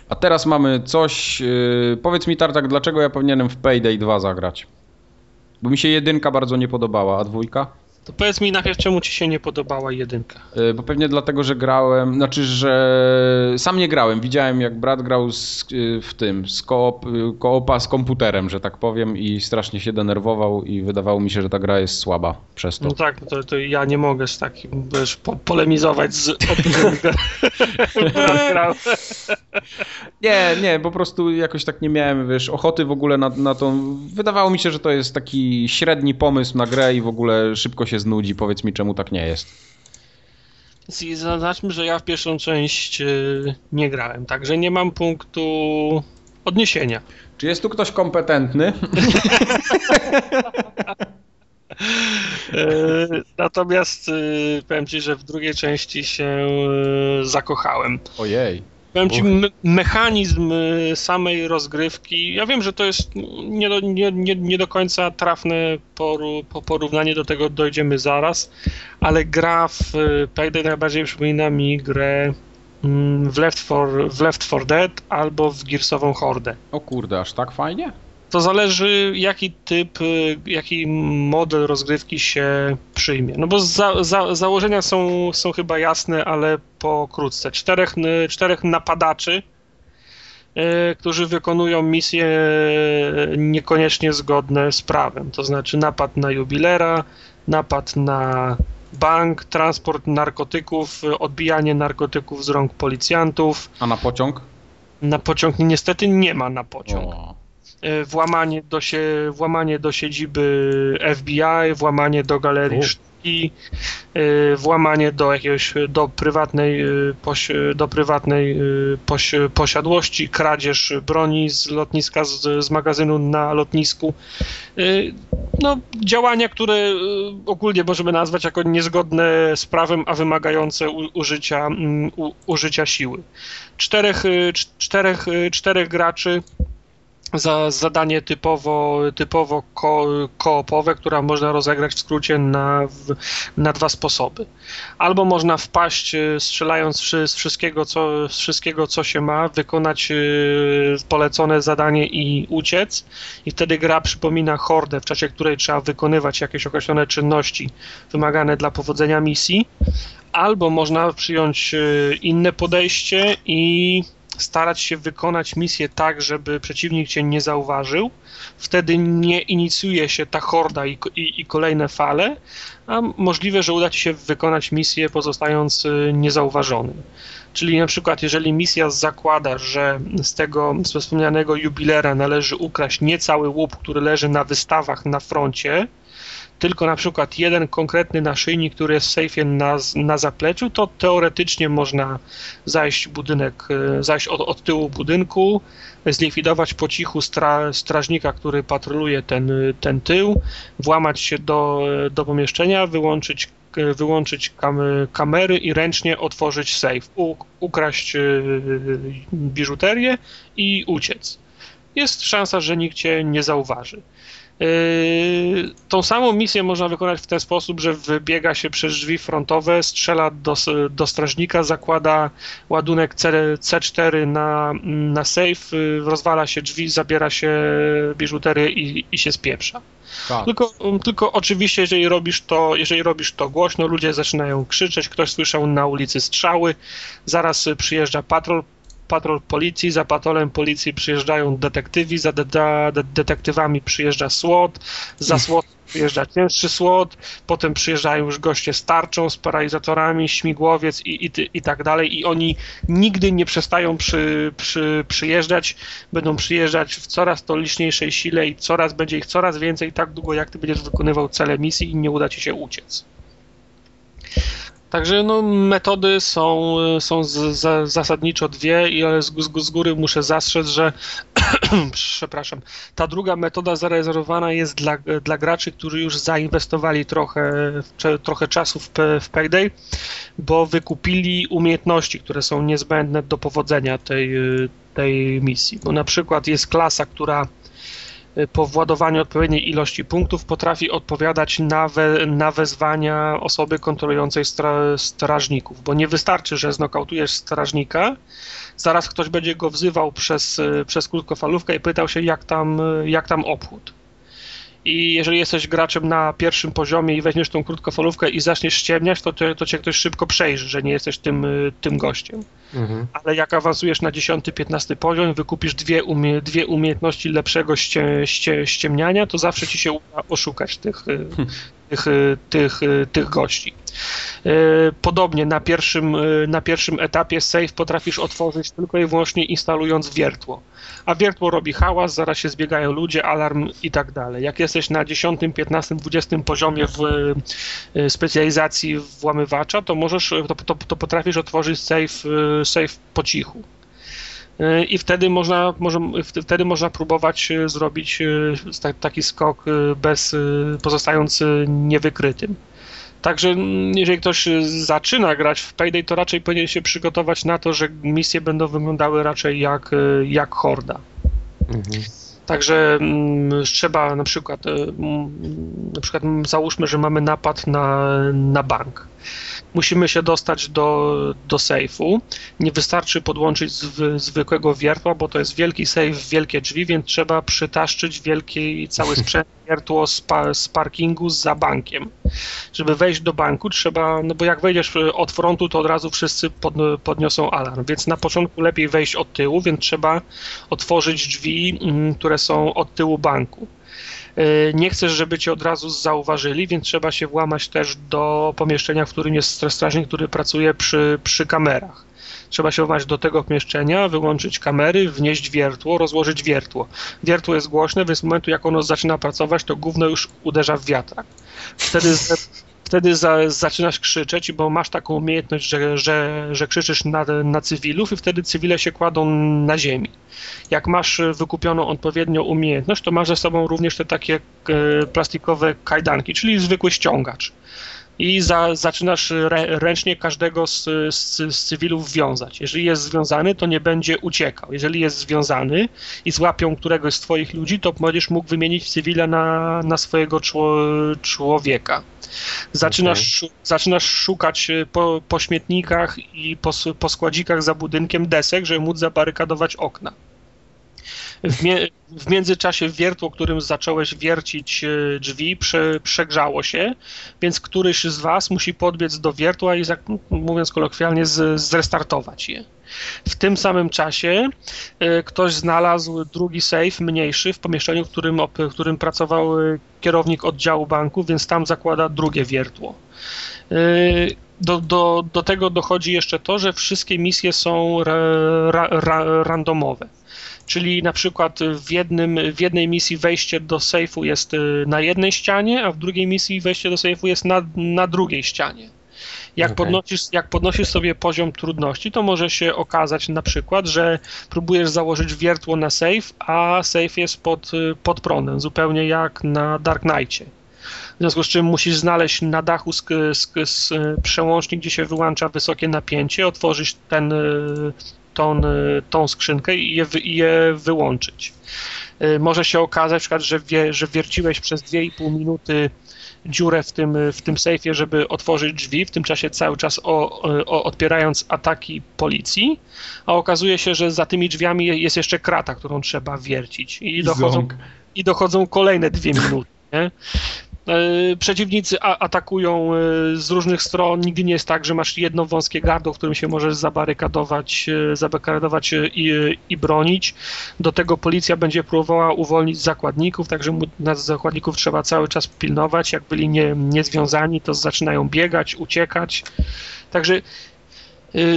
A teraz mamy coś. Yy, powiedz mi, Tartak, dlaczego ja powinienem w Payday 2 zagrać? Bo mi się jedynka bardzo nie podobała, a dwójka? To powiedz mi najpierw, czemu ci się nie podobała jedynka. Yy, bo pewnie dlatego, że grałem. Znaczy, że sam nie grałem. Widziałem, jak brat grał z, yy, w tym, z koop, yy, koopa z komputerem, że tak powiem, i strasznie się denerwował, i wydawało mi się, że ta gra jest słaba przez to. No tak, to, to ja nie mogę z takim, wiesz, po, polemizować z opinią. Nie, nie, po prostu jakoś tak nie miałem, wiesz, ochoty w ogóle na, na tą... Wydawało mi się, że to jest taki średni pomysł na grę i w ogóle szybko się znudzi. Powiedz mi, czemu tak nie jest. Zaznaczmy, że ja w pierwszą część y, nie grałem, także nie mam punktu odniesienia. Czy jest tu ktoś kompetentny? E, Natomiast y, powiem ci, że w drugiej części się y, zakochałem. Ojej. Powiem ci, me- mechanizm y, samej rozgrywki, ja wiem, że to jest nie do, nie, nie, nie do końca trafne poru, po porównanie, do tego dojdziemy zaraz, ale gra w y, Payday najbardziej przypomina mi grę mm, w Left 4, w Left 4 Dead albo w Gearsową Hordę. O kurde, aż tak fajnie? To zależy, jaki typ, y, jaki model rozgrywki się przyjmie. No bo za, za, założenia są, są chyba jasne, ale pokrótce. Czterech, y, czterech napadaczy, y, którzy wykonują misje niekoniecznie zgodne z prawem. To znaczy napad na jubilera, napad na bank, transport narkotyków, odbijanie narkotyków z rąk policjantów. A na pociąg? Na pociąg niestety nie ma na pociąg O. e, włamanie do, sie, włamanie do siedziby FBI, włamanie do galerii U. sztuki, e, włamanie do jakiegoś, do prywatnej, e, poś, do prywatnej poś, posiadłości, kradzież broni z lotniska, z, z magazynu na lotnisku. No, działania, które ogólnie możemy nazwać jako niezgodne z prawem, a wymagające u, użycia, u, użycia siły. Czterech, cz- czterech, czterech graczy za zadanie typowo, typowo ko, koopowe, które można rozegrać w skrócie na, w, na dwa sposoby. Albo można wpaść e, strzelając z wszystkiego, co, z wszystkiego, co się ma, wykonać e, polecone zadanie i uciec. I wtedy gra przypomina hordę, w czasie której trzeba wykonywać jakieś określone czynności wymagane dla powodzenia misji. Albo można przyjąć e, inne podejście i starać się wykonać misję tak, żeby przeciwnik cię nie zauważył. Wtedy nie inicjuje się ta horda i, i, i kolejne fale, a możliwe, że uda ci się wykonać misję pozostając y, niezauważonym. Czyli na przykład, jeżeli misja zakłada, że z tego z wspomnianego jubilera należy ukraść nie cały łup, który leży na wystawach na froncie, tylko na przykład jeden konkretny naszyjnik, który jest w sejfie na, na zapleczu, to teoretycznie można zajść budynek, e, zajść od, od tyłu budynku, zlikwidować po cichu stra, strażnika, który patroluje ten, ten tył, włamać się do, do pomieszczenia, wyłączyć, wyłączyć kam, kamery i ręcznie otworzyć sejf, ukraść e, biżuterię i uciec. Jest szansa, że nikt cię nie zauważy. Yy, tą samą misję można wykonać w ten sposób, że wybiega się przez drzwi frontowe, strzela do, do strażnika, zakłada ładunek C, C4 na, na safe, yy, rozwala się drzwi, zabiera się biżuterię i, i się spieprza. Tak. Tylko, tylko oczywiście, jeżeli robisz, to, jeżeli robisz to głośno, ludzie zaczynają krzyczeć, ktoś słyszał na ulicy strzały, zaraz przyjeżdża patrol, patrol policji, za patrolem policji przyjeżdżają detektywi, za de, de, de, detektywami przyjeżdża SWAT, za SWAT Przyjeżdża cięższy słod, potem przyjeżdżają już goście z tarczą, z paralizatorami, śmigłowiec i, i, i tak dalej. I oni nigdy nie przestają przy, przy, przyjeżdżać, będą przyjeżdżać w coraz to liczniejszej sile i coraz będzie ich coraz więcej tak długo, jak ty będziesz wykonywał cele misji i nie uda ci się uciec. Także no, metody są, są z, z, zasadniczo dwie, i ale z, z góry muszę zastrzec, że przepraszam, ta druga metoda zarezerwowana jest dla, dla graczy, którzy już zainwestowali trochę, trochę czasu w, w Payday, bo wykupili umiejętności, które są niezbędne do powodzenia tej, tej misji. Bo na przykład jest klasa, która po władowaniu odpowiedniej ilości punktów potrafi odpowiadać na, we, na wezwania osoby kontrolującej stra, strażników, bo nie wystarczy, że znokautujesz strażnika, zaraz ktoś będzie go wzywał przez, y, przez krótkofalówkę i pytał się, jak tam, y, jak tam obchód i jeżeli jesteś graczem na pierwszym poziomie i weźmiesz tą krótkofalówkę i zaczniesz ściemniać, to, to, to cię ktoś szybko przejrzy, że nie jesteś tym, y, tym gościem. Mhm. Ale jak awansujesz na 10-15 poziom, wykupisz dwie, umie, dwie umiejętności lepszego ście, ście, ściemniania, to zawsze ci się uda oszukać tych, y, hmm. tych, y, tych, tych gości. Podobnie na pierwszym, na pierwszym etapie save potrafisz otworzyć tylko i wyłącznie instalując wiertło a wiertło robi hałas, zaraz się zbiegają ludzie, alarm i tak dalej. Jak jesteś na 10, 15, 20 poziomie w e, specjalizacji włamywacza, to możesz, to, to, to potrafisz otworzyć safe, e, safe po cichu. E, I wtedy można, może, wtedy można próbować zrobić taki skok bez, pozostając niewykrytym. Także mm, jeżeli ktoś zaczyna grać w Payday, to raczej powinien się przygotować na to, że misje będą wyglądały raczej jak, e, jak horda. Mhm. Także mm, trzeba na przykład, e, na przykład załóżmy, że mamy napad na, na bank musimy się dostać do, do sejfu. Nie wystarczy podłączyć zwy, zwykłego wiertła, bo to jest wielki sejf, wielkie drzwi, więc trzeba przytaszczyć wielki cały sprzęt wiertło z, pa, z parkingu za bankiem. Żeby wejść do banku trzeba, no bo jak wejdziesz od frontu, to od razu wszyscy pod, podniosą alarm, więc na początku lepiej wejść od tyłu, więc trzeba otworzyć drzwi, mm, które są od tyłu banku. E, nie chcesz, żeby cię od razu zauważyli, więc trzeba się włamać też do pomieszczenia, w którym jest strażnik, który pracuje przy, przy kamerach. Trzeba się włamać do tego pomieszczenia, wyłączyć kamery, wnieść wiertło, rozłożyć wiertło. Wiertło jest głośne, więc w momentu jak ono zaczyna pracować, to gówno już uderza w wiatrak. Wtedy wtedy za, zaczynasz krzyczeć, bo masz taką umiejętność, że, że, że krzyczysz na, na cywilów i wtedy cywile się kładą na ziemi. Jak masz wykupioną odpowiednią umiejętność, to masz ze sobą również te takie e, plastikowe kajdanki, czyli zwykły ściągacz i za, zaczynasz re, ręcznie każdego z, z, z, cywilów wiązać. Jeżeli jest związany, to nie będzie uciekał. Jeżeli jest związany i złapią któregoś z twoich ludzi, to będziesz mógł wymienić cywila na, na swojego czło, człowieka. Zaczynasz, okay. zaczynasz szukać e, po, po śmietnikach i po, po składzikach za budynkiem desek, żeby móc zabarykadować okna. W, międzyczasie wiertło, którym zacząłeś wiercić e, drzwi, prze przegrzało się, więc któryś z was musi podbiec do wiertła i, mówiąc kolokwialnie, zrestartować je. W tym samym czasie e, ktoś znalazł drugi safe, mniejszy, w pomieszczeniu, w którym, w którym pracował e, kierownik oddziału banku, więc tam zakłada drugie wiertło. Do, do, do tego dochodzi jeszcze to, że wszystkie misje są ra, ra, ra, randomowe. Czyli na przykład w, jednym, w jednej misji wejście do sejfu jest y, na jednej ścianie, a w drugiej misji wejście do sejfu jest na, na drugiej ścianie. Jak, okay. podnosisz, jak podnosisz sobie poziom trudności, to może się okazać na przykład, że próbujesz założyć wiertło na safe, a safe jest pod, y, pod prądem, zupełnie jak na Dark Knightie. W związku z czym musisz znaleźć na dachu sk, sk, sk, przełącznik, gdzie się wyłącza wysokie napięcie, otworzyć ten y, tą, y, tą skrzynkę i je, i je wyłączyć. Y, może się okazać, przykład, że, wie, że wierciłeś przez 2,5 minuty dziurę w tym, w tym sejfie, żeby otworzyć drzwi, w tym czasie cały czas o, o, odpierając ataki policji, a okazuje się, że za tymi drzwiami jest jeszcze krata, którą trzeba wiercić i dochodzą, i dochodzą kolejne dwie minuty. Nie? E, przeciwnicy atakują e, z różnych stron. Nigdy nie jest tak, że masz jedno wąskie gardło, w którym się możesz zabarykadować, e, zabarykadować i, i bronić. Do tego policja będzie próbowała uwolnić zakładników, także nas zakładników trzeba cały czas pilnować. Jak byli nie, niezwiązani, to zaczynają biegać, uciekać. Także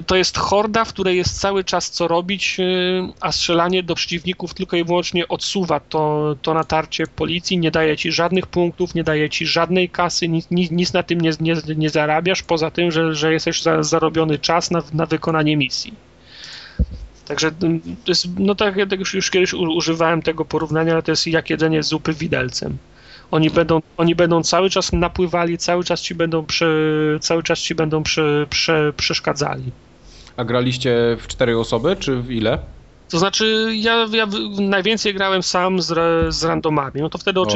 to jest horda, w której jest cały czas co robić, y, a strzelanie do przeciwników tylko i wyłącznie odsuwa to, to natarcie policji, nie daje ci żadnych punktów, nie daje ci żadnej kasy, nic, nic na tym nie, nie, nie zarabiasz, poza tym, że, że jesteś za, zarobiony czas na, na wykonanie misji. Także y, to jest, no tak jak już, już kiedyś używałem tego porównania, ale to jest jak jedzenie zupy widelcem. Oni będą, oni będą cały czas napływali, cały czas ci będą, przy, cały czas ci będą przy, przy, przeszkadzali. A graliście w cztery osoby, czy w ile? To znaczy, ja, ja najwięcej grałem sam z, z randomami. No to wtedy o.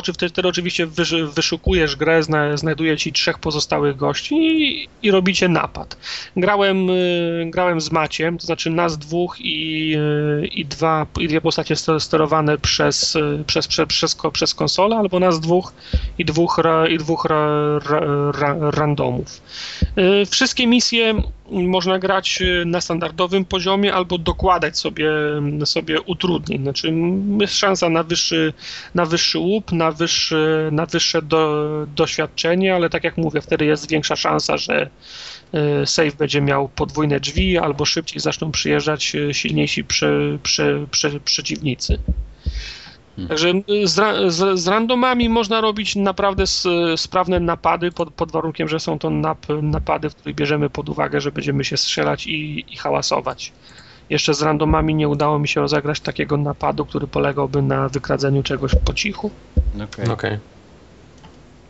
to wtedy, wtedy oczywiście wyszukujesz grę, zna, znajduje ci trzech pozostałych gości i, i robicie napad. Grałem, y, grałem z Maciem, to znaczy nas dwóch i, y, i, dwa, i dwie postacie sterowane przez, y, przez, przez, przez, przez konsolę, albo nas dwóch i dwóch, i dwóch ra, ra, ra, randomów. Wszystkie misje można grać na standardowym poziomie albo dokładać sobie, sobie utrudnień. Znaczy jest szansa na wyższy, na wyższy łup, na wyższe, na wyższe do, doświadczenie, ale tak jak mówię, wtedy jest większa szansa, że e, save będzie miał podwójne drzwi albo szybciej zaczną przyjeżdżać e, silniejsi prze, prze, prze, przeciwnicy. Hmm. Także z, z, z, randomami można robić naprawdę s, sprawne napady pod, pod, warunkiem, że są to nap, napady, w których bierzemy pod uwagę, że będziemy się strzelać i, i hałasować. Jeszcze z randomami nie udało mi się rozegrać takiego napadu, który polegałby na wykradzeniu czegoś po cichu. Okej. Okay. okay.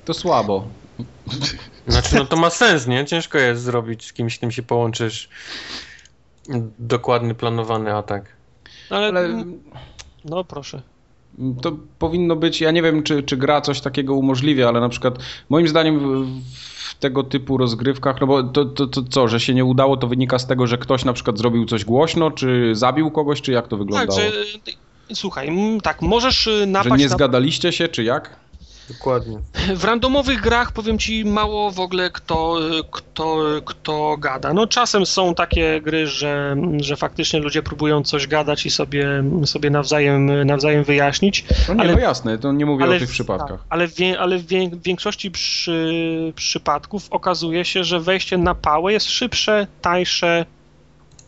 To słabo. Znaczy, no to ma sens, nie? Ciężko jest zrobić z kimś, z tym się połączysz dokładny, planowany atak. Ale, ale... no proszę. To powinno być, ja nie wiem, czy, czy gra coś takiego umożliwia, ale na przykład moim zdaniem w tego typu rozgrywkach, no bo to, to, to co, że się nie udało, to wynika z tego, że ktoś na przykład zrobił coś głośno, czy zabił kogoś, czy jak to wyglądało? Tak, że, słuchaj, tak, możesz y, napaść... Że nie zgadaliście się, czy jak? Dokładnie. W randomowych grach powiem ci mało w ogóle kto, kto, kto gada. No czasem są takie gry, że, że faktycznie ludzie próbują coś gadać i sobie, sobie nawzajem, nawzajem wyjaśnić. No nie, ale, no jasne, to nie mówię o tych przypadkach. Tak, ale w, ale w większości przy, przypadków okazuje się, że wejście na pałę jest szybsze, tańsze,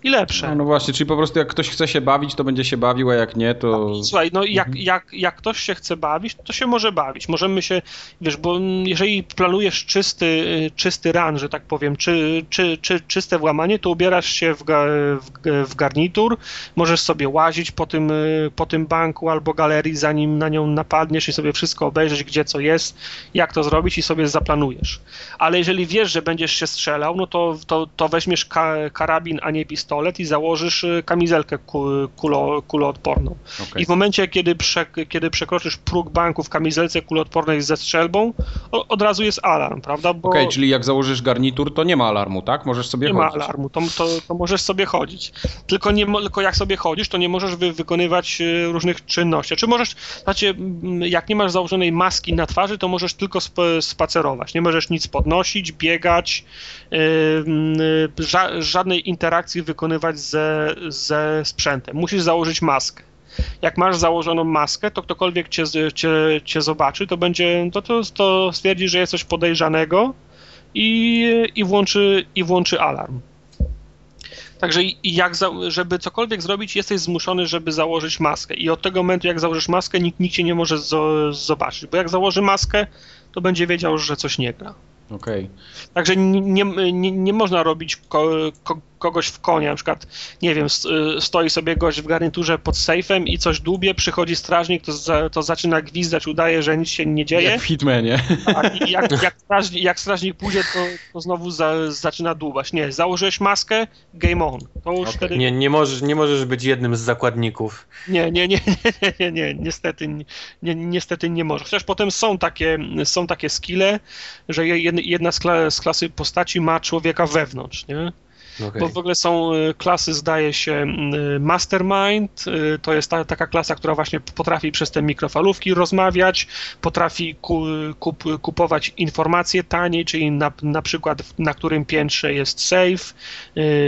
i lepsze. No, no, właśnie, czyli po prostu jak ktoś chce się bawić, to będzie się bawił, a jak nie, to... Słuchaj, no jak, mhm. jak, jak ktoś się chce bawić, to się może bawić. Możemy się, wiesz, bo jeżeli planujesz czysty, czysty run, że tak powiem, czy, czy, czy czyste włamanie, to ubierasz się w, ga, w, w garnitur, możesz sobie łazić po tym, po tym banku albo galerii, zanim na nią napadniesz i sobie wszystko obejrzeć, gdzie co jest, jak to zrobić i sobie zaplanujesz. Ale jeżeli wiesz, że będziesz się strzelał, no to, to, to weźmiesz ka, karabin, a nie pistolet, pistolet i założysz y, kamizelkę kulo, kuloodporną. Okay. I w momencie, kiedy, prze, kiedy przekroczysz próg banku w kamizelce kuloodpornej ze strzelbą, od razu jest alarm, prawda? Bo... Okej, okay, czyli jak założysz garnitur, to nie ma alarmu, tak? Możesz sobie nie chodzić. Nie ma alarmu, to, to, to, możesz sobie chodzić. Tylko, nie, tylko jak sobie chodzisz, to nie możesz wy, wykonywać y, różnych czynności. Czy możesz, znaczy, jak nie masz założonej maski na twarzy, to możesz tylko sp spacerować. Nie możesz nic podnosić, biegać, yy, ża żadnej interakcji wykonywać wykonywać ze, ze sprzętem. Musisz założyć maskę. Jak masz założoną maskę, to ktokolwiek cię, cię, cię zobaczy, to będzie, to, to, to stwierdzi, że jest coś podejrzanego i, i, włączy, i włączy alarm. Także jak za, żeby cokolwiek zrobić, jesteś zmuszony, żeby założyć maskę. I od tego momentu, jak założysz maskę, nikt, nikt cię nie może zobaczyć. Bo jak założy maskę, to będzie wiedział, że coś nie gra. Okej. Okay. Także nie, nie, nie, nie, można robić ko, ko, kogoś w konia, na przykład, nie wiem, stoi sobie gość w garniturze pod sejfem i coś dłubie, przychodzi strażnik, to, za, to zaczyna gwizdać, udaje, że nic się nie dzieje. Jak w Hitmanie. Tak, jak, jak, strażnik, jak strażnik pójdzie, to, to znowu za, zaczyna dłubać. Nie, założyłeś maskę, game on. To już okay. wtedy... nie, nie, możesz, nie możesz być jednym z zakładników. Nie, nie, nie, nie, nie, nie niestety, nie, niestety nie możesz. Chociaż potem są takie, są takie skille, że jedna z, kla, z klasy postaci ma człowieka wewnątrz, nie? Okay. Bo w ogóle są y, klasy, zdaje się, y, Mastermind. Y, to jest ta, taka klasa, która właśnie potrafi przez te mikrofalówki rozmawiać, potrafi ku, kup, kupować informacje taniej, czyli na, na przykład na którym piętrze jest safe,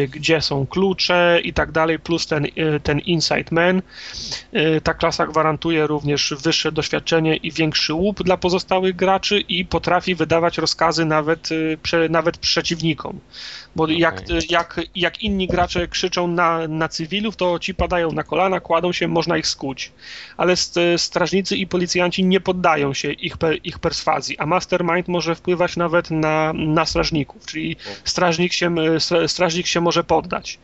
gdzie są klucze i tak dalej, plus ten, ten Insight Man. Ta klasa gwarantuje również wyższe doświadczenie i większy łup dla pozostałych graczy i potrafi wydawać rozkazy nawet, nawet przeciwnikom. Bo okay. jak, jak, jak inni gracze krzyczą na, na cywilów, to ci padają na kolana, kładą się, można ich skuć. Ale strażnicy i policjanci nie poddają się ich, ich perswazji, a mastermind może wpływać nawet na, na strażników, czyli strażnik się, strażnik się może poddać.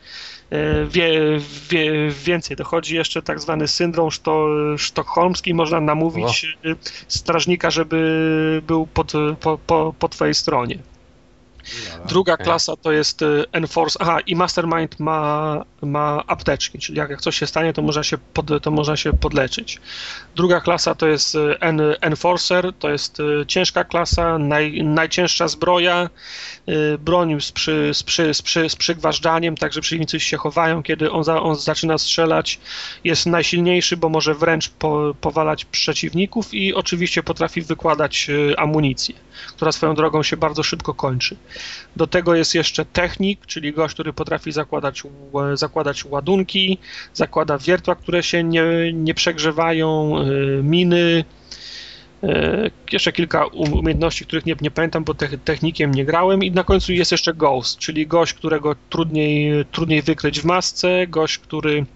E, wie, wie, więcej dochodzi jeszcze tak zwany syndrom szto, sztokholmski. Można namówić o. strażnika, żeby był pod, po, po, po twojej stronie. Druga okay. klasa to jest y, Enforce. Aha, i Mastermind ma, ma apteczki, czyli jak, jak coś się stanie, to można się, pod, to można się podleczyć. Druga klasa to jest y, en, Enforcer, to jest y, ciężka klasa, naj, najcięższa zbroja, broń z, przy, z, przy, z, przy, z także przeciwnicy się chowają, kiedy on, za, on zaczyna strzelać. Jest najsilniejszy, bo może wręcz po, powalać przeciwników i oczywiście potrafi wykładać amunicję, która swoją drogą się bardzo szybko kończy. Do tego jest jeszcze technik, czyli gość, który potrafi zakładać, zakładać ładunki, zakłada wiertła, które się nie, nie przegrzewają, y, miny, y, jeszcze kilka um, umiejętności, których nie, nie pamiętam, bo te, technikiem nie grałem i na końcu jest jeszcze Ghost, czyli gość, którego trudniej, trudniej wykryć w masce, gość, który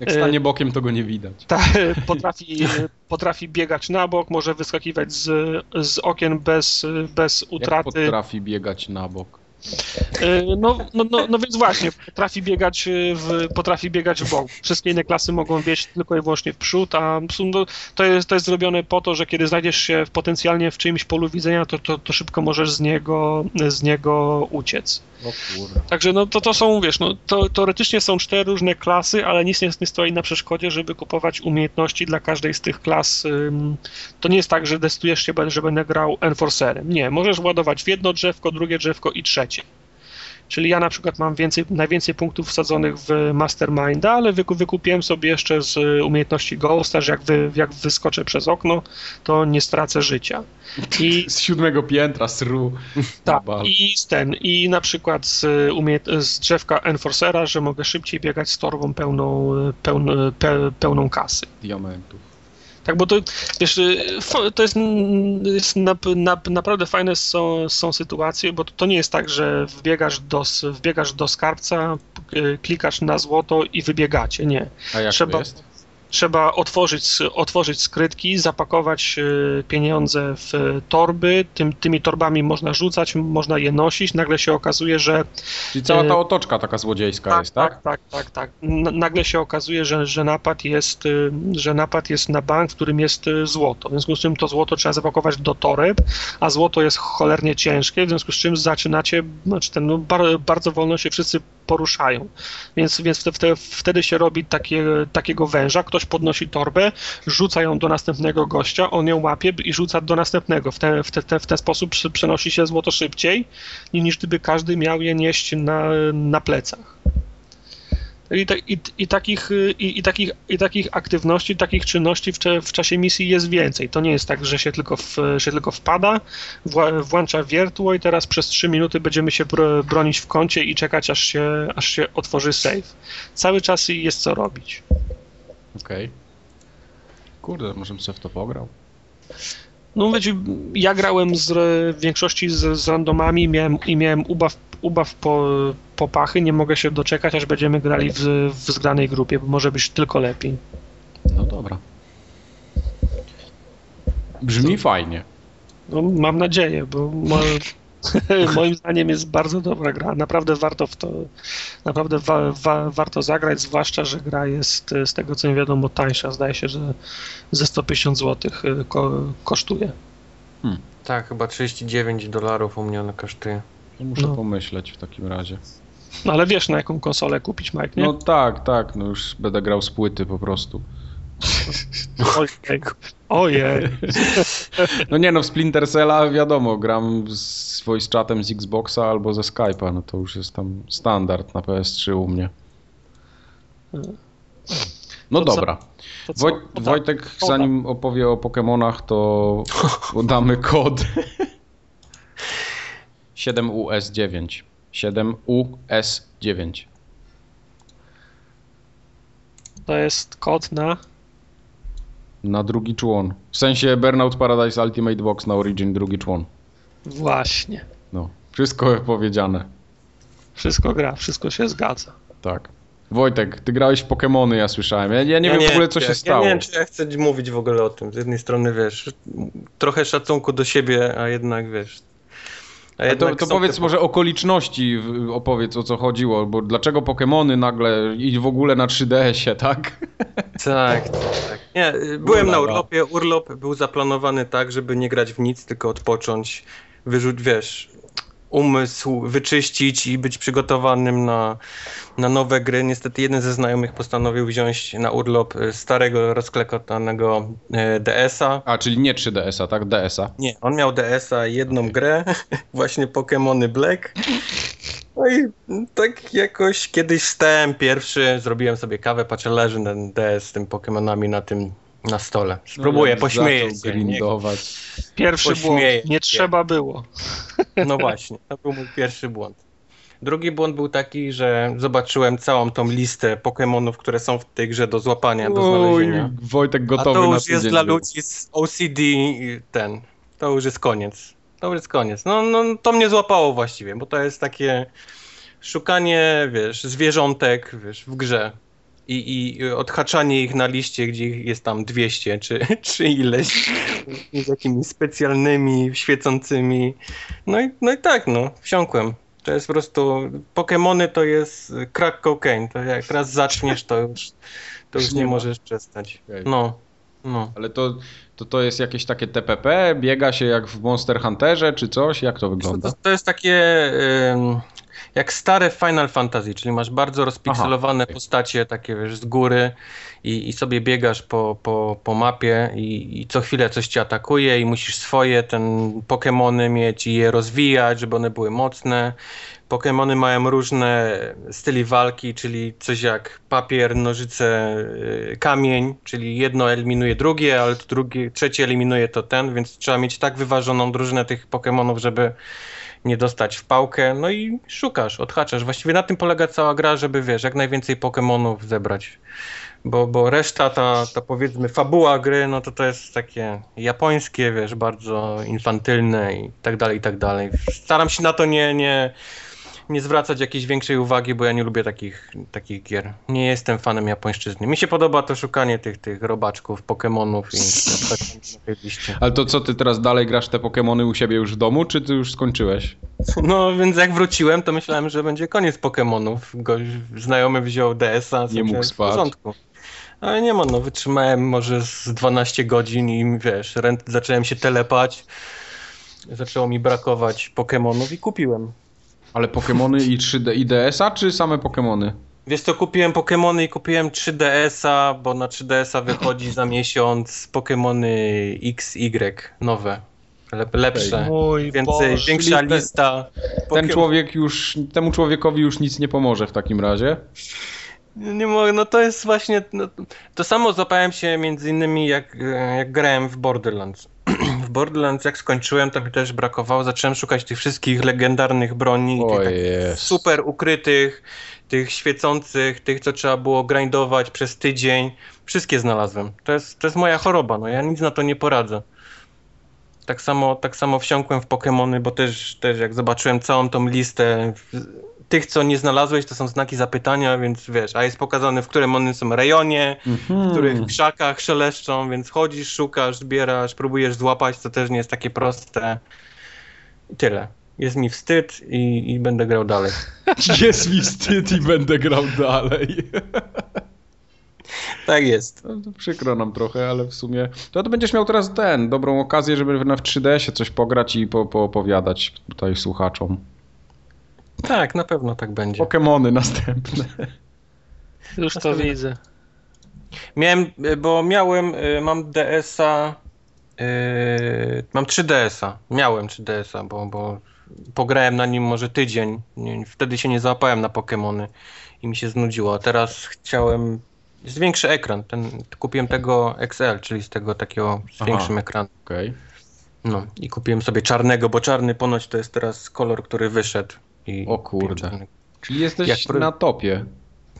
jak stanie bokiem, to go nie widać. Tak, potrafi, potrafi biegać na bok, może wyskakiwać z, z okien bez, bez utraty. Jak potrafi biegać na bok? E, no, no, no, no więc właśnie, potrafi biegać, w, potrafi biegać w bok. Wszystkie inne klasy mogą wieść tylko i wyłącznie w przód, a no, to jest, to jest zrobione po to, że kiedy znajdziesz się potencjalnie w czyimś polu widzenia, to, to, to szybko możesz z niego, z niego uciec. Także no to, to są, wiesz, no, to, teoretycznie są cztery różne klasy, ale nic nie, nie stoi na przeszkodzie, żeby kupować umiejętności dla każdej z tych klas. To nie jest tak, że decydujesz się, że będę grał Enforcerem. Nie, możesz ładować w jedno drzewko, drugie drzewko i trzecie. Czyli ja na przykład mam więcej, najwięcej punktów wsadzonych w Masterminda, ale wykupiłem sobie jeszcze z umiejętności Ghosta, że jak, wy, jak wyskoczę przez okno, to nie stracę życia. I, z siódmego piętra, sru. Tak, i z ten, i na przykład z, z drzewka Enforcera, że mogę szybciej biegać z torbą pełną, pełn, pe, pełną kasy. Diamentów. Tak, bo to, wiesz, y, to jest, jest na, na, naprawdę fajne są, są sytuacje, bo to nie jest tak, że wbiegasz do, wbiegasz do skarbca, y, klikasz na złoto i wybiegacie. Nie. A jak Trzeba, to jest? Trzeba otworzyć, otworzyć skrytki, zapakować e, pieniądze w torby, Tym, tymi torbami można rzucać, można je nosić, nagle się okazuje, że... Czyli cała ta e, otoczka taka złodziejska tak, jest, tak? Tak, tak, tak, tak. Nagle się okazuje, że, że, napad jest, e, że napad jest na bank, w którym jest złoto, w związku z czym to złoto trzeba zapakować do toreb, a złoto jest cholernie ciężkie, w związku z czym zaczynacie, znaczy ten, no, bardzo wolno się wszyscy poruszają, więc, więc wtedy się robi takie, takiego węża, ktoś podnosi torbę, rzuca ją do następnego gościa, on ją łapie i rzuca do następnego. W, te, w, te, w ten sposób przenosi się złoto szybciej, niż gdyby każdy miał je nieść na, na plecach. I, i, i, takich, i, i, takich, I takich aktywności, takich czynności w, w, czasie misji jest więcej. To nie jest tak, że się tylko, w, się tylko wpada, włącza wiertło i teraz przez 3 minuty będziemy się bronić w kącie i czekać, aż się, aż się otworzy save. Cały czas jest co robić. Okej. Okay. Kurde, może bym sobie w to pograł. No wiecie, ja grałem z, w większości z, z randomami miałem, i miałem ubaw, ubaw po, po pachy. Nie mogę się doczekać, aż będziemy grali w, w zgranej grupie, bo może być tylko lepiej. No dobra. Brzmi to, fajnie. No, mam nadzieję, bo Moim zdaniem jest bardzo dobra gra. Naprawdę warto w to, naprawdę wa, wa, warto zagrać, zwłaszcza, że gra jest z tego co mi wiadomo tańsza. Zdaje się, że ze 150 zł y, ko, kosztuje. Hmm. Tak, chyba 39 dolarów u mnie ona kosztuje. Muszę no. pomyśleć w takim razie. No ale wiesz na jaką konsolę kupić, Mike, nie? No tak, tak, no już będę grał z płyty po prostu. Ojej. Ojej. No nie no, w Splinter Cella wiadomo, gram z voice chatem z Xboxa albo ze Skype'a, no to już jest tam standard na PS3 u mnie. No To co? dobra. To co? Woj, No tak. Wojtek, zanim opowie o Pokemonach, to podamy kod 7US9. 7US9. To jest kod na... Na drugi człon. W sensie Burnout Paradise Ultimate Box na Origin drugi człon. Właśnie. No, wszystko powiedziane. Wszystko gra, wszystko się zgadza. Tak. Wojtek, ty grałeś w Pokemony, ja słyszałem. Ja, ja nie wiem w ogóle, co ja, się stało. Ja nie wiem, czy ja chcę mówić w ogóle o tym. Z jednej strony, wiesz, trochę szacunku do siebie, a jednak, wiesz... To, to powiedz może okoliczności, opowiedz o co chodziło, bo dlaczego Pokemony nagle i w ogóle na 3DS-ie, tak? Tak, tak. Nie, byłem na urlopie. Urlop był zaplanowany tak, żeby nie grać w nic, tylko odpocząć, wyrzuć, wiesz, umysł, wyczyścić i być przygotowanym na, na nowe gry. Niestety jeden ze znajomych postanowił wziąć na urlop y, starego, rozklekotanego y, DS-a. A, czyli nie 3DS-a, tak? DS-a. Nie, on miał DS-a jedną grę, właśnie Pokémony Black. No i tak jakoś kiedyś wstałem pierwszy, zrobiłem sobie kawę, patrzę, leży ten DS z tym Pokémonami na tym, na stole. Spróbuję, No, pośmieję się. Grindować. Pierwszy Pośmieję błąd. Nie się. trzeba było. no właśnie, to był mój pierwszy błąd. Drugi błąd był taki, że zobaczyłem całą tą listę Pokémonów, które są w tej grze do złapania, do Oj, znalezienia. Wojtek A gotowy to na już jest dla był. ludzi z OCD i ten. To już jest koniec. To już jest koniec. No, no to mnie złapało właściwie, bo to jest takie szukanie, wiesz, zwierzątek, wiesz, w grze. I, I odhaczanie ich na liście, gdzie ich jest tam 200 czy, czy ileś, z jakimiś specjalnymi, świecącymi. No i, no i tak, no, wsiąkłem. To jest po prostu, Pokemony to jest crack cocaine, to jak raz zaczniesz, to już, to już nie możesz przestać. No, no. Ale to, to to jest jakieś takie TPP? Biega się jak w Monster Hunterze, czy coś? Jak to wygląda? To, to jest takie jak stare Final Fantasy, czyli masz bardzo rozpikselowane okej. postacie, takie wiesz, z góry i, i sobie biegasz po, po, po mapie i, i co chwilę coś cię atakuje i musisz swoje ten Pokemony mieć i je rozwijać, żeby one były mocne. Pokemony mają różne styli walki, czyli coś jak papier, nożyce, y, kamień, czyli jedno eliminuje drugie, ale to drugie, trzecie eliminuje to ten, więc trzeba mieć tak wyważoną drużynę tych Pokemonów, żeby nie dostać w pałkę. No i szukasz, odhaczasz. Właściwie na tym polega cała gra, żeby wiesz, jak najwięcej Pokemonów zebrać. Bo, bo reszta, ta, ta powiedzmy fabuła gry, no to to jest takie japońskie, wiesz, bardzo infantylne i tak dalej, i tak dalej. Staram się na to nie, nie, nie zwracać jakiejś większej uwagi, bo ja nie lubię takich, takich gier. Nie jestem fanem japońszczyzny. Mi się podoba to szukanie tych, tych robaczków, Pokemonów i. Ale to co, ty teraz dalej grasz te Pokemony u siebie już w domu, czy ty już skończyłeś? No więc jak wróciłem, to myślałem, że będzie koniec Pokemonów. Goś, znajomy wziął DS-a, Nie mógł w spać. porządku. Ale nie ma, no wytrzymałem może z 12 godzin i wiesz, zacząłem się telepać. Zaczęło mi brakować Pokemonów i kupiłem. Ale Pokemony i 3D i DS-a, czy same Pokemony? Wiesz co, kupiłem Pokemony i kupiłem 3DS-a, bo na 3DS-a wychodzi za miesiąc Pokemony XY nowe. Lep, lepsze. Mój Więcej, Boże. większa lista. Ten człowiek już, temu człowiekowi już nic nie pomoże w takim razie. Nie mogę, no to jest właśnie, no, to samo złapałem się między innymi jak, e, jak grałem w Borderlands. Borderlands jak skończyłem, to mi też brakowało, zacząłem szukać tych wszystkich legendarnych broni, tych O takich jest. super ukrytych, tych świecących, tych co trzeba było grindować przez tydzień. Wszystkie znalazłem. To jest, to jest moja choroba, no ja nic na to nie poradzę. Tak samo, tak samo wsiąkłem w Pokémony, bo też, też jak zobaczyłem całą tą listę tych, co nie znalazłeś, to są znaki zapytania, więc wiesz, a jest pokazane, w którym one są rejonie, Mhm. w których krzakach szeleszczą, więc chodzisz, szukasz, zbierasz, próbujesz złapać, to też nie jest takie proste. Tyle. Jest mi wstyd i, i będę grał dalej. Jest mi wstyd i będę grał dalej. Tak jest. No, przykro nam trochę, ale w sumie. To, to będziesz miał teraz ten, dobrą okazję, żeby na w 3DS-ie coś pograć i po, poopowiadać tutaj słuchaczom. Tak, na pewno tak będzie. Pokemony następne. Już to widzę. Miałem, bo miałem, y, mam DS-a, y, mam 3DS-a, miałem 3DS-a, bo, bo pograłem na nim może tydzień, wtedy się nie załapałem na Pokémony i mi się znudziło, a teraz chciałem, jest większy ekran, ten, kupiłem tego XL, czyli z tego takiego z Aha. większym ekranem. Okej. No i kupiłem sobie czarnego, bo czarny ponoć to jest teraz kolor, który wyszedł. I O kurde. Czyli jesteś Jak na topie.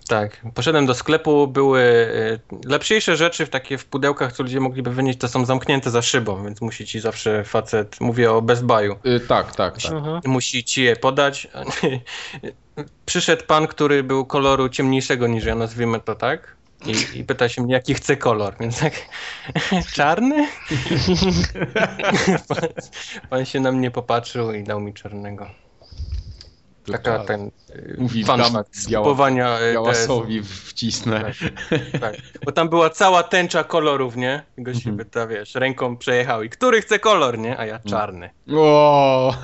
Tak, poszedłem do sklepu, były y, lepsze rzeczy w takie w pudełkach, co ludzie mogliby wynieść, to są zamknięte za szybą, więc musi ci zawsze facet, mówię o Best Buy'u, Y, tak, tak, tak. Aha. musi ci je podać. Przyszedł pan, który był koloru ciemniejszego niż ja, nazwijmy to tak. I, I pyta się mnie, jaki chce kolor, więc tak, czarny? pan, pan się na mnie popatrzył i dał mi czarnego. Taka czas. ten y, Mówi, fun dam fact z biała- kupowania y, Białasowi wcisnę. tak. Bo tam była cała tęcza kolorów, nie? I gość się Mhm. pyta, wiesz, ręką przejechał i który chce kolor, nie? A ja Mm. czarny. O!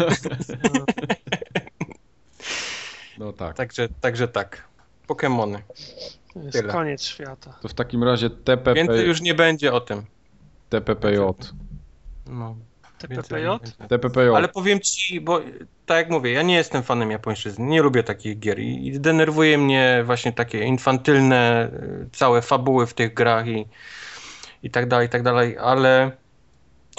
No tak. Także, także tak. Pokemony. To jest Tyle. koniec świata. To w takim razie TPP, Więcej już nie będzie o tym. TPPJ. No, TPPJ? TPPJ. Ale powiem ci, bo tak jak mówię, ja nie jestem fanem japońszczyzny, nie lubię takich gier i, i denerwuje mnie właśnie takie infantylne y, całe fabuły w tych grach i, i tak dalej, i tak dalej, ale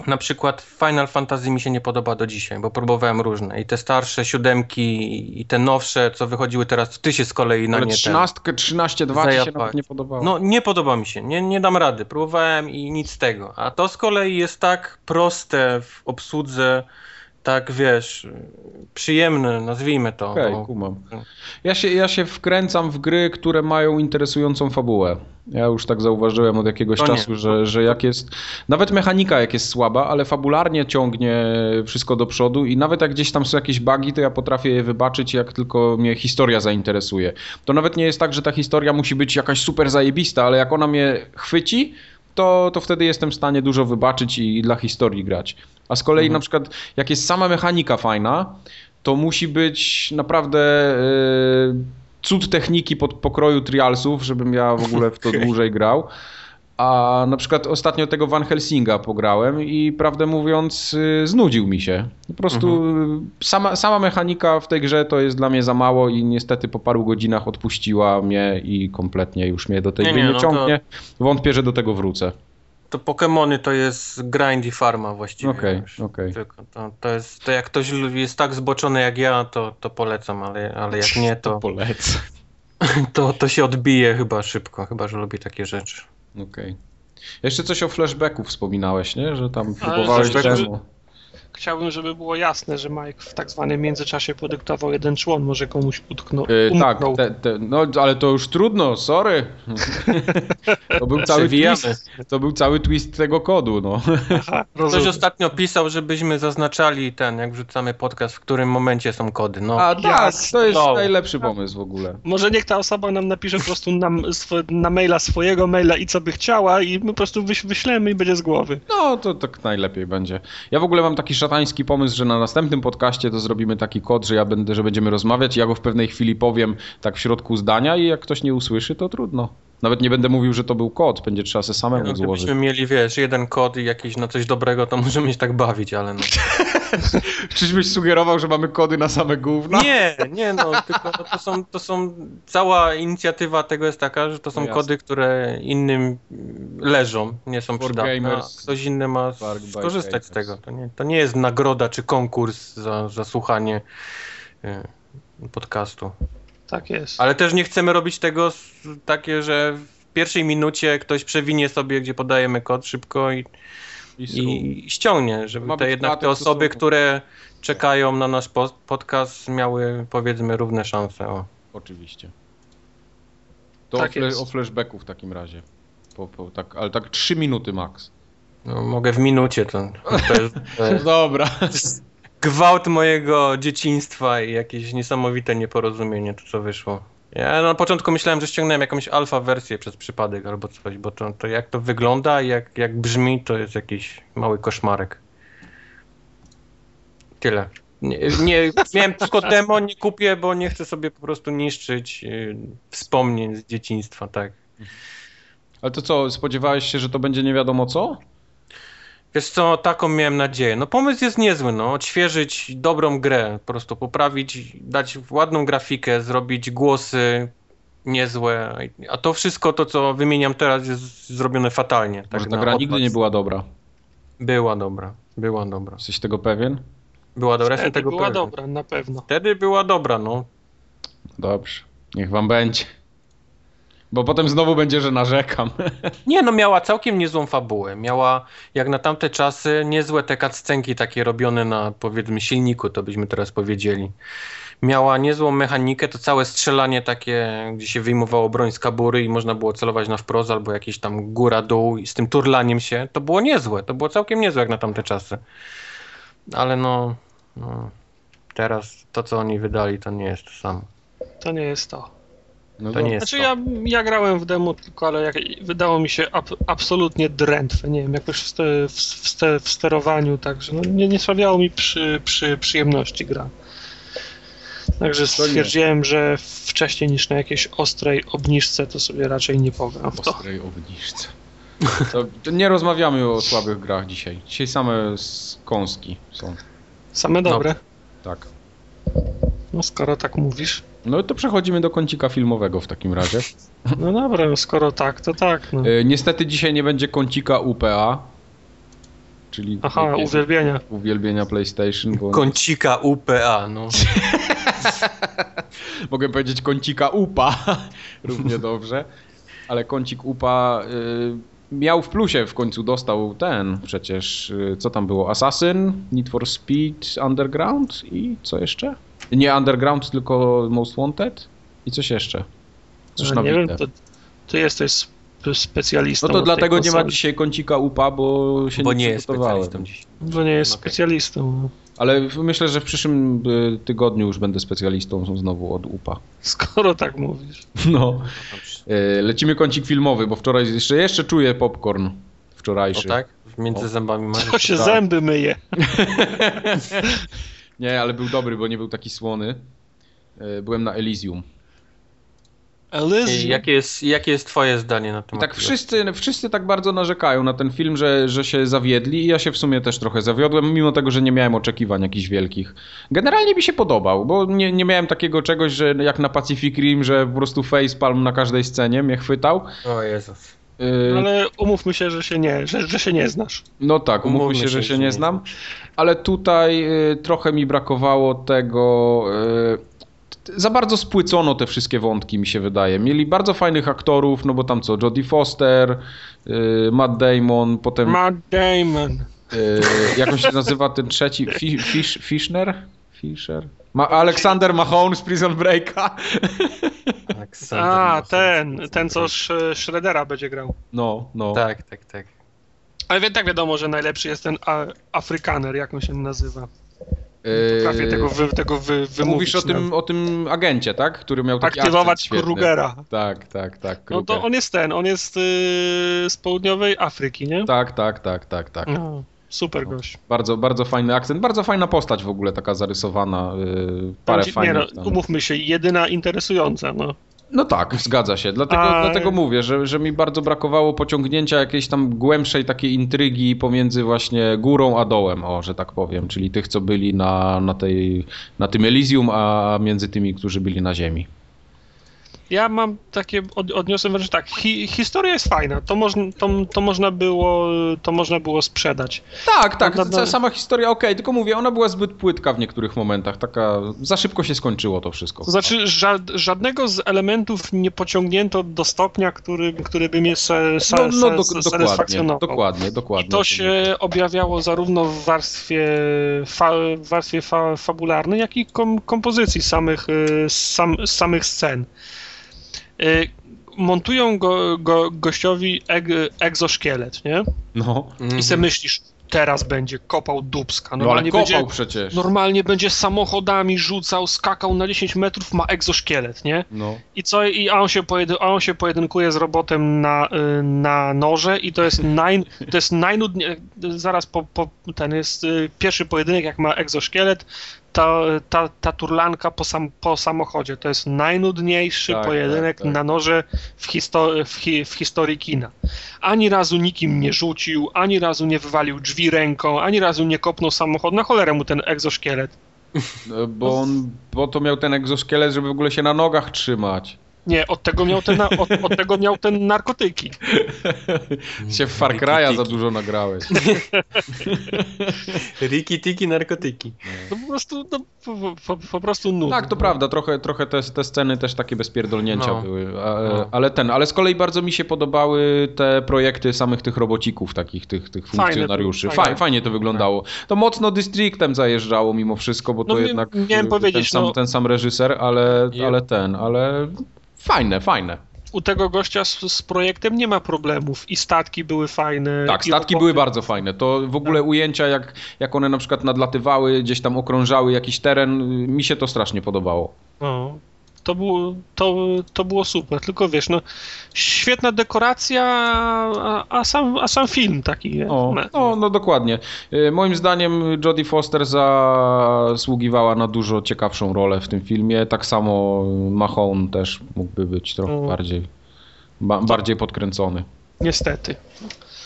na przykład Final Fantasy mi się nie podoba do dzisiaj, bo próbowałem różne i te starsze siódemki i te nowsze, co wychodziły teraz, ty się z kolei na Ale nie ten... 13, 13.2 ci się Zajapać. nawet nie podobało. No nie podoba mi się, nie, nie dam rady, próbowałem i nic z tego. A to z kolei jest tak proste w obsłudze, tak wiesz, przyjemne, nazwijmy to. Okej, bo- kumam. Ja się, ja się wkręcam w gry, które mają interesującą fabułę. Ja już tak zauważyłem od jakiegoś To nie. czasu, że, że jak jest. Nawet mechanika jak jest słaba, ale fabularnie ciągnie wszystko do przodu i nawet jak gdzieś tam są jakieś bugi, to ja potrafię je wybaczyć, jak tylko mnie historia zainteresuje. To nawet nie jest tak, że ta historia musi być jakaś super zajebista, ale jak ona mnie chwyci, to, to wtedy jestem w stanie dużo wybaczyć i, i dla historii grać. A z kolei Mhm. na przykład jak jest sama mechanika fajna, to musi być naprawdę e, cud techniki pod pokroju trialsów, żebym ja w ogóle w to dłużej grał. A na przykład ostatnio tego Van Helsinga pograłem i prawdę mówiąc y, znudził mi się. Po prostu y, sama, sama mechanika w tej grze to jest dla mnie za mało i niestety po paru godzinach odpuściła mnie i kompletnie już mnie do tej Nie, gry nie, no to- ciągnie. Wątpię, że do tego wrócę. To Pokemony to jest grind i farma właściwie. Okej, już. okej. Tylko to, to jest, to jak ktoś jest tak zboczony jak ja, to, to polecam, ale, ale jak nie, to, Polecę. to, to się odbije chyba szybko, chyba że lubi takie rzeczy. Okej. Jeszcze coś o flashbacku wspominałeś, nie? Że tam próbowałeś demo. Chciałbym, żeby było jasne, że Mike w tak zwanym międzyczasie podyktował jeden człon, może komuś utknął. Yy, tak, te, te, no ale to już trudno, sorry. To był cały twist, to był cały twist tego kodu, no. Aha, Ktoś ostatnio pisał, żebyśmy zaznaczali ten, jak wrzucamy podcast, w którym momencie są kody. No, A tak, to jest No. najlepszy pomysł w ogóle. Może niech ta osoba nam napisze po prostu nam, swo, na maila swojego maila i co by chciała i my po prostu wyś, wyślemy i będzie z głowy. No, to tak najlepiej będzie. Ja w ogóle mam taki szatański pomysł, że na następnym podcaście to zrobimy taki kod, że ja będę, że będziemy rozmawiać ja go w pewnej chwili powiem tak w środku zdania i jak ktoś nie usłyszy, to trudno. Nawet nie będę mówił, że to był kod, będzie trzeba se samemu no, złożyć. gdybyśmy mieli, wiesz, jeden kod i jakiś na coś dobrego, to możemy się tak bawić, ale no. Czyżbyś sugerował, że mamy kody na same gówna? Nie, nie no, tylko to są, to są, cała inicjatywa tego jest taka, że to są No kody, które innym leżą, nie są przydatne, a ktoś inny ma skorzystać z tego. To nie, to nie jest nagroda czy konkurs za, za słuchanie y, podcastu. Tak jest. Ale też nie chcemy robić tego takie, że w pierwszej minucie ktoś przewinie sobie, gdzie podajemy kod szybko i, I i ściągnie, żeby te jednak te osoby, które czekają na nasz po- podcast, miały powiedzmy równe szanse. O. Oczywiście. To Tak o, fle- jest. o flashbacku w takim razie. Po, po, tak, ale tak 3 minuty max. No, mogę w minucie, to, to jest Dobra. Gwałt mojego dzieciństwa i jakieś niesamowite nieporozumienie, to co wyszło. Ja na początku myślałem, że ściągnąłem jakąś alfa wersję przez przypadek albo coś, bo to, to jak to wygląda i jak, jak brzmi, to jest jakiś mały koszmarek. Tyle. Nie, nie, miałem tylko demo, nie kupię, bo nie chcę sobie po prostu niszczyć y, wspomnień z dzieciństwa, tak. Ale to co, spodziewałeś się, że to będzie nie wiadomo co? Wiesz co, taką miałem nadzieję. No pomysł jest niezły, no. Odświeżyć dobrą grę, po prostu poprawić, dać ładną grafikę, zrobić głosy niezłe. A to wszystko, to co wymieniam teraz jest zrobione fatalnie. Może Tak ta na gra odpad. nigdy nie była dobra. Była dobra, była dobra. Jesteś tego pewien? Była dobra, jestem Wtedy tego była pewien. dobra, na pewno. Wtedy była dobra, no. Dobrze, niech wam będzie. Bo potem znowu będzie, że narzekam. Nie, no miała całkiem niezłą fabułę. Miała, jak na tamte czasy, niezłe te cutscenki takie robione na, powiedzmy, silniku, to byśmy teraz powiedzieli. Miała niezłą mechanikę, to całe strzelanie takie, gdzie się wyjmowało broń z kabury i można było celować na wprost albo jakieś tam góra-dół i z tym turlaniem się. To było niezłe, to było całkiem niezłe jak na tamte czasy. Ale no, no teraz to, co oni wydali, to nie jest to samo. To nie jest to. No To nie jest Znaczy to. ja, ja grałem w demo tylko, ale jak, wydało mi się ab, absolutnie drętwe, nie wiem, jakoś w, ste, w, w, ste, w sterowaniu, także no, nie, nie sprawiało mi przy, przy, przyjemności gra. Także stwierdziłem, że wcześniej niż na jakiejś ostrej obniżce to sobie raczej nie pogram w to. ostrej obniżce. To, to nie rozmawiamy o słabych grach dzisiaj. Dzisiaj same skąski są. Same dobre. Tak. No skoro tak mówisz. No to przechodzimy do kącika filmowego w takim razie. No dobra, no skoro tak, to tak. No. E, niestety dzisiaj nie będzie kącika UPA. Czyli Aha, uwielbienia. uwielbienia PlayStation, bo Kącika UPA, no. mogę powiedzieć kącika UPA równie dobrze. Ale kącik UPA y, miał w plusie w końcu dostał ten przecież, y, co tam było? Assassin, Need for Speed Underground i co jeszcze? Nie Underground, tylko Most Wanted i coś jeszcze. Coś na nie wiem, to ty jesteś sp- specjalistą. No to dlatego nie ma dzisiaj kącika UPA, bo się Bo nie, nie jest przygotowałem. specjalistą dziś. Bo nie jest Okej. specjalistą. no. Ale myślę, że w przyszłym y, tygodniu już będę specjalistą znowu od UPA. Skoro tak mówisz. No. Y, Lecimy kącik filmowy, bo wczoraj jeszcze, jeszcze czuję popcorn O wczorajszy. tak? Między O. zębami masz? To się tak. zęby myje. Nie, ale był dobry, bo nie był taki słony. Y, Byłem na Elysium. I Elysium. Jakie jest, jakie jest twoje zdanie na I temat tak tego? wszyscy, wszyscy tak bardzo narzekają na ten film, że, że się zawiedli i ja się w sumie też trochę zawiodłem, mimo tego, że nie miałem oczekiwań jakichś wielkich. Generalnie mi się podobał, bo nie, nie miałem takiego czegoś, że jak na Pacific Rim, że po prostu facepalm na każdej scenie mnie chwytał. O Jezus. Y, Ale umówmy się, że się nie, że, że się nie znasz. No tak, umówmy Umówmy się, że się, nie nie znam, ale tutaj y, trochę mi brakowało tego. Y, za bardzo spłycono te wszystkie wątki, mi się wydaje. Mieli bardzo fajnych aktorów, no bo tam co, Jodie Foster, Matt Damon, potem. Matt Damon. Jak on się nazywa ten trzeci? Fi, Fish, Fishner? Fisher? Ma, Aleksander Mahone z Prison Breaka. Aleksander A, ten, ten co Sh- Shreddera będzie grał. No, no. Tak, tak, tak. Ale wie- tak wiadomo, że najlepszy jest ten a, Afrykaner, jak on się nazywa. Y, Potrafię tego, wy, tego wy, wymówić. Mówisz o tym, o tym agencie, tak? Który miał taki Aktywować. Krugera. Tak, tak, tak. No to Kruger. on jest ten, on jest y, z południowej Afryki, nie? Tak, tak, tak, tak, tak. No, super gość. Bardzo, bardzo fajny akcent, bardzo fajna postać w ogóle, taka zarysowana, yy, parę nie, fajnych no, tam. umówmy się, jedyna interesująca, no. No tak, zgadza się, dlatego, A- dlatego mówię, że, że mi bardzo brakowało pociągnięcia jakiejś tam głębszej takiej intrygi pomiędzy właśnie górą a dołem, o, że tak powiem, czyli tych, co byli na, na, tej, na tym Elysium, a między tymi, którzy byli na ziemi. Ja mam takie, od, odniosłem wrażenie, tak, hi, historia jest fajna, to, można, to, to, można było, to można było sprzedać. Tak, tak, No, sama historia okej, tylko mówię, ona była zbyt płytka w niektórych momentach, taka, za szybko się skończyło to wszystko. To znaczy, ża żadnego z elementów nie pociągnięto do stopnia, który, który by mnie se, se, no, no do, se, dokładnie, satysfakcjonował. dokładnie, dokładnie. I to się objawiało zarówno w warstwie, fa, w warstwie fa, fabularnej, jak i kom, kompozycji samych, y, sam, samych scen. Y, Montują go, go, gościowi eg, egzoszkielet, nie? No, I se myślisz, teraz będzie kopał dubska. no ale Normalnie kopał będzie, przecież. normalnie będzie samochodami rzucał, skakał na 10 metrów, ma egzoszkielet, nie? No. I co? I on się, pojedyn- on się pojedynkuje z robotem na, y, na noże i to jest, naj, to jest najnudniej, zaraz po, po ten jest y, pierwszy pojedynek, jak ma egzoszkielet, ta, ta, ta turlanka po, sam, po samochodzie to jest najnudniejszy Tak, pojedynek tak, tak. na noże w, histo- w, hi- w historii kina. Ani razu nikim nie rzucił, ani razu nie wywalił drzwi ręką, ani razu nie kopnął samochodu. Na cholerę mu ten egzoszkielet. E, Bo on, bo to miał ten egzoszkielet, żeby w ogóle się na nogach trzymać. Nie, od tego miał ten, od, od tego miał ten narkotyki. się w Far Cry'a za dużo nagrałeś. Riki tiki narkotyki. No po prostu, no, po, po, po prostu nudno. Tak, to prawda, trochę, trochę te, te sceny też takie bez pierdolnięcia No. były, a, No. ale ten, ale z kolei bardzo mi się podobały te projekty samych tych robocików, takich tych, tych Fajne funkcjonariuszy. były, Fajnie, fajne. fajnie to wyglądało. To mocno Districtem zajeżdżało mimo wszystko, bo No to jednak miałem ten, powiedzieć, sam, no- ten sam reżyser, ale, ale ten, ale fajne, fajne. U tego gościa z, z projektem nie ma problemów i statki były fajne. Tak, statki były bardzo fajne. To w ogóle ujęcia, jak, jak one na przykład nadlatywały, gdzieś tam okrążały jakiś teren, mi się to strasznie podobało. No, to, było, to, to było super, tylko wiesz, no świetna dekoracja, a, a, sam, a sam film taki. O, no, no dokładnie. Y, Moim zdaniem Jodie Foster zasługiwała na dużo ciekawszą rolę w tym filmie. Tak samo Mahone też mógłby być trochę Mm. bardziej, ba, bardziej podkręcony. Niestety.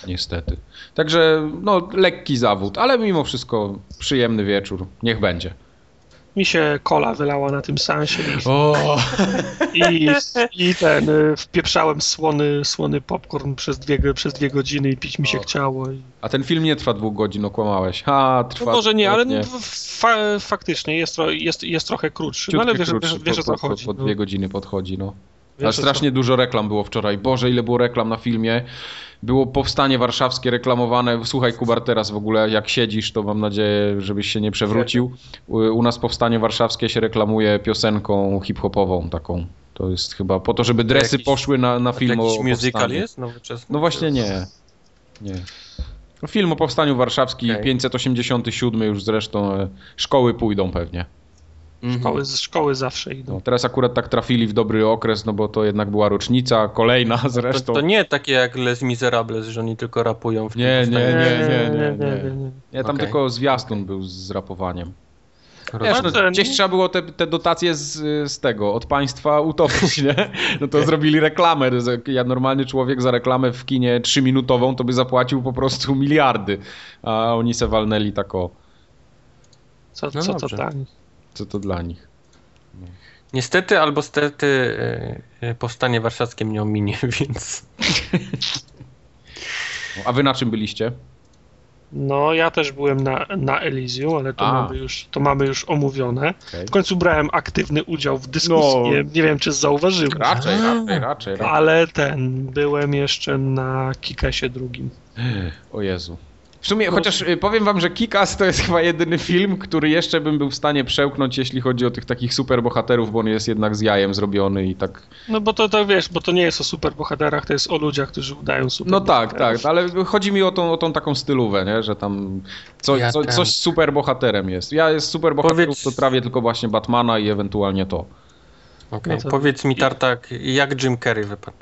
Niestety. Także no, lekki zawód, ale mimo wszystko przyjemny wieczór. Niech będzie. Mi się kola wylała na tym sensie O! i, i ten, y, wpieprzałem słony, słony popcorn przez dwie, przez dwie godziny i pić mi się O. chciało. I... A ten film nie trwa dwóch godzin, okłamałeś. Ha, trwa. No może nie, ale no, fa, faktycznie jest, jest, jest trochę krótszy, no, ale wiesz, krótszy, wiesz, wiesz o po, co po, chodzi. Po, no. dwie godziny podchodzi, no. Wiesz, Ale strasznie dużo reklam było wczoraj. Boże, ile było reklam na filmie. Było powstanie warszawskie reklamowane. Słuchaj, Kubar, teraz w ogóle jak siedzisz, to mam nadzieję, żebyś się nie przewrócił. U, u nas powstanie warszawskie się reklamuje piosenką hip-hopową taką. To jest chyba po to, żeby dresy Jakiś- poszły na, na film o jakiś musical jest nowoczesny? No właśnie nie. Nie. No, Film o powstaniu warszawskim, Okej. 587 już zresztą. e, Szkoły pójdą pewnie. Mhm. Szkoły, z szkoły zawsze idą. No, teraz akurat tak trafili w dobry okres, no bo to jednak była rocznica, kolejna To, zresztą. to nie takie jak Les Miserables, że oni tylko rapują w Nie, tym nie, powstaniu. nie, nie, nie. Nie, tam Okej. tylko zwiastun był z rapowaniem. Wiesz, no, gdzieś trzeba było te, te dotacje z, z tego, od państwa utopić, nie? No to zrobili reklamę. Ja normalny człowiek za reklamę w kinie trzyminutową to by zapłacił po prostu miliardy. A oni se walnęli tak o, Co, No co to dobrze. Co to dla nich. Niestety albo stety e, e, powstanie warszawskie mnie ominie, więc... A wy na czym byliście? No, ja też byłem na, na Elysium, ale to A. mamy, już, to mamy już omówione. Okej. W końcu brałem aktywny udział w dyskusji. No. Nie, nie wiem, czy zauważyłeś. Raczej, raczej, raczej. raczej. Ale ten, byłem jeszcze na Kikesie drugim. O Jezu. W sumie, No. chociaż y, powiem wam, że Kikas to jest chyba jedyny film, który jeszcze bym był w stanie przełknąć, jeśli chodzi o tych takich superbohaterów, bo on jest jednak z jajem zrobiony i tak... No bo to, to wiesz, bo to nie jest o superbohaterach, to jest o ludziach, którzy udają super. No tak, tak, ale chodzi mi o tą, o tą taką stylówę, nie? że tam co, Ja co, coś z superbohaterem jest. Ja z superbohaterów Powiedz- to prawie tylko właśnie Batmana i ewentualnie to. Okej, No to- Powiedz mi, Tartak, jak Jim Carrey wypadł?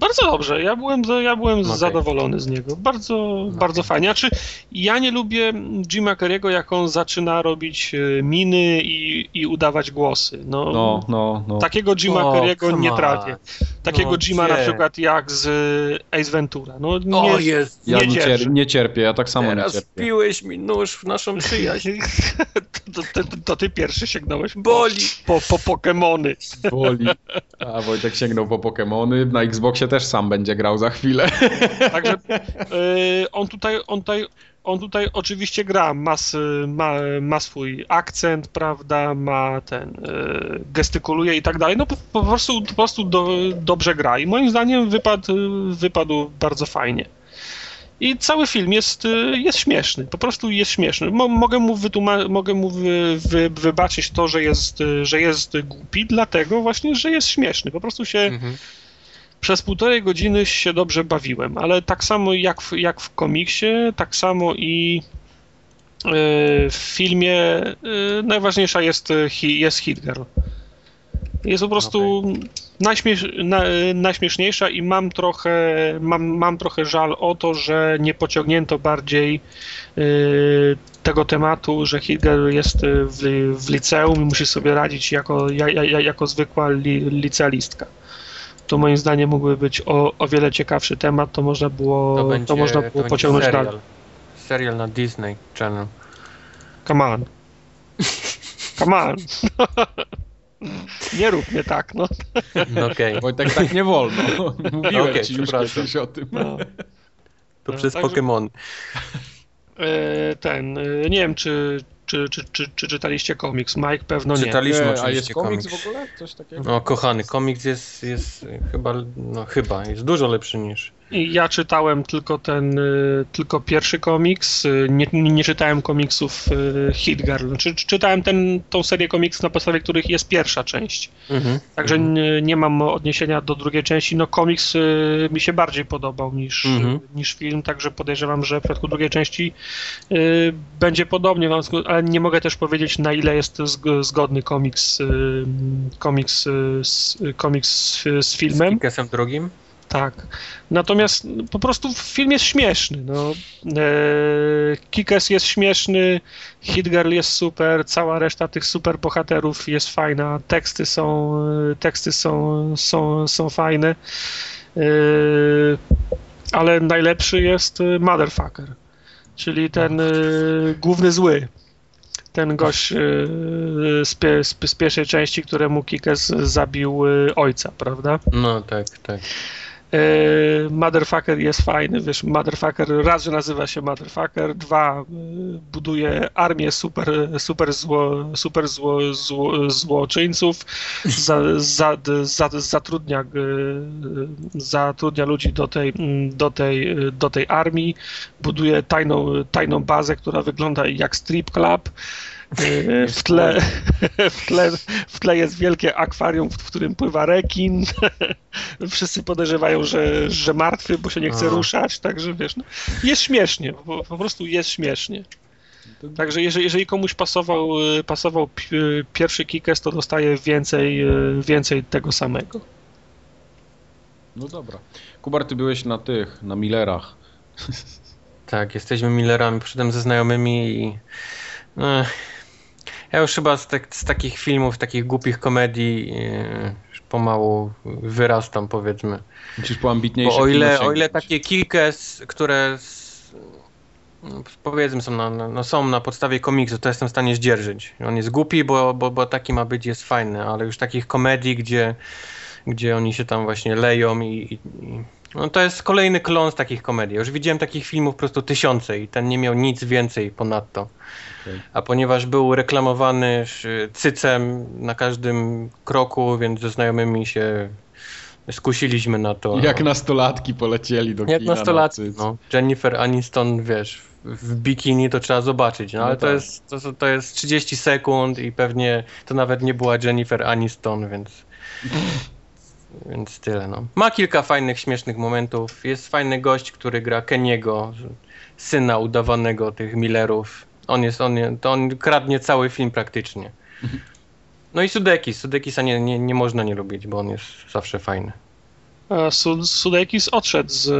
Bardzo dobrze, ja byłem, ja byłem Okej. zadowolony z niego. Bardzo, bardzo fajnie. Znaczy, ja nie lubię Jima Carrey'ego, jak on zaczyna robić e, miny i, i udawać głosy. No, No, no, no. Takiego Jima O, Carrey'ego come nie trafię. Takiego No, Jima na przykład jak z e, Ace Ventura. No nie, O, jest! Ja nie nie, cierpię. cier- nie cierpię, ja tak samo nie Teraz cierpię. wpiłeś mi nóż w naszą przyjaźń. to, to, to, to ty pierwszy sięgnąłeś po, Boli! po, po Pokemony. Boli. A Wojtek sięgnął po Pokemony, na Xboxie też sam będzie grał za chwilę. Także y, on tutaj, on tutaj, on tutaj oczywiście gra, ma, ma, ma swój akcent, prawda, ma ten, y, gestykuluje i tak dalej, no po, po prostu, po prostu do, dobrze gra i moim zdaniem wypadł, wypadł bardzo fajnie. I cały film jest, y, jest śmieszny, po prostu jest śmieszny. Mo, mogę mu, wytłuma- mogę mu wy, wy, wybaczyć to, że jest, że jest głupi, dlatego właśnie, że jest śmieszny. Po prostu się Mhm. Przez półtorej godziny się dobrze bawiłem, ale tak samo jak w, jak w komiksie, tak samo i yy, w filmie yy, najważniejsza jest, hi- jest hit girl. Jest po prostu najśmiesz, na, najśmieszniejsza i mam trochę, mam, mam trochę żal o to, że nie pociągnięto bardziej y, tego tematu, że Hitler jest w, w liceum i musi sobie radzić jako, ja, ja, jako zwykła li, licealistka. To moim zdaniem mógłby być o, o wiele ciekawszy temat, to można było, To, to, będzie, można było to pociągnąć będzie dalej. serial. Serial na Disney Channel. Come on. Come on. Nie rób mnie tak, no. No Okej, Wojtek, tak nie wolno. Mówiłem Okej, ci już kiedyś o tym. no. to No, przez także- Pokémon. E, Ten, e, nie wiem, czy, czy, czy, czy, czy czytaliście komiks. Mike pewno nie. Czytaliśmy Nie, oczywiście a jest komiks komiks. w ogóle? Coś takiego? No kochany, komiks jest, jest chyba, no chyba, jest dużo lepszy niż... Ja czytałem tylko ten, y, tylko pierwszy komiks, y, nie, nie czytałem komiksów y, Hit Girl. Znaczy, czy- czytałem ten, tą serię komiksów, na podstawie których jest pierwsza część. Mhm. Także mhm. nie, nie mam odniesienia do drugiej części. No komiks mi się bardziej podobał niż, Mhm. niż film, także podejrzewam, że w przypadku drugiej części będzie podobnie, ale nie mogę też powiedzieć na ile jest zg- zgodny komiks, komiks, y, z, komiks z, filmem. Z drugim? Tak. Natomiast no, po prostu film jest śmieszny. No. E, Kikes jest śmieszny, Hitgirl jest super, cała reszta tych super bohaterów jest fajna, teksty są, e, teksty są, są, są fajne. E, ale najlepszy jest Motherfucker, czyli ten główny zły. Ten gość z, pie, z, pierwszej części, któremu Kikes zabił ojca, prawda? No tak, tak. E, Motherfucker jest fajny, wiesz, Motherfucker raz, że nazywa się Motherfucker, dwa, e, buduje armię super, super, zło, super zło, zło, złoczyńców, za, za, za, zatrudnia, e, zatrudnia ludzi do tej, do, tej, do tej armii, buduje tajną, tajną bazę, która wygląda jak strip club, w tle, w, tle, w tle jest wielkie akwarium, w którym pływa rekin. Wszyscy podejrzewają, że, że martwy, bo się nie chce A. ruszać, także wiesz, no, jest śmiesznie, po, po prostu jest śmiesznie. Także jeżeli, jeżeli komuś pasował, y, pasował y, pierwszy Kikes, to dostaje więcej, y, więcej tego samego. No dobra. Kubar, ty byłeś na tych, na Millerach. Tak, jesteśmy Millerami, przyszedłem ze znajomymi i... Ech, ja już chyba z, tak, z takich filmów, takich głupich komedii już pomału wyrastam, powiedzmy. Musisz po ambitniejsze Bo o ile, o ile takie Kikes, które no, powiedzmy są na, no są na podstawie komiksu, to jestem w stanie zdzierżyć. On jest głupi, bo, bo, bo taki ma być, jest fajny, ale już takich komedii, gdzie, gdzie oni się tam właśnie leją i, i no to jest kolejny klon z takich komedii. Już widziałem takich filmów po prostu tysiące i ten nie miał nic więcej ponadto. Okej. A ponieważ był reklamowany cycem na każdym kroku, więc ze znajomymi się skusiliśmy na to. Jak nastolatki polecieli do Jak kina. nastolatki, na no. Jennifer Aniston, wiesz, w- bikini to trzeba zobaczyć, no, No ale to, tak. jest, to, to jest 30 sekund i pewnie to nawet nie była Jennifer Aniston, więc więc tyle, no. Ma kilka fajnych, śmiesznych momentów. Jest fajny gość, który gra Keniego, syna udawanego tych Millerów. On jest, on, to on kradnie cały film praktycznie. No i Sudekis. Sudekisa nie, nie, nie można nie lubić, bo on jest zawsze fajny. A Su- Sudeikis odszedł z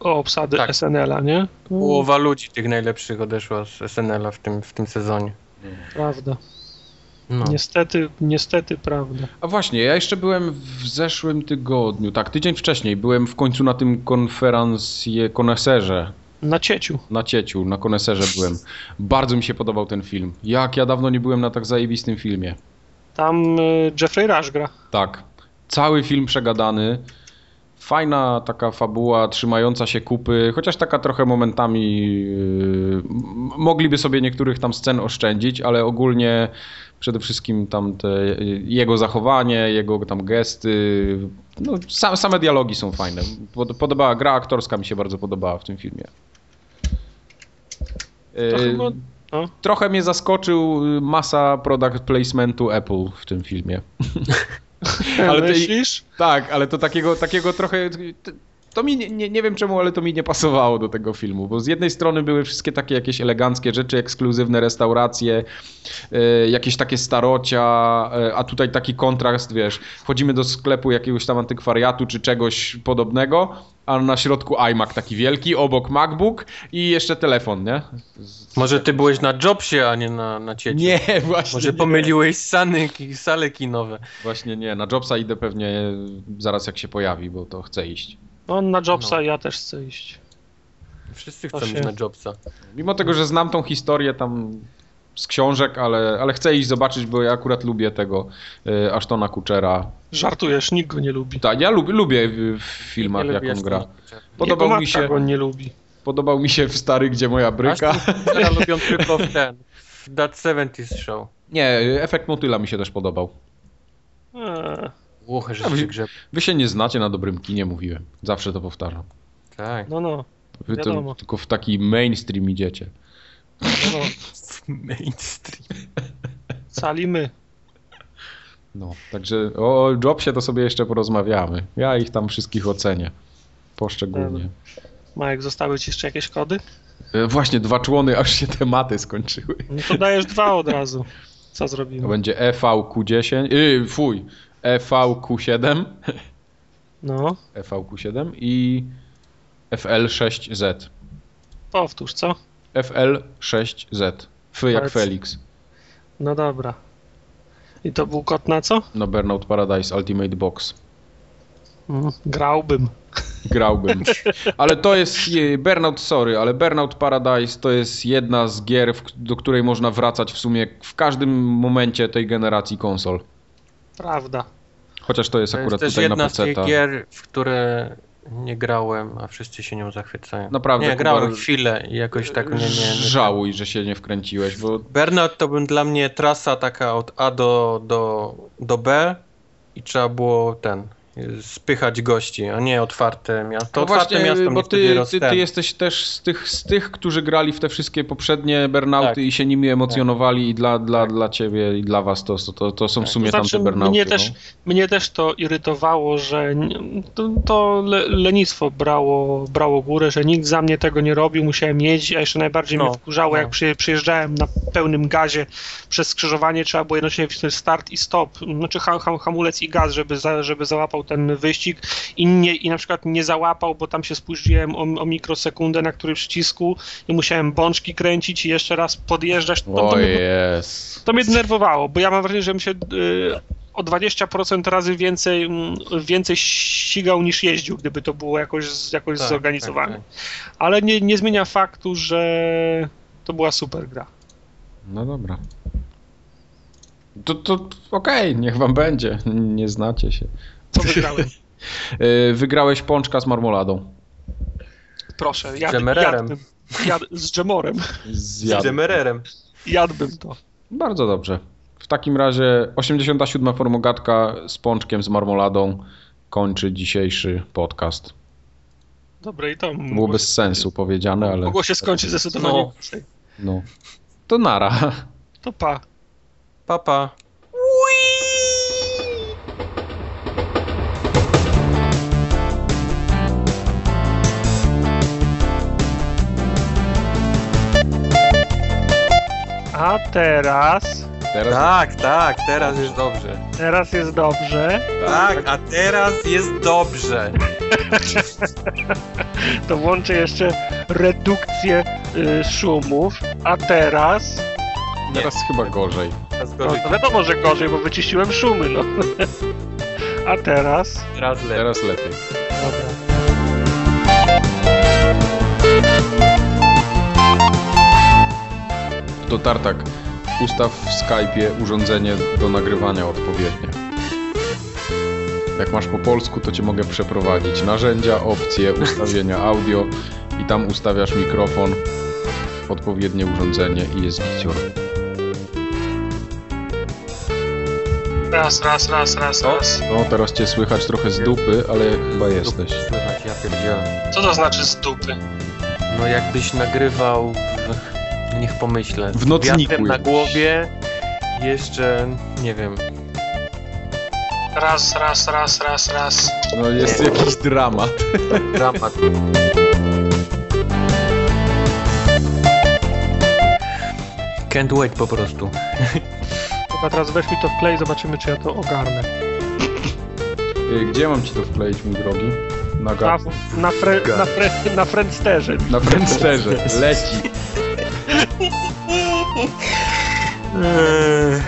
obsady Tak. SNL-a, nie? Połowa ludzi tych najlepszych odeszła z SNL-a w tym, w tym sezonie. Prawda. No. Niestety, niestety prawda. A właśnie, ja jeszcze byłem w zeszłym tygodniu, tak, tydzień wcześniej, byłem w końcu na tym konferencje koneserze. Na cieciu. Na cieciu, na koneserze byłem. Bardzo mi się podobał ten film. Jak ja dawno nie byłem na tak zajebistym filmie. Tam y, Jeffrey Rush gra. Tak. Cały film przegadany. Fajna taka fabuła, trzymająca się kupy, chociaż taka trochę momentami yy, mogliby sobie niektórych tam scen oszczędzić, ale ogólnie przede wszystkim tam te, jego zachowanie, jego tam gesty, no, sa, same dialogi są fajne. Pod, podobała, gra aktorska mi się bardzo podobała w tym filmie. Yy, chyba, no. Trochę mnie zaskoczył yy, masa product placementu Apple w tym filmie. Ale i- Myślisz? Tak, ale to takiego, takiego trochę. To mi nie, nie, nie wiem czemu, ale to mi nie pasowało do tego filmu, bo z jednej strony były wszystkie takie jakieś eleganckie rzeczy, ekskluzywne restauracje, e, jakieś takie starocia, e, a tutaj taki kontrast, wiesz, wchodzimy do sklepu jakiegoś tam antykwariatu czy czegoś podobnego, a na środku iMac taki wielki, obok MacBook i jeszcze telefon, nie? Może ty byłeś na Jobsie, a nie na, na ciecie. Nie, właśnie Może nie. pomyliłeś sany, sale kinowe. Właśnie nie, na Jobsa idę pewnie zaraz jak się pojawi, bo to chcę iść. On na Jobsa No. ja też chcę iść. Wszyscy chcą się- iść na Jobsa. Mimo tego, że znam tą historię tam z książek, ale, ale chcę iść zobaczyć, bo ja akurat lubię tego y, Ashtona Kutchera. Żartujesz, nikt go nie lubi. Tak, ja lubię, lubię w, filmach, jak lubię on gra. Podobał Jego mi się, go nie lubi. podobał mi się w Stary, gdzie moja bryka. Ja lubią tylko w ten, w That 70's Show. Nie, efekt motyla mi się też podobał. Eee, Łuchy, że wy- grzeb. Wy się nie znacie na dobrym kinie, mówiłem. Zawsze to powtarzam. Tak. no, no, Wy to tylko w taki mainstream idziecie. no, no. Mainstream. Cali my. No, także o Jobsie to sobie jeszcze porozmawiamy. Ja ich tam wszystkich ocenię. Poszczególnie. Majek, zostały ci jeszcze jakieś kody? E, Właśnie, dwa człony, aż się tematy skończyły. No to dajesz dwa od razu. Co To zrobimy? będzie E EVQ10, yy, fuj, EVQ7, No, EVQ7 i FL6Z. powtórz, co? FL6Z. Fy jak. Felix. No dobra. I to był kod na co? No Burnout Paradise Ultimate Box. Mm, grałbym. Grałbym. Ale to jest, e, Burnout, sorry, ale Burnout Paradise to jest jedna z gier, do której można wracać w sumie w każdym momencie tej generacji konsol. Prawda. Chociaż to jest To jest akurat też tutaj na jedna z tych gier, w które nie grałem, a wszyscy się nią zachwycają. Naprawdę, Nie, Kuba, grałem chwilę i jakoś tak nie, nie, nie. Żałuj, że się nie wkręciłeś, bo Bernard to był dla mnie trasa taka od A do, do, do B i trzeba było ten, spychać gości, a nie otwarte miasto. To No otwarte właśnie, miasto bo ty, ty, ty jesteś też z tych, z tych, którzy grali w te wszystkie poprzednie Burnouty Tak. i się nimi emocjonowali i dla, dla, dla ciebie i dla was to, to, to są w Tak. sumie To znaczy, tamte Burnouty. mnie no. też, mnie też to irytowało, że to, to le, lenistwo brało, brało górę, że nikt za mnie tego nie robił, musiałem jeździć, a jeszcze najbardziej No, mnie wkurzało, no. jak przy, przyjeżdżałem na pełnym gazie przez skrzyżowanie, trzeba było jednocześnie wcisnąć start i stop, znaczy ham, ham, hamulec i gaz, żeby, za, żeby załapał ten wyścig i, nie, i na przykład nie załapał, bo tam się spóźniłem o, o mikrosekundę na którym przycisku i musiałem bączki kręcić i jeszcze raz podjeżdżać. To, to, O mnie, jest. to mnie denerwowało, bo ja mam wrażenie, że bym się y, o 20% razy więcej, mm, więcej ścigał niż jeździł, gdyby to było jakoś, jakoś Tak, zorganizowane. tak, Ale nie, nie zmienia faktu, że to była super gra. No dobra. To, to okej, niech wam będzie. Nie znacie się. Co wygrałem? Yy, Wygrałeś pączka z marmoladą. Proszę, jad, Dżemererem. jadłbym. Jad, z dżemorem. Z Zjadł. Demererem. Jadłbym to. Bardzo dobrze. W takim razie 87. formogatka z pączkiem z marmoladą kończy dzisiejszy podcast. Dobre i to Było bez sensu powiedziane, ale mogło się skończyć zdecydowanie No. no. To nara. To pa. Papa. A teraz, Teraz Tak, tak, teraz jest dobrze. teraz jest dobrze. Tak, a teraz jest dobrze. To łączę jeszcze redukcję y, szumów. A teraz, Teraz chyba gorzej. Teraz no gorzej, to wiadomo, że gorzej, bo wyciściłem szumy, no. A teraz, teraz lepiej. Teraz lepiej. dobra. To Tartak, ustaw w Skype'ie urządzenie do nagrywania odpowiednie. Jak masz po polsku, to cię mogę przeprowadzić. Narzędzia, opcje, ustawienia audio i tam ustawiasz mikrofon, odpowiednie urządzenie i jest gicior. Raz, raz, raz, raz, raz. No, teraz cię słychać trochę z dupy, ale chyba jesteś. Słychać, ja pierdzielę. Co to znaczy z dupy? No jakbyś nagrywał, w, niech pomyślę, W nocniku wiatrem na głowie, jeszcze, nie wiem, Raz, raz, raz, raz, raz. No jest jakiś dramat. Dramat. Can't wait po prostu. Chyba teraz weź mi to w klej, zobaczymy czy ja to ogarnę. Y, Gdzie mam ci to wkleić, mój drogi? Na Na, na, fre, na, fre, na Friendsterze. Na Friendsterze. Leci. Eee.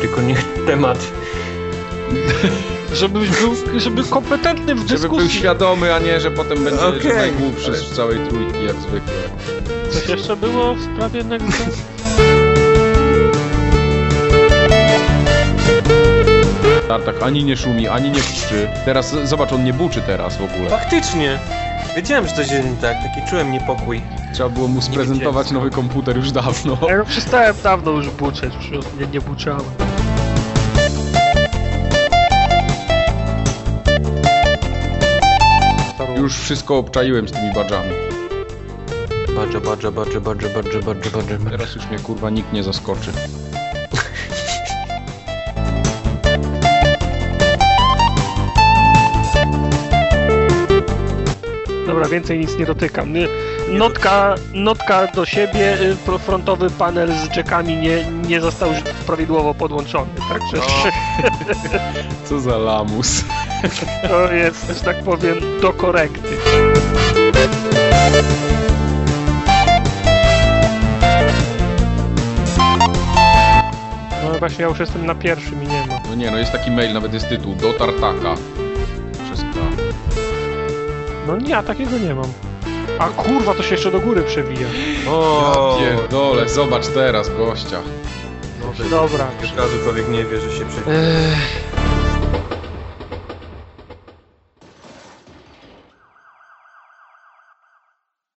Tylko niech temat. Żebyś był, żeby kompetentny w Żeby był dyskusji. świadomy, a nie, że potem będzie że najgłupszy z całej trójki, jak zwykle. Coś jeszcze było w sprawie Next Tartak ani nie szumi, ani nie buczy. Teraz, zobacz, on nie buczy teraz w ogóle. Faktycznie. Wiedziałem, że coś jest nie tak. Taki czułem niepokój. Trzeba było mu sprezentować nowy komputer już dawno. Ja już przestałem dawno już buczeć, już nie, nie buczałem. Już wszystko obczaiłem z tymi badżami. Badże, badże, badże, badże, badże, badże, badże. Teraz już mnie kurwa nikt nie zaskoczy. Dobra, więcej nic nie dotykam. Notka, notka do siebie, y, frontowy panel z jackami nie, nie został już prawidłowo podłączony, także Co za lamus. to jest, że tak powiem, do korekty. No właśnie, ja już jestem na pierwszym i nie ma. No nie, no jest taki mail, nawet jest tytuł. Do Tartaka. No nie, a takiego nie mam. A kurwa, to się jeszcze do góry przewija. O, Ja pierdolę, zobacz teraz gościa. Może Dobra. Razu człowiek nie wie, że się przejdzie. Ech,